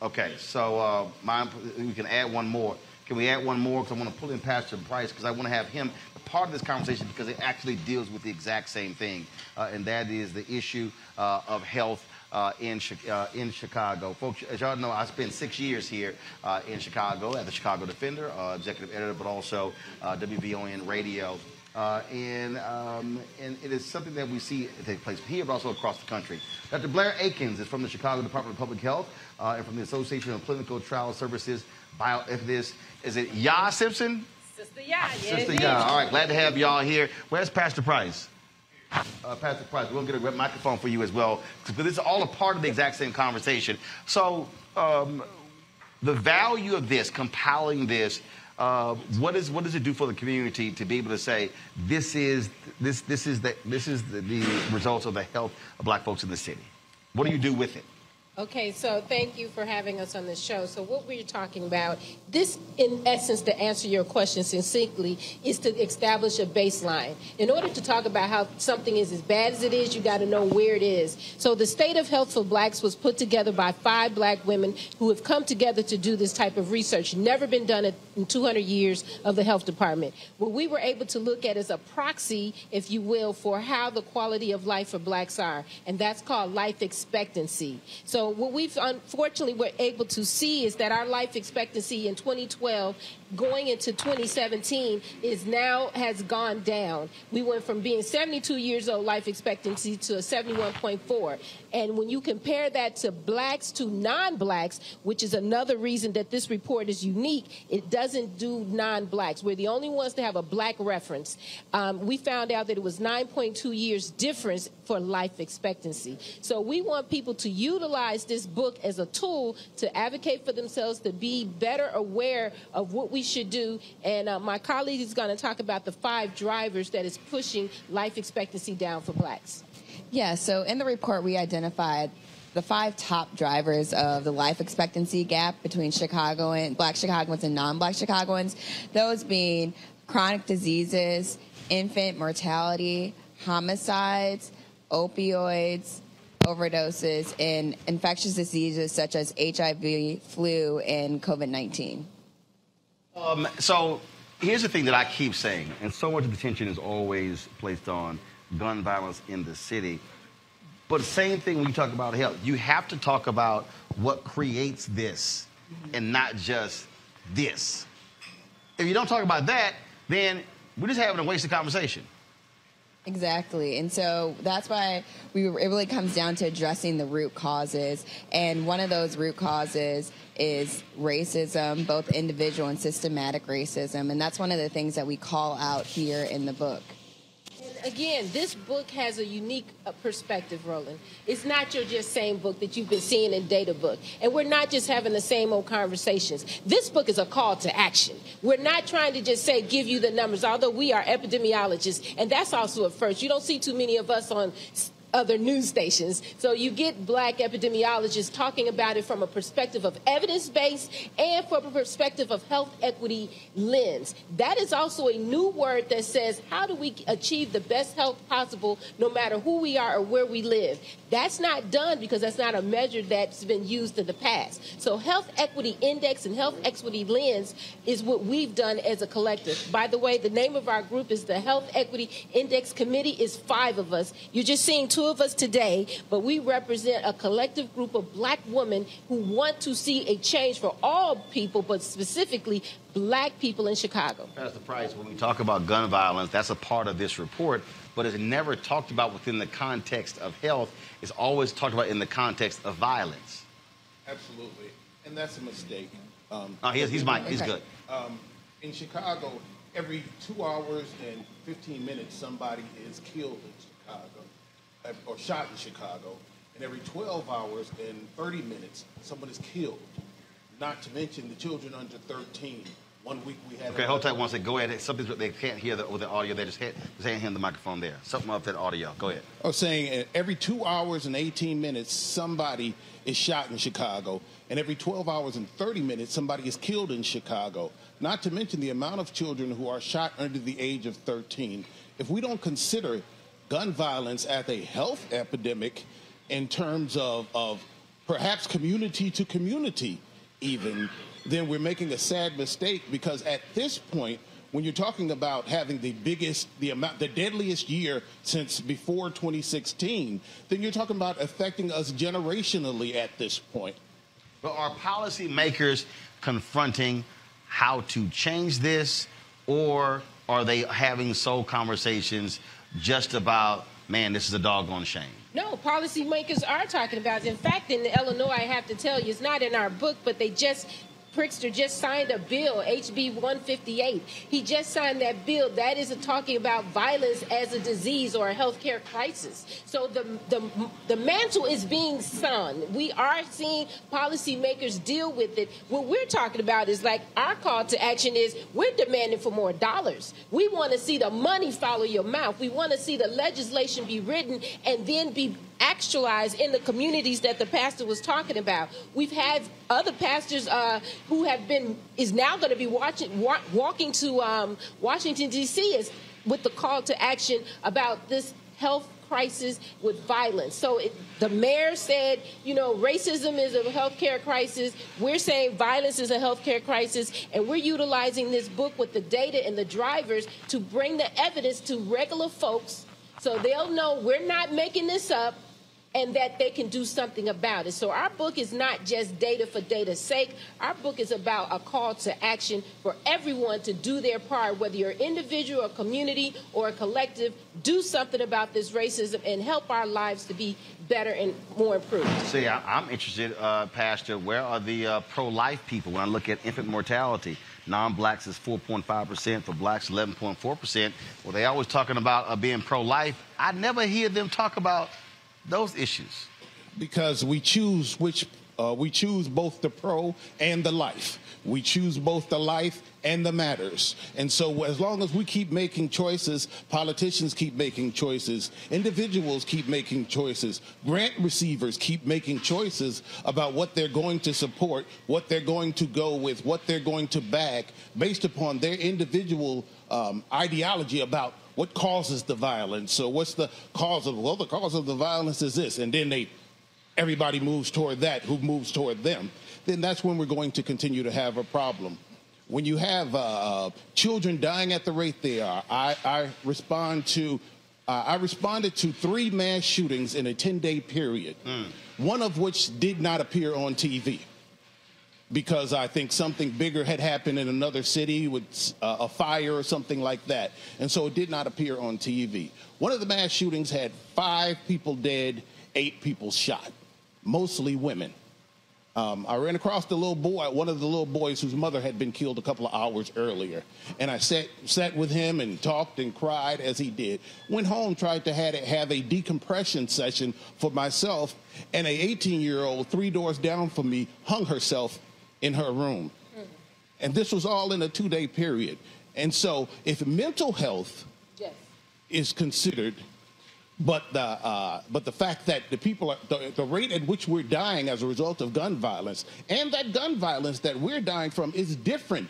Okay, so uh, mine, we can add one more. Can we add one more? Because I want to pull in Pastor Price because I want to have him part of this conversation because it actually deals with the exact same thing, uh, and that is the issue uh, of health uh, in, uh, in Chicago. Folks, as y'all know, I spent six years here uh, in Chicago at the Chicago Defender, uh, executive editor, but also WVON Radio. And, um, and it is something that we see take place here, but also across the country. Dr. Blair Akins is from the Chicago Department of Public Health and from the Association of Clinical Trial Services. Bioethicist. Is it Ya Simpson? Sister Ya, yeah. Sister Ya. All right, glad to have y'all here. Where's Pastor Price? Uh, Pastor Price, we'll get a microphone for you as well, because this is all a part of the exact same conversation. So, um, the value of this, compiling this, uh, what, is, what does it do for the community to be able to say this is, this, this is, the, this is the, the results of the health of black folks in the city? What do you do with it? Okay, so thank you for having us on this show. So, what we're talking about, this, in essence, to answer your question succinctly, is to establish a baseline. In order to talk about how something is as bad as it is, you got to know where it is. So, the State of Health for Blacks was put together by five black women who have come together to do this type of research. Never been done in 200 years of the health department. What we were able to look at is a proxy, if you will, for how the quality of life for blacks are, and that's called life expectancy. So, so what we've unfortunately were able to see is that our life expectancy in 2012 going into 2017 is now has gone down. We went from being 72 years old life expectancy to a 71.4. And when you compare that to blacks to non-blacks, which is another reason that this report is unique, it doesn't do non-blacks. We're the only ones to have a black reference. Um, we found out that it was 9.2 years difference for life expectancy. So we want people to utilize this book as a tool to advocate for themselves, to be better aware of what we should do. And uh, my colleague is going to talk about the five drivers that is pushing life expectancy down for blacks. Yeah, so in the report, we identified the five top drivers of the life expectancy gap between Chicago and black Chicagoans and non-black Chicagoans, those being chronic diseases, infant mortality, homicides, opioids, overdoses, and infectious diseases such as HIV, flu, and COVID 19. Um, so here's the thing that I keep saying, and so much of the attention is always placed on gun violence in the city. But the same thing when you talk about health, you have to talk about what creates this and not just this. If you don't talk about that, then we're just having a wasted conversation. Exactly. And so that's why we it really comes down to addressing the root causes. And one of those root causes is racism, both individual and systematic racism. And that's one of the things that we call out here in the book again, this book has a unique uh, perspective, Roland. It's not your just same book that you've been seeing in Data Book. And we're not just having the same old conversations. This book is a call to action. We're not trying to just say, give you the numbers, although we are epidemiologists. And that's also a first. You don't see too many of us on other news stations. So you get black epidemiologists talking about it from a perspective of evidence based and from a perspective of health equity lens. That is also a new word that says, how do we achieve the best health possible no matter who we are or where we live? That's not done because that's not a measure that's been used in the past. So health equity index and health equity lens is what we've done as a collective. By the way, the name of our group is the Health Equity Index Committee is five of us. You're just seeing two of us today, but we represent a collective group of black women who want to see a change for all people, but specifically black people in Chicago. Pastor Price, when we talk about gun violence, that's a part of this report, but it's never talked about within the context of health. It's always talked about in the context of violence. Absolutely, and that's a mistake. Um, oh, he's, he's Mike. He's good. Um, in Chicago, every two hours and 15 minutes, somebody is killed in Chicago, or shot in Chicago, and every 12 hours and 30 minutes, someone is killed. Not to mention the children under 13 one week we had. Okay, hold tight one second. Go ahead. Something they can't hear the, with the audio. They just hand him the microphone there. Something off that audio. Go ahead. I was saying uh, every two hours and 18 minutes, somebody is shot in Chicago, and every 12 hours and 30 minutes, somebody is killed in Chicago. Not to mention the amount of children who are shot under the age of 13. If we don't consider gun violence as a health epidemic in terms of, of perhaps community to community, even then we're making a sad mistake because at this point, when you're talking about having the biggest, the amount, the deadliest year since before 2016, then you're talking about affecting us generationally at this point. But are policymakers confronting how to change this, or are they having sole conversations just about, man, this is a doggone shame? No, policymakers are talking about it. In fact, in Illinois, I have to tell you, it's not in our book, but they just Pritzker just signed a bill, HB 158. He just signed that bill. That isn't talking about violence as a disease or a healthcare crisis. So the, the, the mantle is being sung. We are seeing policymakers deal with it. What we're talking about is like our call to action is we're demanding for more dollars. We want to see the money follow your mouth. We want to see the legislation be written and then be actualize in the communities that the pastor was talking about. We've had other pastors uh, who have been is now going to be watching wa- walking to um, Washington D.C. With the call to action about this health crisis with violence. So it, the mayor said, you know, racism is a healthcare crisis. We're saying violence is a healthcare crisis, and we're utilizing this book with the data and the drivers to bring the evidence to regular folks so they'll know we're not making this up and that they can do something about it. So our book is not just data for data's sake. Our book is about a call to action for everyone to do their part, whether you're individual, a community, or a collective, do something about this racism and help our lives to be better and more improved. See, I, am interested, uh, Pastor, where are the uh, pro-life people when I look at infant mortality? Non-blacks is 4.5%, for blacks 11.4%. Well, they always talking about uh, being pro-life. I never hear them talk about those issues? Because we choose which uh, we choose both the pro and the life. We choose both the life and the matters. And so, as long as we keep making choices, politicians keep making choices, individuals keep making choices, grant receivers keep making choices about what they're going to support, what they're going to go with, what they're going to back based upon their individual um, ideology about what causes the violence? So what's the cause of well the cause of the violence is this and then they everybody moves toward that who moves toward them. Then that's when we're going to continue to have a problem. When you have uh, uh children dying at the rate they are, I, I respond to uh, I responded to three mass shootings in a 10 day period, mm. one of which did not appear on TV because I think something bigger had happened in another city with uh, a fire or something like that. And so it did not appear on TV. One of the mass shootings had five people dead, eight people shot, mostly women. Um, I ran across the little boy, one of the little boys whose mother had been killed a couple of hours earlier. And I sat, sat with him and talked and cried as he did. Went home, tried to have, a decompression session for myself. And a 18 year old, three doors down from me, hung herself in her room. And this was all in a two day period. And so, if mental health yes. is considered, but the, uh, but the fact that the people are, the, the rate at which we're dying as a result of gun violence, and that gun violence that we're dying from is different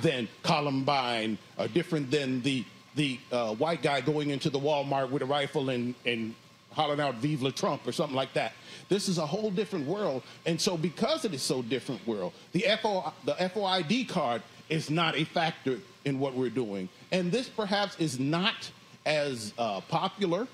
than Columbine, or different than the, the uh, white guy going into the Walmart with a rifle and, and hollering out Vive la Trump or something like that. This is a whole different world. And so because it is so different world, the, FO, the FOID card is not a factor in what we're doing. And this perhaps is not as uh, popular,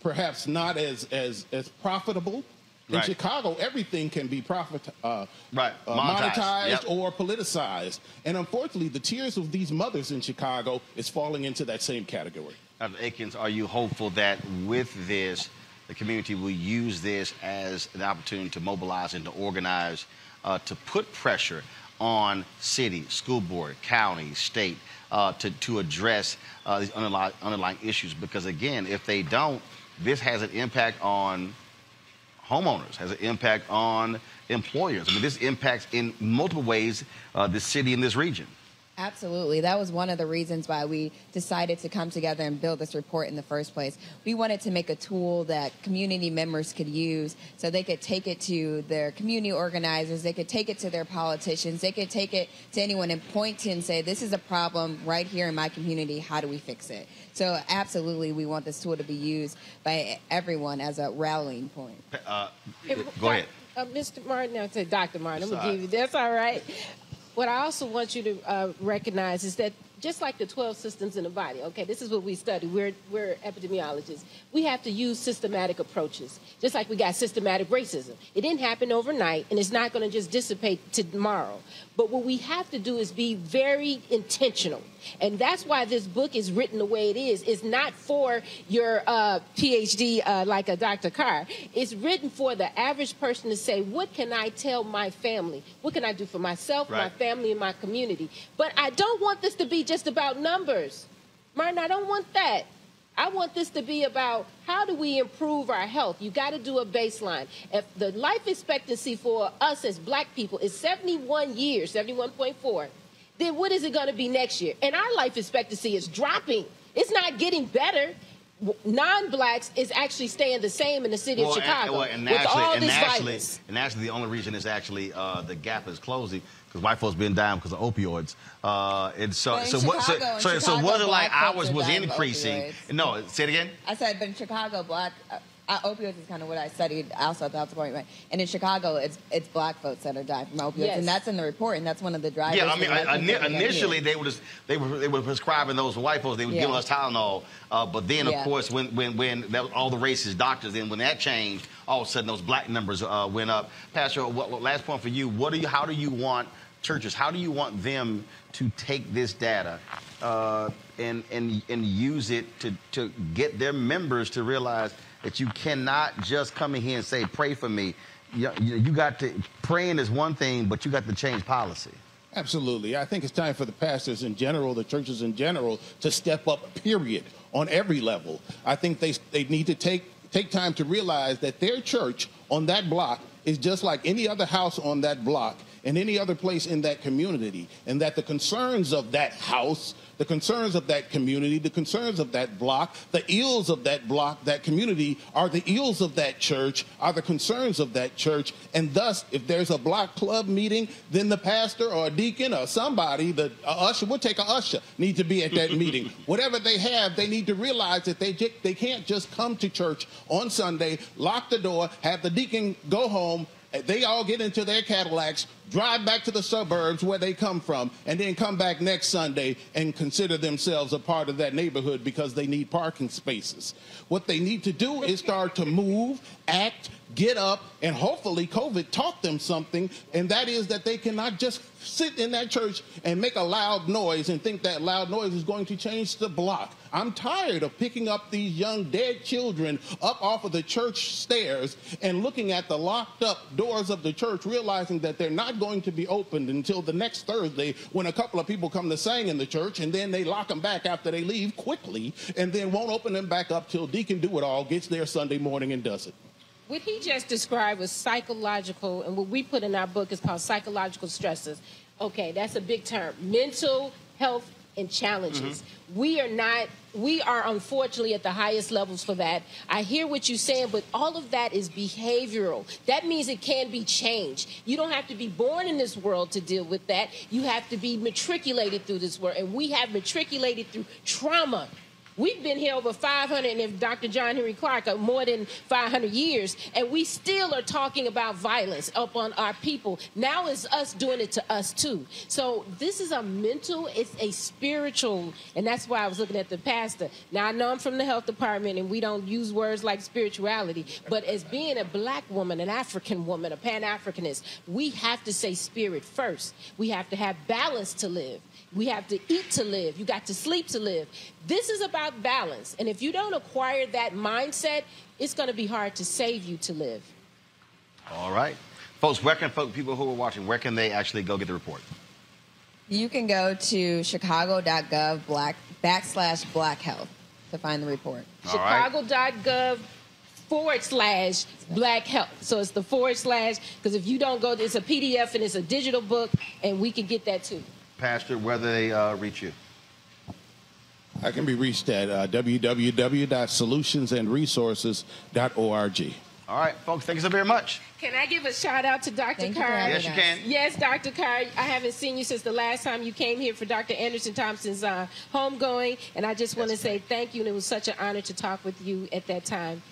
perhaps not as, as, as profitable. In right. Chicago, everything can be profit, uh, right. Uh, monetized, monetized yep. or politicized. And unfortunately, the tears of these mothers in Chicago is falling into that same category. Dr. Aikens, are you hopeful that with this, the community will use this as an opportunity to mobilize and to organize, uh, to put pressure on city, school board, county, state, uh, to, to address uh, these underlying, underlying issues. Because again, if they don't, this has an impact on homeowners, has an impact on employers. I mean, this impacts in multiple ways uh, the city and this region. Absolutely. That was one of the reasons why we decided to come together and build this report in the first place. We wanted to make a tool that community members could use so they could take it to their community organizers, they could take it to their politicians, they could take it to anyone and point to and say, this is a problem right here in my community. How do we fix it? So, absolutely, we want this tool to be used by everyone as a rallying point. Uh, go ahead. Uh, Mr. Martin, I said Dr. Martin, I'm going to give you that's all right what I also want you to uh, recognize is that just like the 12 systems in the body, okay, this is what we study. We're, we're epidemiologists. We have to use systematic approaches, just like we got systematic racism. It didn't happen overnight, and it's not going to just dissipate tomorrow. But what we have to do is be very intentional. And that's why this book is written the way it is. It's not for your uh, PhD uh, like a Dr. Carr. It's written for the average person to say, what can I tell my family? What can I do for myself, right. my family, and my community? But I don't want this to be just about numbers. Martin, I don't want that. I want this to be about how do we improve our health? You got to do a baseline. If the life expectancy for us as black people is 71 years, 71.4, then what is it going to be next year? And our life expectancy is dropping. It's not getting better. non-blacks is actually staying the same in the city Well, of Chicago and, well, and with actually, all and this actually, violence. and actually, the only reason is actually uh, the gap is closing because white folks been dying because of opioids. Uh, and so, But in so what? So, Chicago- in so, so was it like ours was increasing? No, say it again. I said, but in Chicago, black uh, uh, opioids is kind of what I studied also at the health department. And in Chicago, it's it's black folks that are dying from opioids, Yes. and that's in the report, and that's one of the drivers. Yeah, I mean, what I- think that ini- we're gonna initially they were just they were they were prescribing those for white folks. They were Yeah. giving us Tylenol, uh, but then of Yeah. course when when when that, was all the racist doctors, then when that changed, all of a sudden those black numbers uh, went up. Pastor, what, what- last point for you. What do you? How do you want churches? How do you want them to take this data? Uh, and, and, and use it to, to get their members to realize that you cannot just come in here and say, pray for me. You, you got to, praying is one thing, but you got to change policy. Absolutely. I think it's time for the pastors in general, the churches in general, to step up, period, on every level. I think they, they need to take, take time to realize that their church on that block is just like any other house on that block and any other place in that community, and that the concerns of that house, the concerns of that community, the concerns of that block, the ills of that block, that community, are the ills of that church, are the concerns of that church, and thus, if there's a block club meeting, then the pastor or a deacon or somebody, the usher, we'll take a usher, need to be at that meeting. Whatever they have, they need to realize that they they can't just come to church on Sunday, lock the door, have the deacon go home, they all get into their Cadillacs, drive back to the suburbs where they come from, and then come back next Sunday and consider themselves a part of that neighborhood because they need parking spaces. What they need to do is start to move, act, get up, and hopefully COVID taught them something, and that is that they cannot just sit in that church and make a loud noise and think that loud noise is going to change the block. I'm tired of picking up these young dead children up off of the church stairs and looking at the locked up doors of the church, realizing that they're not going to be opened until the next Thursday when a couple of people come to sing in the church, and then they lock them back after they leave quickly, and then won't open them back up till Deacon Do It All gets there Sunday morning and does it. What he just described was psychological, and what we put in our book is called psychological stresses. Okay, that's a big term. Mental health and challenges. Mm-hmm. We are not, we are unfortunately at the highest levels for that. I hear what you're saying, but all of that is behavioral. That means it can be changed. You don't have to be born in this world to deal with that. You have to be matriculated through this world, and we have matriculated through trauma. We've been here over 500, and if Dr. John Henrik Clarke, uh, more than 500 years, and we still are talking about violence up on our people. Now it's us doing it to us too. So this is a mental, it's a spiritual, and that's why I was looking at the pastor. Now I know I'm from the health department, and we don't use words like spirituality, but as being a black woman, an African woman, a Pan Africanist, we have to say spirit first. We have to have balance to live. We have to eat to live. You got to sleep to live. This is about balance. And if you don't acquire that mindset, it's going to be hard to save you to live. All right. Folks, where can folk, people who are watching, where can they actually go get the report? You can go to chicago.gov black backslash black health to find the report. All right. Chicago.gov forward slash black health. So it's the forward slash, because if you don't go, it's a PDF and it's a digital book, and we can get that too. Pastor, where do they uh, reach you? I can be reached at uh, www.solutionsandresources.org. All right, folks, thank you so very much. Can I give a shout out to Dr. Thank Carr? having Yes, you can. Yes, Dr. Carr. I haven't seen you since the last time you came here for Dr. Anderson Thompson's uh, homegoing, and I just want to say thank you, and it was such an honor to talk with you at that time.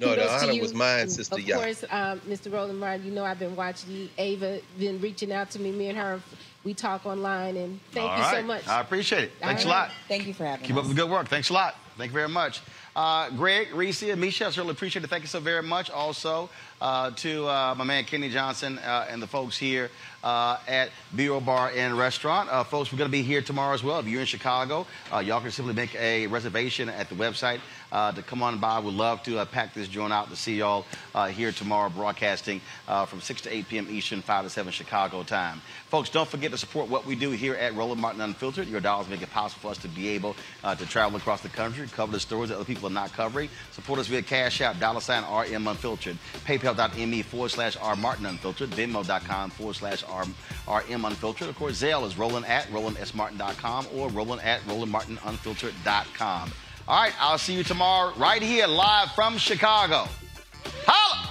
No, the Kudos to honor was mine, And Sister Of Yah. course, um, Mr. Roland Martin, you know I've been watching you. Ava been reaching out to me. Me and her, we talk online, and thank All you so much. I appreciate it. All Thanks a right. lot. Thank you for having me. Keep us. up the good work. Thanks a lot. Thank you very much. Uh, Greg, Reese, and Misha, I certainly appreciate it. Thank you so very much. Also, uh, to uh, my man Kenny Johnson uh, and the folks here uh, at Bureau Bar and Restaurant. Uh, folks, we're going to be here tomorrow as well. If you're in Chicago, uh, y'all can simply make a reservation at the website uh, to come on by. We'd love to uh, pack this joint out to see y'all uh, here tomorrow, broadcasting uh, from 6 to 8 p.m. Eastern, 5 to 7 Chicago time. Folks, don't forget to support what we do here at Roland Martin Unfiltered. Your dollars make it possible for us to be able uh, to travel across the country, cover the stories that other people are not covering. Support us via Cash App, dollar sign RM Unfiltered, paypal.me forward slash R Martin Unfiltered, venmo.com forward slash RM Unfiltered. Of course, Zelle is Roland at RolandSMartin.com or Roland at RolandMartinUnfiltered.com. All right, I'll see you tomorrow right here live from Chicago. Holla!